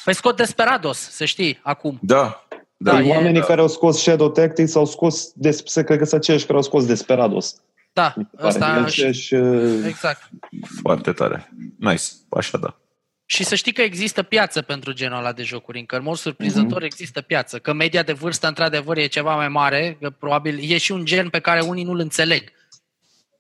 Păi scot Desperados, să știi, acum. Da, Da, da, e- Oamenii da. care au scos Shadow Tactics au scos, des, se cred că sunt aceiași care au scos Desperados. Da, mi se pare. ăsta E și, aceeași, uh, exact. foarte tare. Nice, așa da. Și să știi că există piață pentru genul ăla de jocuri, încă în mod surprinzător Mhm. există piață. Că media de vârstă, într-adevăr, e ceva mai mare, că probabil e și un gen pe care unii nu-l înțeleg.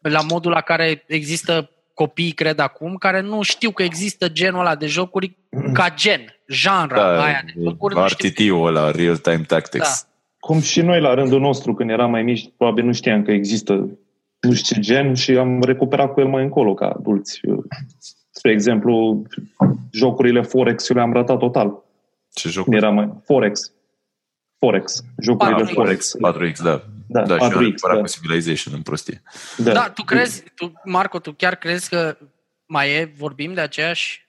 La modul la care există copii, cred acum, care nu știu că există genul ăla de jocuri ca gen, genre Da, aia de jocuri. nu știu. RTT-ul ăla, Real Time Tactics. Cum și noi la rândul nostru, când eram mai mici, probabil nu știam că există nu știu ce gen și am recuperat cu el mai încolo ca adulți. Spre exemplu, jocurile Forex eu le-am ratat total. Ce joc? Când eram mai... Forex. Forex. Jocurile Forex. Forex. 4X, da. Da, Da, și eu am 4X, recuperat da. cu Civilization în prostie. Da. Da, tu crezi, tu, Marco, tu chiar crezi că mai e, vorbim de aceeași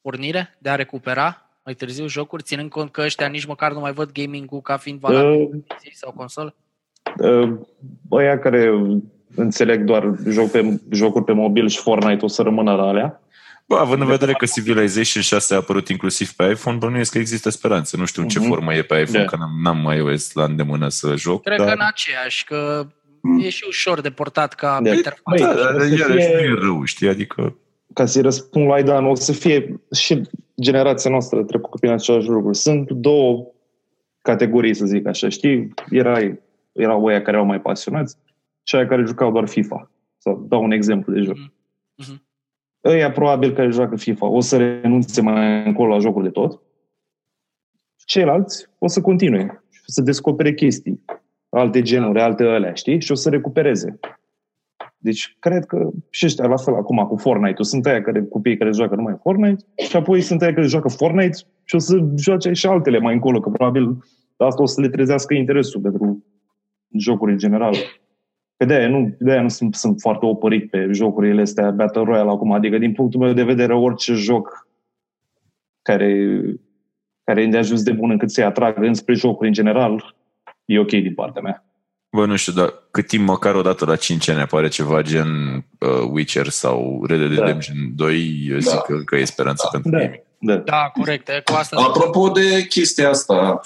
pornire de a recupera mai târziu jocuri, ținând cont că ăștia nici măcar nu mai văd gaming-ul ca fiind valabil Uh, pe PC sau consolă? Uh, Băia care înțeleg doar joc pe, jocuri pe mobil și Fortnite o să rămână la alea. Bă, având în vedere că Civilization 6 a apărut inclusiv pe iPhone, bănuiesc că există speranță. Nu știu în ce Mhm. formă e pe iPhone, Da. că n-am, n-am mai iOS la îndemână să joc. Cred dar... că în aceeași, că e și ușor de portat ca Da. interfață. Băi, Da, o dar să iarăși fie- nu e rău, știi? Adică Ca să-i răspund la Aidan, o să fie și generația noastră trecută prin același lucru. Sunt două categorii, să zic așa, știi? Era, erau oia care erau mai pasionați și aia care jucau doar FIFA. Să dau un exemplu de joc. Mhm. Mhm. Ăia probabil care joacă FIFA o să renunțe mai încolo la jocul de tot. Ceilalți o să continue și o să descopere chestii, alte genuri, alte alea, știi? Și o să recupereze. Deci cred că și ăștia la fel acum cu Fortnite-ul. Sunt aia care, copiii care joacă numai Fortnite și apoi sunt aia care joacă Fortnite și o să joace și altele mai încolo, că probabil asta o să le trezească interesul pentru jocuri în general. Că de-aia nu, de-aia nu sunt, sunt foarte opărit pe jocurile astea Battle Royale acum. Adică din punctul meu de vedere orice joc care, care e de ajuns de bun încât să-i atragă înspre jocuri în general, e ok din partea mea. Bă, nu știu, dar cât timp măcar o dată la 5 ani apare ceva gen uh, Witcher sau Red Dead Da. Redemption 2, eu zic Da. că, că e speranță pentru Da, gaming. da. Da, corect. e Cu asta Apropo de chestia asta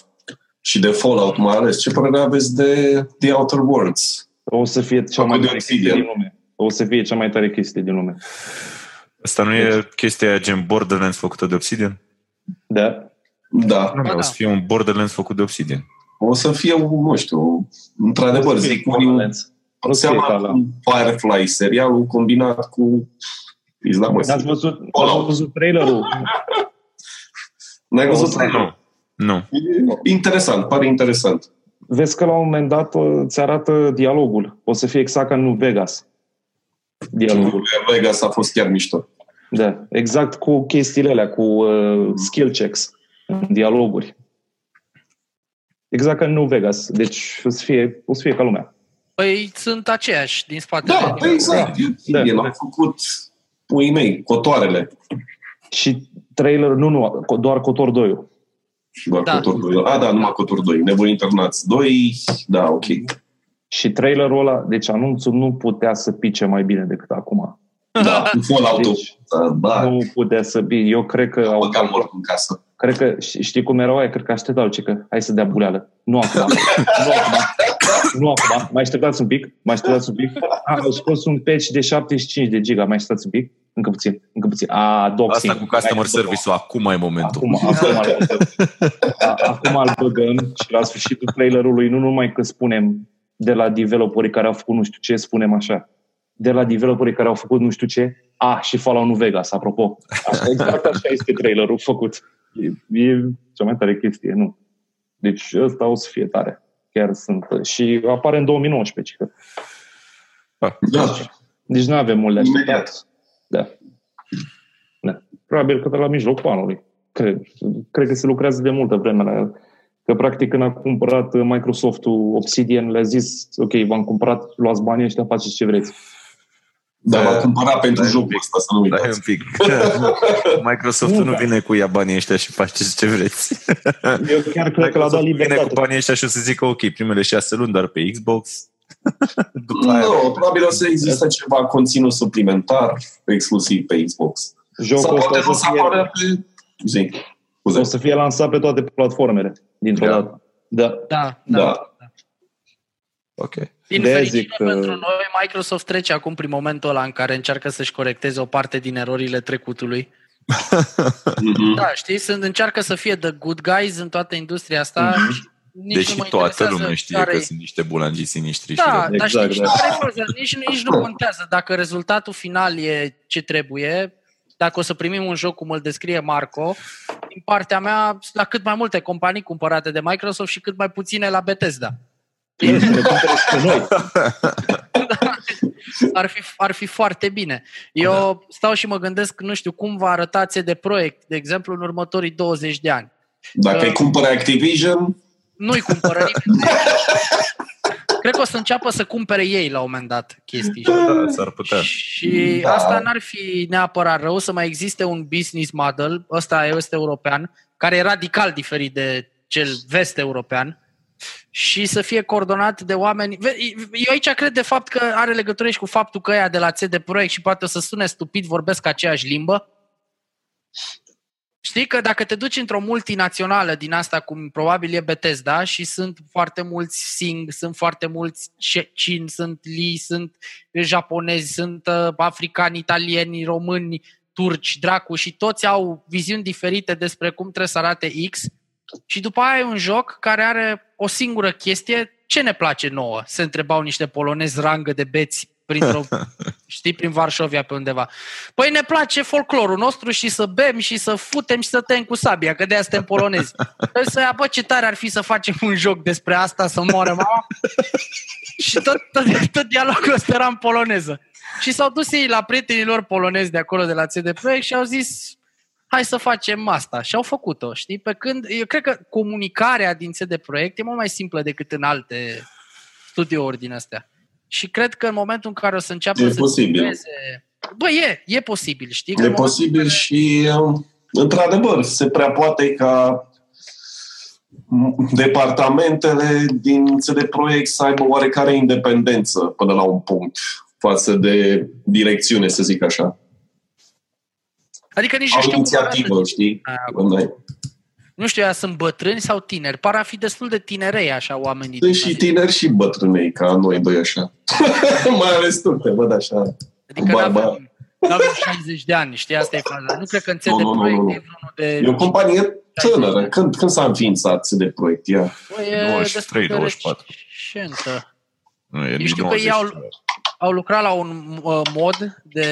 și de Fallout mai ales, ce părere aveți de The Outer Worlds? O să fie cea mai Făcut de tare chestie Obsidian. din lume. O să fie cea mai tare chestie din lume. Asta nu e chestia aia gen Borderlands făcută de Obsidian? Da? Da. Nu, da. o să fie un Borderlands făcut de Obsidian. O să fie, nu știu, într-adevăr, O să fie zic unii, Borderlands. O să fie ca seama la... cu Firefly, serialul combinat cu Isla Ați Măsii. văzut, ați Fallout. văzut trailerul? N-ai văzut O să- trailerul? Nu. E Interesant, pare interesant. Vezi că la un moment dat uh, îți arată dialogul. O să fie exact ca în New Vegas. Dialogul. Vegas a fost chiar mișto. Da, exact cu chestiile alea, cu uh, skill checks în dialoguri. Exact ca în New Vegas. Deci o să fie, o să fie ca lumea. Păi sunt aceiași din spatele. Da, Adică- exact. Da, El da. a făcut puii mei, cotoarele. Și trailer, nu, nu, doar Cotor 2 Doar Da. Cotor 2. A, da, numai Cotor 2. Nebuni internați 2. Da, ok. Și trailerul ăla, deci anunțul nu putea să pice mai bine decât acum. Da, <laughs> cu Fallout-ul. Deci, Da, nu putea să pice. Eu cred că au băgam mort în casă. Cred că, ș- știi cum erau aia? Cred că așteptau, ce că hai să dea buleală. Nu acum. <laughs> nu acum. Nu acum. Mai așteptați un pic. Mai așteptați un pic. A, au scos un patch de 75 de giga. Mai așteptați un pic. Încă puțin. Încă puțin. A, doxing. Asta cu customer Hai, service-ul, acum e momentul. Acum, acum, îl băgăm. A, acum îl băgăm și la sfârșitul trailerului nu numai că spunem de la developerii care au făcut nu știu ce, spunem așa. De la developerii care au făcut nu știu ce, a, și Fallout New Vegas, apropo. Așa, exact așa este trailerul făcut. E, e cea mai tare chestie, nu. Deci ăsta o să fie tare. Chiar sunt. Și apare în 2019. Că. Da. Deci nu avem mult de așteptat. Imediat. Da. da. Probabil că de la mijlocul anului. Cred. Cred că se lucrează de multă vreme la el. Că practic când a cumpărat Microsoft-ul Obsidian, le-a zis, ok, v-am cumpărat, luați banii ăștia, faceți ce vreți. Da, l-a cumpărat pentru Da, jocul ăsta, să nu Stai un uitați. pic. <laughs> Microsoft nu vine cu ia banii ăștia și faceți ce vreți. Eu chiar cred că l-a dat Microsoft vine cu libertate. banii ăștia și o să zică ok, primele șase luni, dar pe Xbox. <laughs> După aia, Nu, probabil o să existe ceva conținut suplimentar exclusiv pe Xbox. Jocul Sau ăsta poate o nu să, să fie, apară pe... Zi. Scuze. o să fie lansat pe toate platformele, dintr-o Da. dată. Da. Da, da. Da. ok. Din De-aia fericire zic că- pentru noi, Microsoft trece acum prin momentul ăla în care încearcă să-și corecteze o parte din erorile trecutului. Mhm. Da, știi, sunt, încearcă să fie the good guys în toată industria asta. Mhm. și Nici nu Deși mă toată interesează lumea știe care că e- sunt niște bulangiți sinistri Da, și dar Exact, știi, știi da. care e faza? Nici, nici nu contează dacă rezultatul final e ce trebuie, dacă o să primim un joc cum îl descrie Marco, din partea mea, la cât mai multe companii cumpărate de Microsoft și cât mai puține la Bethesda. Bine, <laughs> să ne cumpere și pe noi. ar fi, ar fi foarte bine. Eu da. stau și mă gândesc, nu știu, cum va arăta de proiect, de exemplu, în următorii 20 de ani. Dacă îi cumpără Activision, Nu-i cumpără <laughs> nimeni. Cred că o să înceapă să cumpere ei la un moment dat chestii. Da, s-ar putea. Și Da. asta n-ar fi neapărat rău să mai existe un business model, ăsta este european, care e radical diferit de cel vest-european și să fie coordonat de oameni. Ve- Eu aici cred de fapt că are legătură și cu faptul că ăia de la CD Projekt și poate o să sune stupid, vorbesc aceeași limbă. Știi că dacă te duci într-o multinațională din asta, cum probabil e Bethesda, și sunt foarte mulți Sing, sunt foarte mulți Chin, sunt Li, sunt japonezi, sunt uh, africani, italieni, români, turci, dracu și toți au viziuni diferite despre cum trebuie să arate X și după aia e un joc care are o singură chestie, ce ne place nouă? Se întrebau niște polonezi rangă de beți printr-o, <laughs> știi, prin Varșovia pe undeva. Păi ne place folclorul nostru și să bem și să futem și să tăiem cu sabia, că de aia suntem polonezi. Păi să ia, bă, ce tare ar fi să facem un joc despre asta, să moară mama. <laughs> și tot, tot, tot dialogul ăsta era în poloneză. Și s-au dus ei la prietenii lor polonezi de acolo, de la CD Projekt și au zis, hai să facem asta. Și au făcut-o, știi? Pe când, eu cred că comunicarea din CD Projekt e mult mai simplă decât în alte studiouri din astea. Și cred că în momentul în care o să înceapă E să posibil. filmeze- Bă, e, e posibil, știi? Că E în momentul posibil în care- și, um, într-adevăr, se prea poate ca m- departamentele din CD Proiect să aibă oarecare independență până la un punct față de direcțiune, să zic așa. Adică nici nu Au știu cum inițiativă, arată. știi? Ah, Când ai- Nu știu, ea sunt bătrâni sau tineri. Par a fi destul de tinerei așa oamenii. Sunt din și aici. tineri și bătrânei, ca noi doi așa. <laughs> Mai ales tu, te văd așa. Adică Ba, nu ba. avem, n-avem 60 de ani, știi? Asta e faza. Nu cred că în CD Nu, nu, nu, Projekt nu. e vreunul de... E o companie tânără. Când, când s-a înființat CD Projekt? Ea? Bă, e 23, destul de 24. recentă. Nu, e Eu din știu că 90 ei au, ceva. Au lucrat la un uh, mod de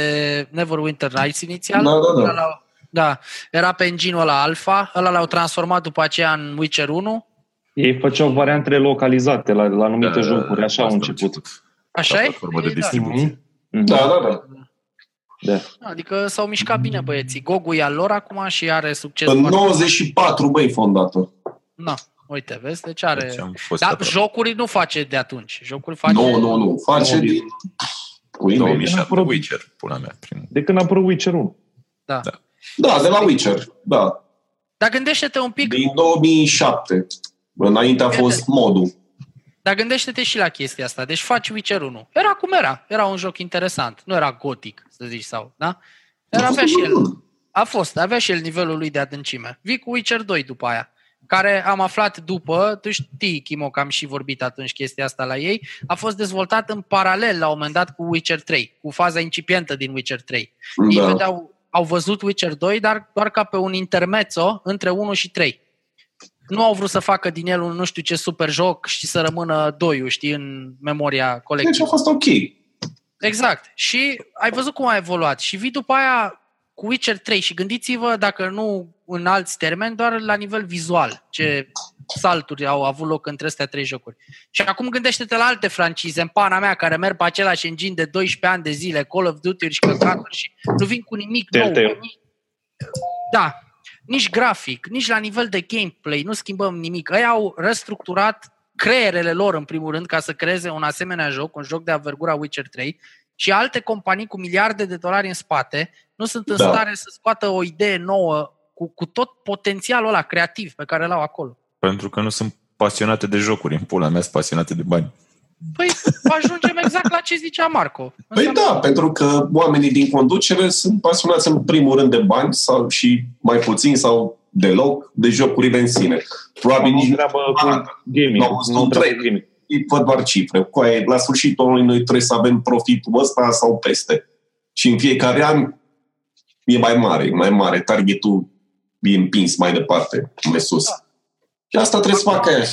Neverwinter Nights inițial. Da, da, da. Ăla l-au- da, era pe engine-ul ăla Alpha, ăla l-au transformat după aceea în Witcher 1. Ei făceau variantele localizate la, la anumite Da, da, jocuri, da, așa au asta început. Așa La e? platformă de Ei, da. distribuție. Mhm. Da, da, da. Da. Adică s-au mișcat bine băieții. Gogu e al lor acum și are succes. În foarte- 94, băi, fondată. Na, uite, vezi? Deci are... Deci am fost Dar aproape. jocuri nu face de atunci. Jocuri face... Nu, nu, nu. Face Mobil. din... Cu e-mail. 2007, Apărut. Witcher, pula mea, primul. De când a apărut Witcher 1. Da. Da. Da, de la Witcher. Da. Dar gândește-te un pic, Din 2007. Înainte a fost modul. dar gândește-te și la chestia asta. Deci faci Witcher 1. Era cum era. Era un joc interesant. Nu era gotic, să zici, sau, da? Era avea și el. A fost, avea și el nivelul lui de adâncime. Vii cu Witcher 2 după aia, care am aflat după, tu știi, Chimo, că am și vorbit atunci chestia asta la ei, a fost dezvoltat în paralel la un moment dat cu Witcher 3, cu faza incipientă din Witcher 3. Ei Da. vedeau, au văzut Witcher 2, dar doar ca pe un intermezzo între 1 și 3. Nu au vrut să facă din el un nu știu ce super joc și să rămână 2 știi, în memoria Deci colectivă. a fost ok. Exact. Și ai văzut cum a evoluat. Și vii după aia cu Witcher 3 și gândiți-vă, dacă nu în alți termeni, doar la nivel vizual, ce salturi au avut loc între astea trei jocuri. Și acum gândește-te la alte francize, în pana mea, care merg pe același engine de 12 ani de zile, Call of Duty-uri și căcaturi și nu vin cu nimic nou. Telltale. Nici- Da, nici grafic, nici la nivel de gameplay, nu schimbăm nimic. Ei au restructurat creierele lor, în primul rând, ca să creeze un asemenea joc, un joc de avergura Witcher 3, și alte companii cu miliarde de dolari în spate nu sunt în Da. stare să scoată o idee nouă cu, cu tot potențialul ăla creativ pe care l-au acolo. Pentru că nu sunt pasionate de jocuri. În pula mea sunt pasionate de bani. Păi ajungem exact la ce zicea Marco. Păi da, pentru că oamenii din conducere sunt pasionați în primul rând de bani sau și mai puțin sau deloc de jocurile în sine. Probabil Am o nici treabă cu Ah, gaming. n-au văzut Nu un treabă cu trailer. gaming. văd doar cifre. Cu aia, la sfârșitul anului noi trebuie să avem profitul ăsta sau peste. Și în fiecare an e mai mare, e mai mare. Targetul e împins mai departe, mai sus. Și asta trebuie să facă aia.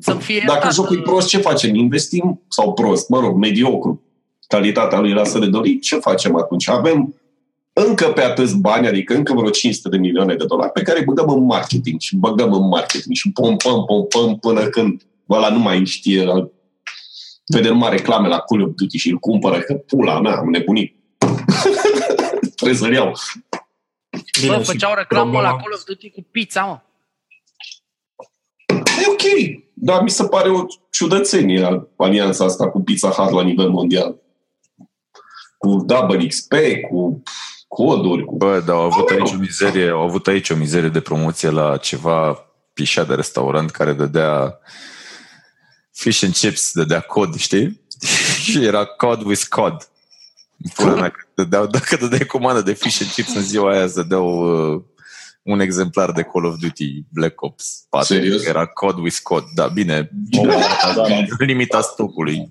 Să fie Dacă iertat, jocul e prost, ce facem? Investim sau prost? Mă rog, mediocru. Calitatea lui lasă de dorit. Ce facem atunci? Avem încă pe atâți bani, adică încă vreo 500 de milioane de dolari pe care îi băgăm în marketing și băgăm în marketing și pompăm, pompăm până când ăla nu mai știe vede numai reclame la Call of Duty și îl cumpără, că pula mea, am nebunit. Trebuie să-l iau. Bă, și făceau reclamă problema- la Call of Duty cu pizza, mă. E ok, dar mi se pare o ciudățenie alianța asta cu Pizza Hut la nivel mondial. Cu Double XP, cu coduri, cu... Bă, dar au avut aici o mizerie, au avut aici o mizerie de promoție la ceva pișa de restaurant care dădea fish and chips, dădea cod, știi? <laughs> și era cod with cod. Pula mea, că dădeau, dacă dădeai comandă de fish and chips în ziua aia, să dădeau uh, un exemplar de Call of Duty Black Ops 4. Serios? Era cod with cod. Da, bine, <laughs> limita stocului.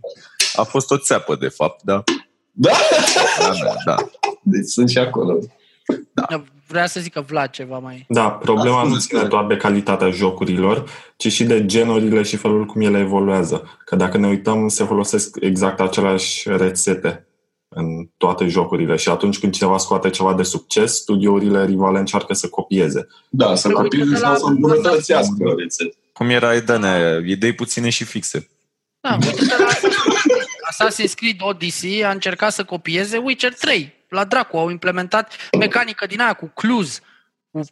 A fost o țeapă, de fapt, da. Da? Da, da, da. Deci sunt și acolo. vrea să zică Vlad ceva mai... Da, problema Asta nu zic ține eu. doar de calitatea jocurilor, ci și de genurile și felul cum ele evoluează. Că dacă ne uităm, se folosesc exact aceleași rețete în toate jocurile și atunci când cineva scoate ceva de succes, studiourile rivale încearcă să copieze. Da, să Păi, copieze uite-te la- sau să îmbunătățească rețete. Cum era Edene aia, idei puține și fixe. Da, uite-te la Assassin's Creed. Assassin's Creed Odyssey a încercat să copieze Witcher 3. La dracu, au implementat mecanică din aia cu clues, cu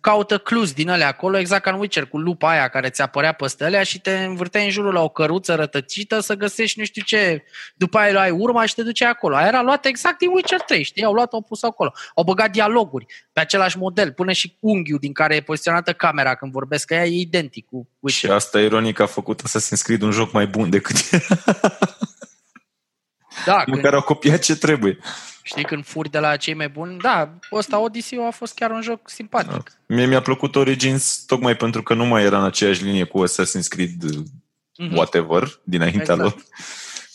caută clues din alea acolo, exact ca în Witcher, cu lupa aia care ți apărea peste alea și te învârteai în jurul la o căruță rătăcită să găsești nu știu ce. După aia ai urma și te duceai acolo. Aia era luată exact din Witcher 3, știi? Au luat, au pus acolo. Au băgat dialoguri pe același model, până și unghiul din care e poziționată camera când vorbesc, că ea e identic cu Și Witcher. asta ironic a făcut Assassin's Creed un joc mai bun decât <laughs> Da, când, măcar au copiat ce trebuie. Știi, când furi de la cei mai buni, da, ăsta Odyssey a fost chiar un joc simpatic. Mie mi-a plăcut Origins tocmai pentru că nu mai era în aceeași linie cu Assassin's Creed Mhm. whatever dinaintea Exact. lor.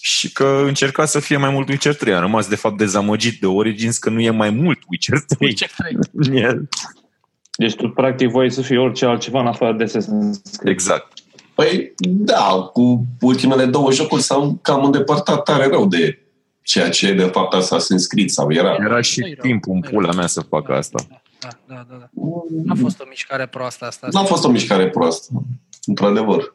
Și că încerca să fie mai mult Witcher 3. Am rămas de fapt dezamăgit de Origins că nu e mai mult Witcher 3. Witcher 3. în el. Deci tu practic voi să fie orice altceva în afară de Assassin's Creed. Exact. Păi, da, cu ultimele două jocuri s-au cam îndepărtat tare rău de ceea ce de fapt Assassin's Creed sau era. Era și Nu-i rău, timpul în nu-i pula rău. mea să facă asta. Da, da, da. da. N-a fost o mișcare proastă asta. N-a fost o mișcare proastă, într-adevăr.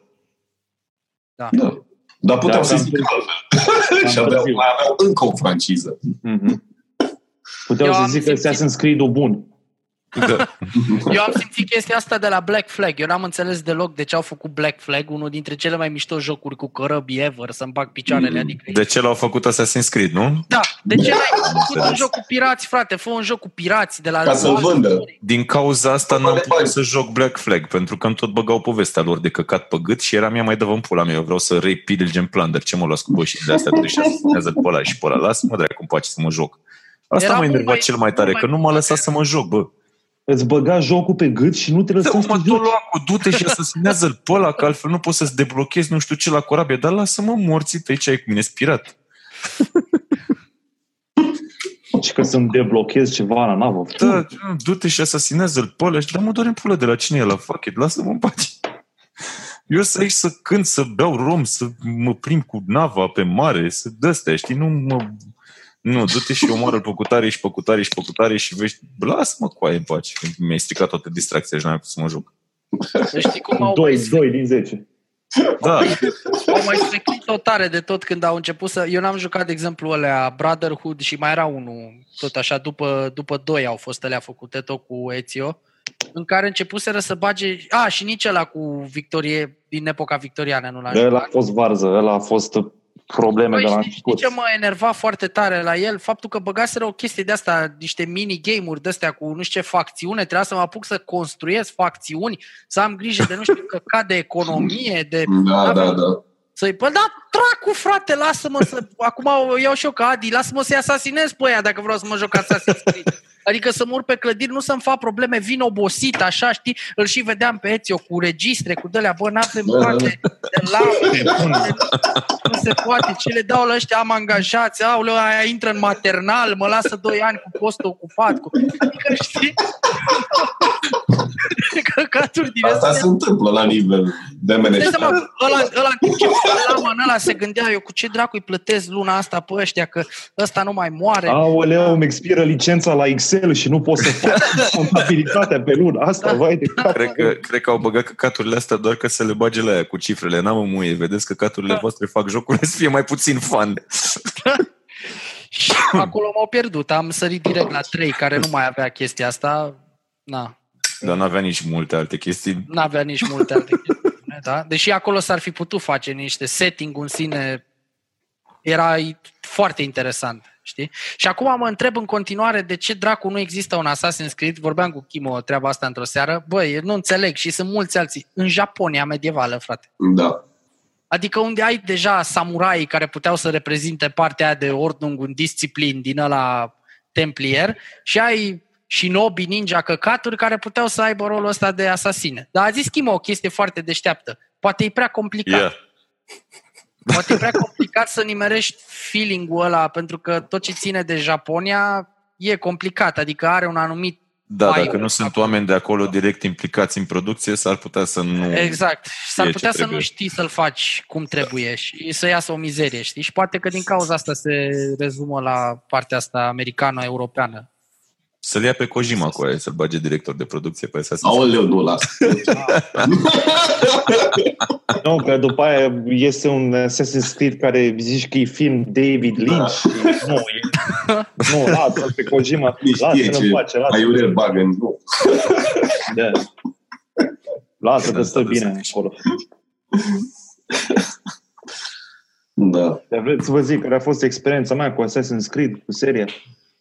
Da. da. Dar puteau Da, să cam zică altfel. Cam <laughs> și aveau, târziu. mai aveau încă o franciză. Mhm. Puteau Eu să am zică simțit- Assassin's Creed-ul bun. Da. Eu am simțit chestia asta de la Black Flag. Eu n-am înțeles deloc de ce au făcut Black Flag, unul dintre cele mai mișto jocuri cu cărăbi ever, să-mi bag picioarele. Adică De ce l-au făcut Assassin's Creed, nu? Da, de ce n-ai făcut un înțeles. joc cu pirați, frate? Fă un joc cu pirați de la... Ca să-l vândă. Din cauza asta Bă, n-am de putut bani. să joc Black Flag, pentru că îmi tot băgau povestea lor de căcat pe gât și era mea mai dă în pula mea. Eu vreau să rape Pilgrim Plunder. Ce mă las cu bășii de astea? Trebuie să asumează pe ăla și pe ăla. Lasă-mă dracu cum poate să mă joc. Asta Era m-a mult enervat mai- cel mai tare, mult că mai nu m-a lăsat să mă joc, bă. Îți băga jocul pe gât și nu te Da, lăsa să mă, te tu joci. lua cu du-te și asasinează-l pe ăla, că altfel nu poți să-ți deblochezi nu știu ce la corabie, dar lasă-mă morții tăi ce ai cu mine, spirat. Și că să-mi deblochez ceva la navă. Da, du-te și asasinează-l pe ăla și da mă doar în pulă de la cine e la fuck it, lasă-mă în pace. Eu să aici să cânt, să beau rom, să mă plimb cu nava pe mare, să dă știi, nu mă... Nu, du-te și omoară pe cutare și pe cutare și pe cutare și vezi, lasă-mă cu aia în pace. Mi-ai stricat toată distracția și n-am putut să mă joc. Știi cum au 2, mai 2 din 10. Da, au mai spectit-o tare de tot când au început să... Eu n-am jucat, de exemplu, alea Brotherhood și mai era unul, tot așa, după, după doi au fost alea făcute, tot cu Ezio, în care începuseră să bage... A, și nici ăla cu Victorie, din epoca victoriană nu l-am Ăla a jucat. fost varză, ăla a fost probleme Băi, de la știi, știi început. ce mă enerva foarte tare la el? Faptul că băgaseră o chestie de asta, niște mini-game-uri de-astea cu nu știu ce facțiune, trebuia să mă apuc să construiesc facțiuni, să am grijă de nu știu <laughs> căcat de economie, de Da, da, da. să-i, bă, da, dracu, frate, lasă-mă să... Acum o iau și eu ca Adi, lasă-mă să-i asasinez pe aia dacă vreau să mă joc Assassin's Creed. Adică să mur pe clădiri, nu să-mi fac probleme, vin obosit, așa, știi? Îl și vedeam pe Ezio cu registre, cu dălea, bă, n-avem Da, da, poate de lampe, nu se poate, ce le dau la ăștia, am angajați, aoleu, aia intră în maternal, mă lasă doi ani cu postul ocupat, cu... Adică, știi? <laughs> Căcaturi din Asta astea. se întâmplă la nivel de Dai seama, management. ăla, ăla, în timp ce ăla, mă, în ăla se gândea eu cu ce dracu îi plătesc luna asta pe ăștia, că ăsta nu mai moare. Aoleu, îmi expiră licența la Excel și nu pot să fac <laughs> contabilitatea pe lună. Asta, vai de cap. cred că, cred că au băgat căcaturile astea doar că să le bage la aia cu cifrele. N-am în muie, vedeți, căcaturile voastre fac jocurile să fie mai puțin fun. <laughs> Și acolo m-au pierdut. Am sărit direct la 3, care nu mai avea chestia asta. Na, Dar n-avea nici multe alte chestii. n-avea nici multe alte chestii. Da? Deși acolo s-ar fi putut face niște setting în sine era foarte interesant, știi? Și acum mă întreb în continuare de ce dracu nu există un Assassin's Creed, vorbeam cu Kimo treaba asta într-o seară, băi, nu înțeleg și sunt mulți alții, în Japonia medievală, frate. Da. Adică unde ai deja samurai care puteau să reprezinte partea aia de ordnung, un disciplin din ăla templier și ai shinobi, ninja, căcaturi care puteau să aibă rolul ăsta de asasine. Dar a zis Kimo o chestie foarte deșteaptă. Poate e prea complicat. Yeah. Poate e prea complicat să nimerești feeling-ul ăla, pentru că tot ce ține de Japonia e complicat, adică are un anumit Da, Mai- dacă nu sunt oameni de acolo direct implicați în producție, s-ar putea să nu... Exact. Și s-ar E ce putea să nu trebuie. știi să-l faci cum trebuie și să iasă o mizerie, știi? Și poate că din cauza asta se rezumă la partea asta americană-europeană. Să-l ia pe Kojima cu aia, să-l bage director de producție pe Assassin's Creed. Aoleu, nu las. <laughs> Nu, că după aia este un Assassin's Creed care zici că e film David Lynch. și Nu, e, nu, lasă pe Kojima. Nu știe Lasă-l ce în pace, lasă aiurel bagă în... Nu. Da. Lasă că stă Asta bine zici. acolo. Da. Dar vreți să vă zic care a fost experiența mea cu Assassin's Creed, cu seria.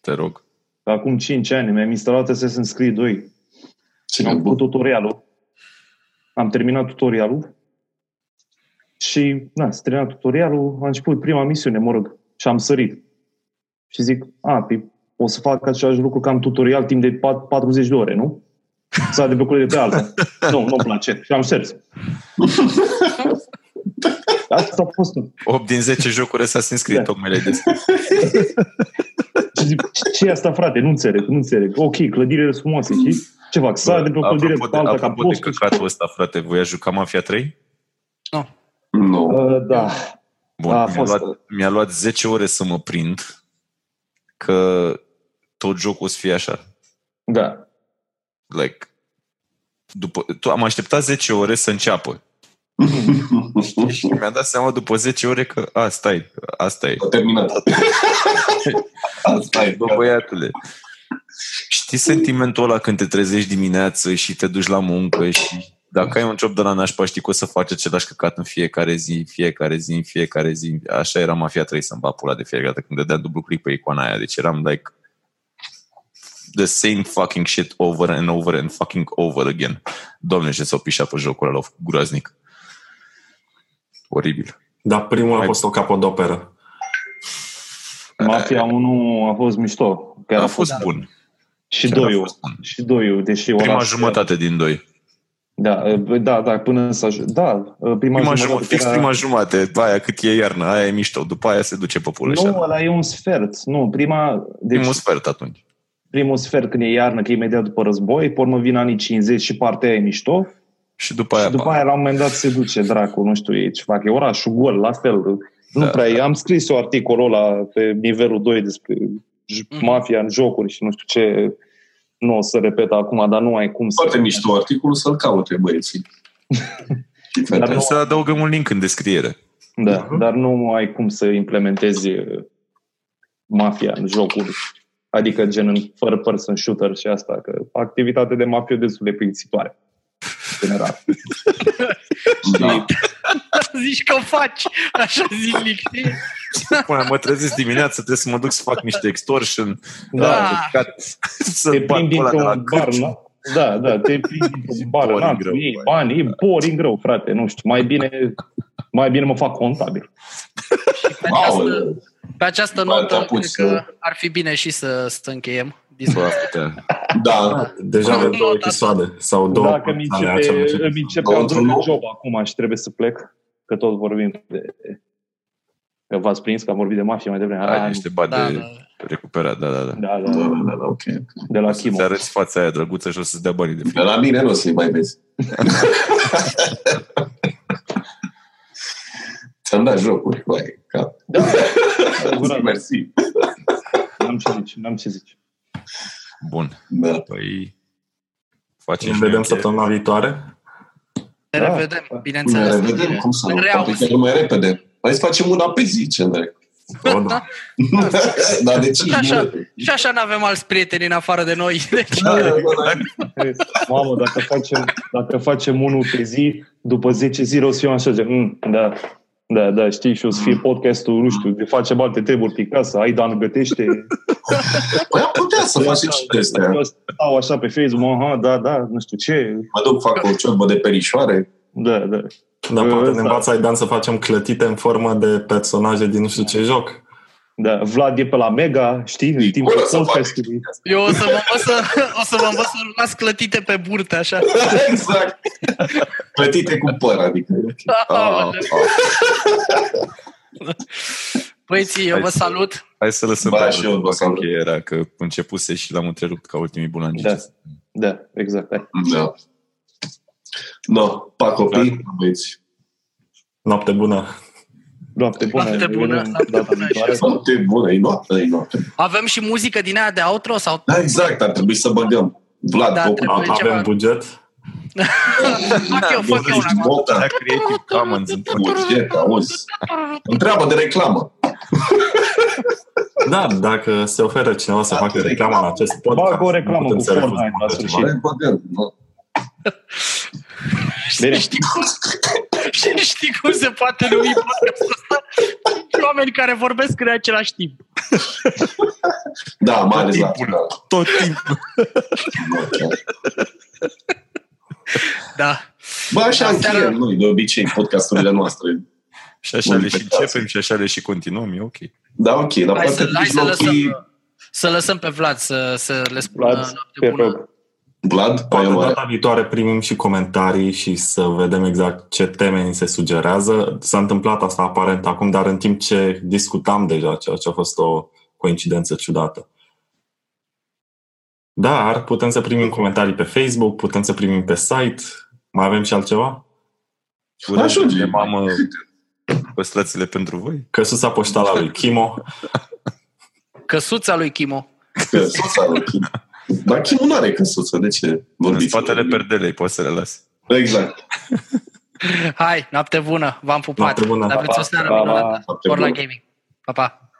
Te rog. Acum 5 ani mi-am instalat Assassin's Creed 2. Ce Am făcut bun. tutorialul. Am terminat tutorialul. Și, na, s-a terminat tutorialul, a început prima misiune, mă rog, și am sărit. Și zic, a, pe, o să fac același lucru că am tutorial timp de pat- 40 de ore, nu? Să de pe culoare de pe alta. nu, nu-mi place. Și am șters. <laughs> Asta a fost. 8 din 10 jocuri Assassin's Creed, Da. tocmai le-ai deschis. <laughs> Și zic, ce e asta, frate? Nu înțeleg, nu înțeleg. Ok, clădirile sunt frumoase, știi? Ce fac? Sar de pe o clădire Apropo pe de, alta ca apropo de prost. căcatul ăsta, frate, voi ați jucat Mafia 3? Nu. Uh, da. Bun, A mi-a, fost- luat, mi-a luat 10 ore să mă prind că tot jocul o să fie așa. Da. Like, după, tu, am așteptat 10 ore să înceapă. Și mi-a dat seama după 10 ore că a, stai, asta e. A terminat. <laughs> Asta e. Bă, băiatule, știi sentimentul ăla când te trezești dimineață și te duci la muncă și dacă ai un job de la nașpa, știi că o să faci același căcat în fiecare zi, în fiecare zi, în fiecare zi. Așa era Mafia 3 să-mi bat pula de fiecare dată când dădea dublu click pe icoana aia. Deci eram like the same fucking shit over and over and fucking over again. Doamne, ce s-au pișat pe jocul ăla groaznic. Oribil. Dar primul a Mai- fost o capodoperă. Mafia 1 a fost mișto. Chiar A fost bun. Și Chiar a doiul. fost bun. Și doiul, deși Prima oraș- jumătate din doi. Da, da, da, până să aj- Da, prima, Prima jumătate. jumătate, fix era- prima jumătate, aia cât e iarnă, aia e mișto, după aia se duce pe pulă și Nu, ala. ăla e un sfert. Nu, prima... Deci, Primul sfert atunci. primul sfert când e iarnă, că e imediat după război, pe urmă vin anii 50 și partea aia e mișto. Și după aia, și după aia, la un moment dat, se duce dracu, nu știu ei ce fac. E orașul gol, la fel. Nu Da. prea e. Am scris eu articolul ăla pe nivelul 2 despre j- Mhm. mafia în jocuri și nu știu ce. Nu o să repet acum, dar nu ai cum să... Foarte mișto articolul, să-l caute băieții. <laughs> Și Dar fetele. nu- să adăugăm un link în descriere. Da, dar nu ai cum să implementezi uh, mafia în jocuri. Adică gen în fără person shooter și asta, că activitatea de mafie e destul de plictisitoare. În General. Da. <laughs> Zici că o faci așa zilnic, știi? Până mă trezesc dimineața, trebuie să mă duc să fac niște extortion, Da. da. să Te bat plimbi pe ăla de la dintr-un bar, cârciumă. nu? Da, da, te plimbi dintr-un bar, Boring na, greu, ei băi. bani, e boring greu, frate, nu știu, mai bine, mai bine mă fac contabil. Pe această, Aoleu. pe această Bă, te notă, apuci cred să- că ar fi bine și să, să încheiem Bă, discuția. putea. Da. Deja avem două Nota episoade sau două Dacă mi ale începe, același îmi episod. începe Două al doilea într-unul? job acum și trebuie să plec, că tot vorbim de... Că v-ați prins că am vorbit de mafie mai devreme. Ai Ah, niște bani Da, de da. recuperat, da, da, da. Da, Da, da, da, da, da, ok. de la O să-ți Chimo. arăți fața aia drăguță și o să-ți dea banii de De film. la mine nu o să-i mai vezi. <laughs> Ți-am dat jocuri, băi. Ca... Da, adevărat. <laughs> Mersi. N-am ce zici, n-am ce zici. Bun. Da. Păi facem Ne și vedem noi săptămâna viitoare. Ne Da. revedem, Ne bineînțeles. revedem, cum să nu? Reauzi. Poate chiar mai repede. Hai să facem una pe zi, ce ne O, da. <laughs> Dar de 5 Și așa, minute. și așa n-avem alți prieteni în afară de noi. Deci, Da, da, da. Mamă, dacă facem, dacă facem unul pe zi, după 10 zile o să fiu așa, gen, mm, da, da, da, știi, și o să fie podcastul, nu știu, de facem alte treburi pe casă, Aidan gătește, Păi <laughs> am putea să facem și de astea. Eu stau așa pe Facebook, aha, da, da, nu știu ce, Mă duc, fac o ciorbă de perișoare. da, da. Dar poate Ăsta- ne învață Aidan să facem clătite în formă de personaje din nu știu ce joc. Da, Vlad e pe la Mega, știi, în E timpul bună să podcastului. eu o să vă învăț să, o să, vă învăț să las clătite pe burte, așa. exact. Plătite cu păr, adică. Ah, Aoleu. ah. Băieții, eu Hai vă să- salut. Hai să lăsăm Ba, pe și eu vă facă salut. încheierea, că începuse și l-am întrerupt ca ultimii bulangici. Da. Da, exact. Hai. Da. No, pa copii, băieți. Noapte bună! Noapte bună. Noapte bună, ne vedem noapte data bună viitoare. Noapte bună, e noapte, e noapte. Avem și muzică din aia de outro sau Da, exact, ar trebui să băgăm. Vlad, Da, da, trebuie. A- ceva- Avem buget? <laughs> fac eu, fac eu una acum. Bota, Da, Creative Commons <laughs> în buget, auzi. Întreabă de reclamă. Da, dacă se oferă cineva să Da, facă corect. reclamă în acest podcast, Bagă o reclamă nu putem cu să refuzăm Fortnite la așa sfârșit. ceva. <laughs> Hai, băgăm. nu. Bine. Știi cum, știi cum se poate numi podcastul ăsta? Cinci Oameni care vorbesc în același timp. <laughs> Da, mai ales la timpul. final. Tot timpul. <laughs> Da. Bă, așa Seara- încheiem noi, de obicei, podcasturile noastre. Și așa Bun, le și perfect. începem și așa le și continuăm, e ok. Da, ok, dar Hai poate să, hai să mijlocii- lăsăm, să lăsăm pe Vlad să, să le spună Vlad, noapte te bună. rog. Vlad, Poate ai onoare. data viitoare primim și comentarii și să vedem exact ce teme ni se sugerează. S-a întâmplat asta aparent acum, dar în timp ce discutam deja, ceea ce a fost o coincidență ciudată. Dar putem să primim comentarii pe Facebook, putem să primim pe site. Mai avem și altceva? Urările Ajunge. de mamă, păstrați-le pentru voi. Căsuța poștală a lui Chimo. Căsuța lui Chimo. Căsuța lui Chim. Dar Chim nu are căsuță, de ce În vorbiți? spatele perdelei, poți să le lasi. Exact. Hai, noapte bună, v-am pupat. Noapte bună. Aveți o seară Pa, pa. minunată. Noapte Spor la bună. gaming. Pa, pa.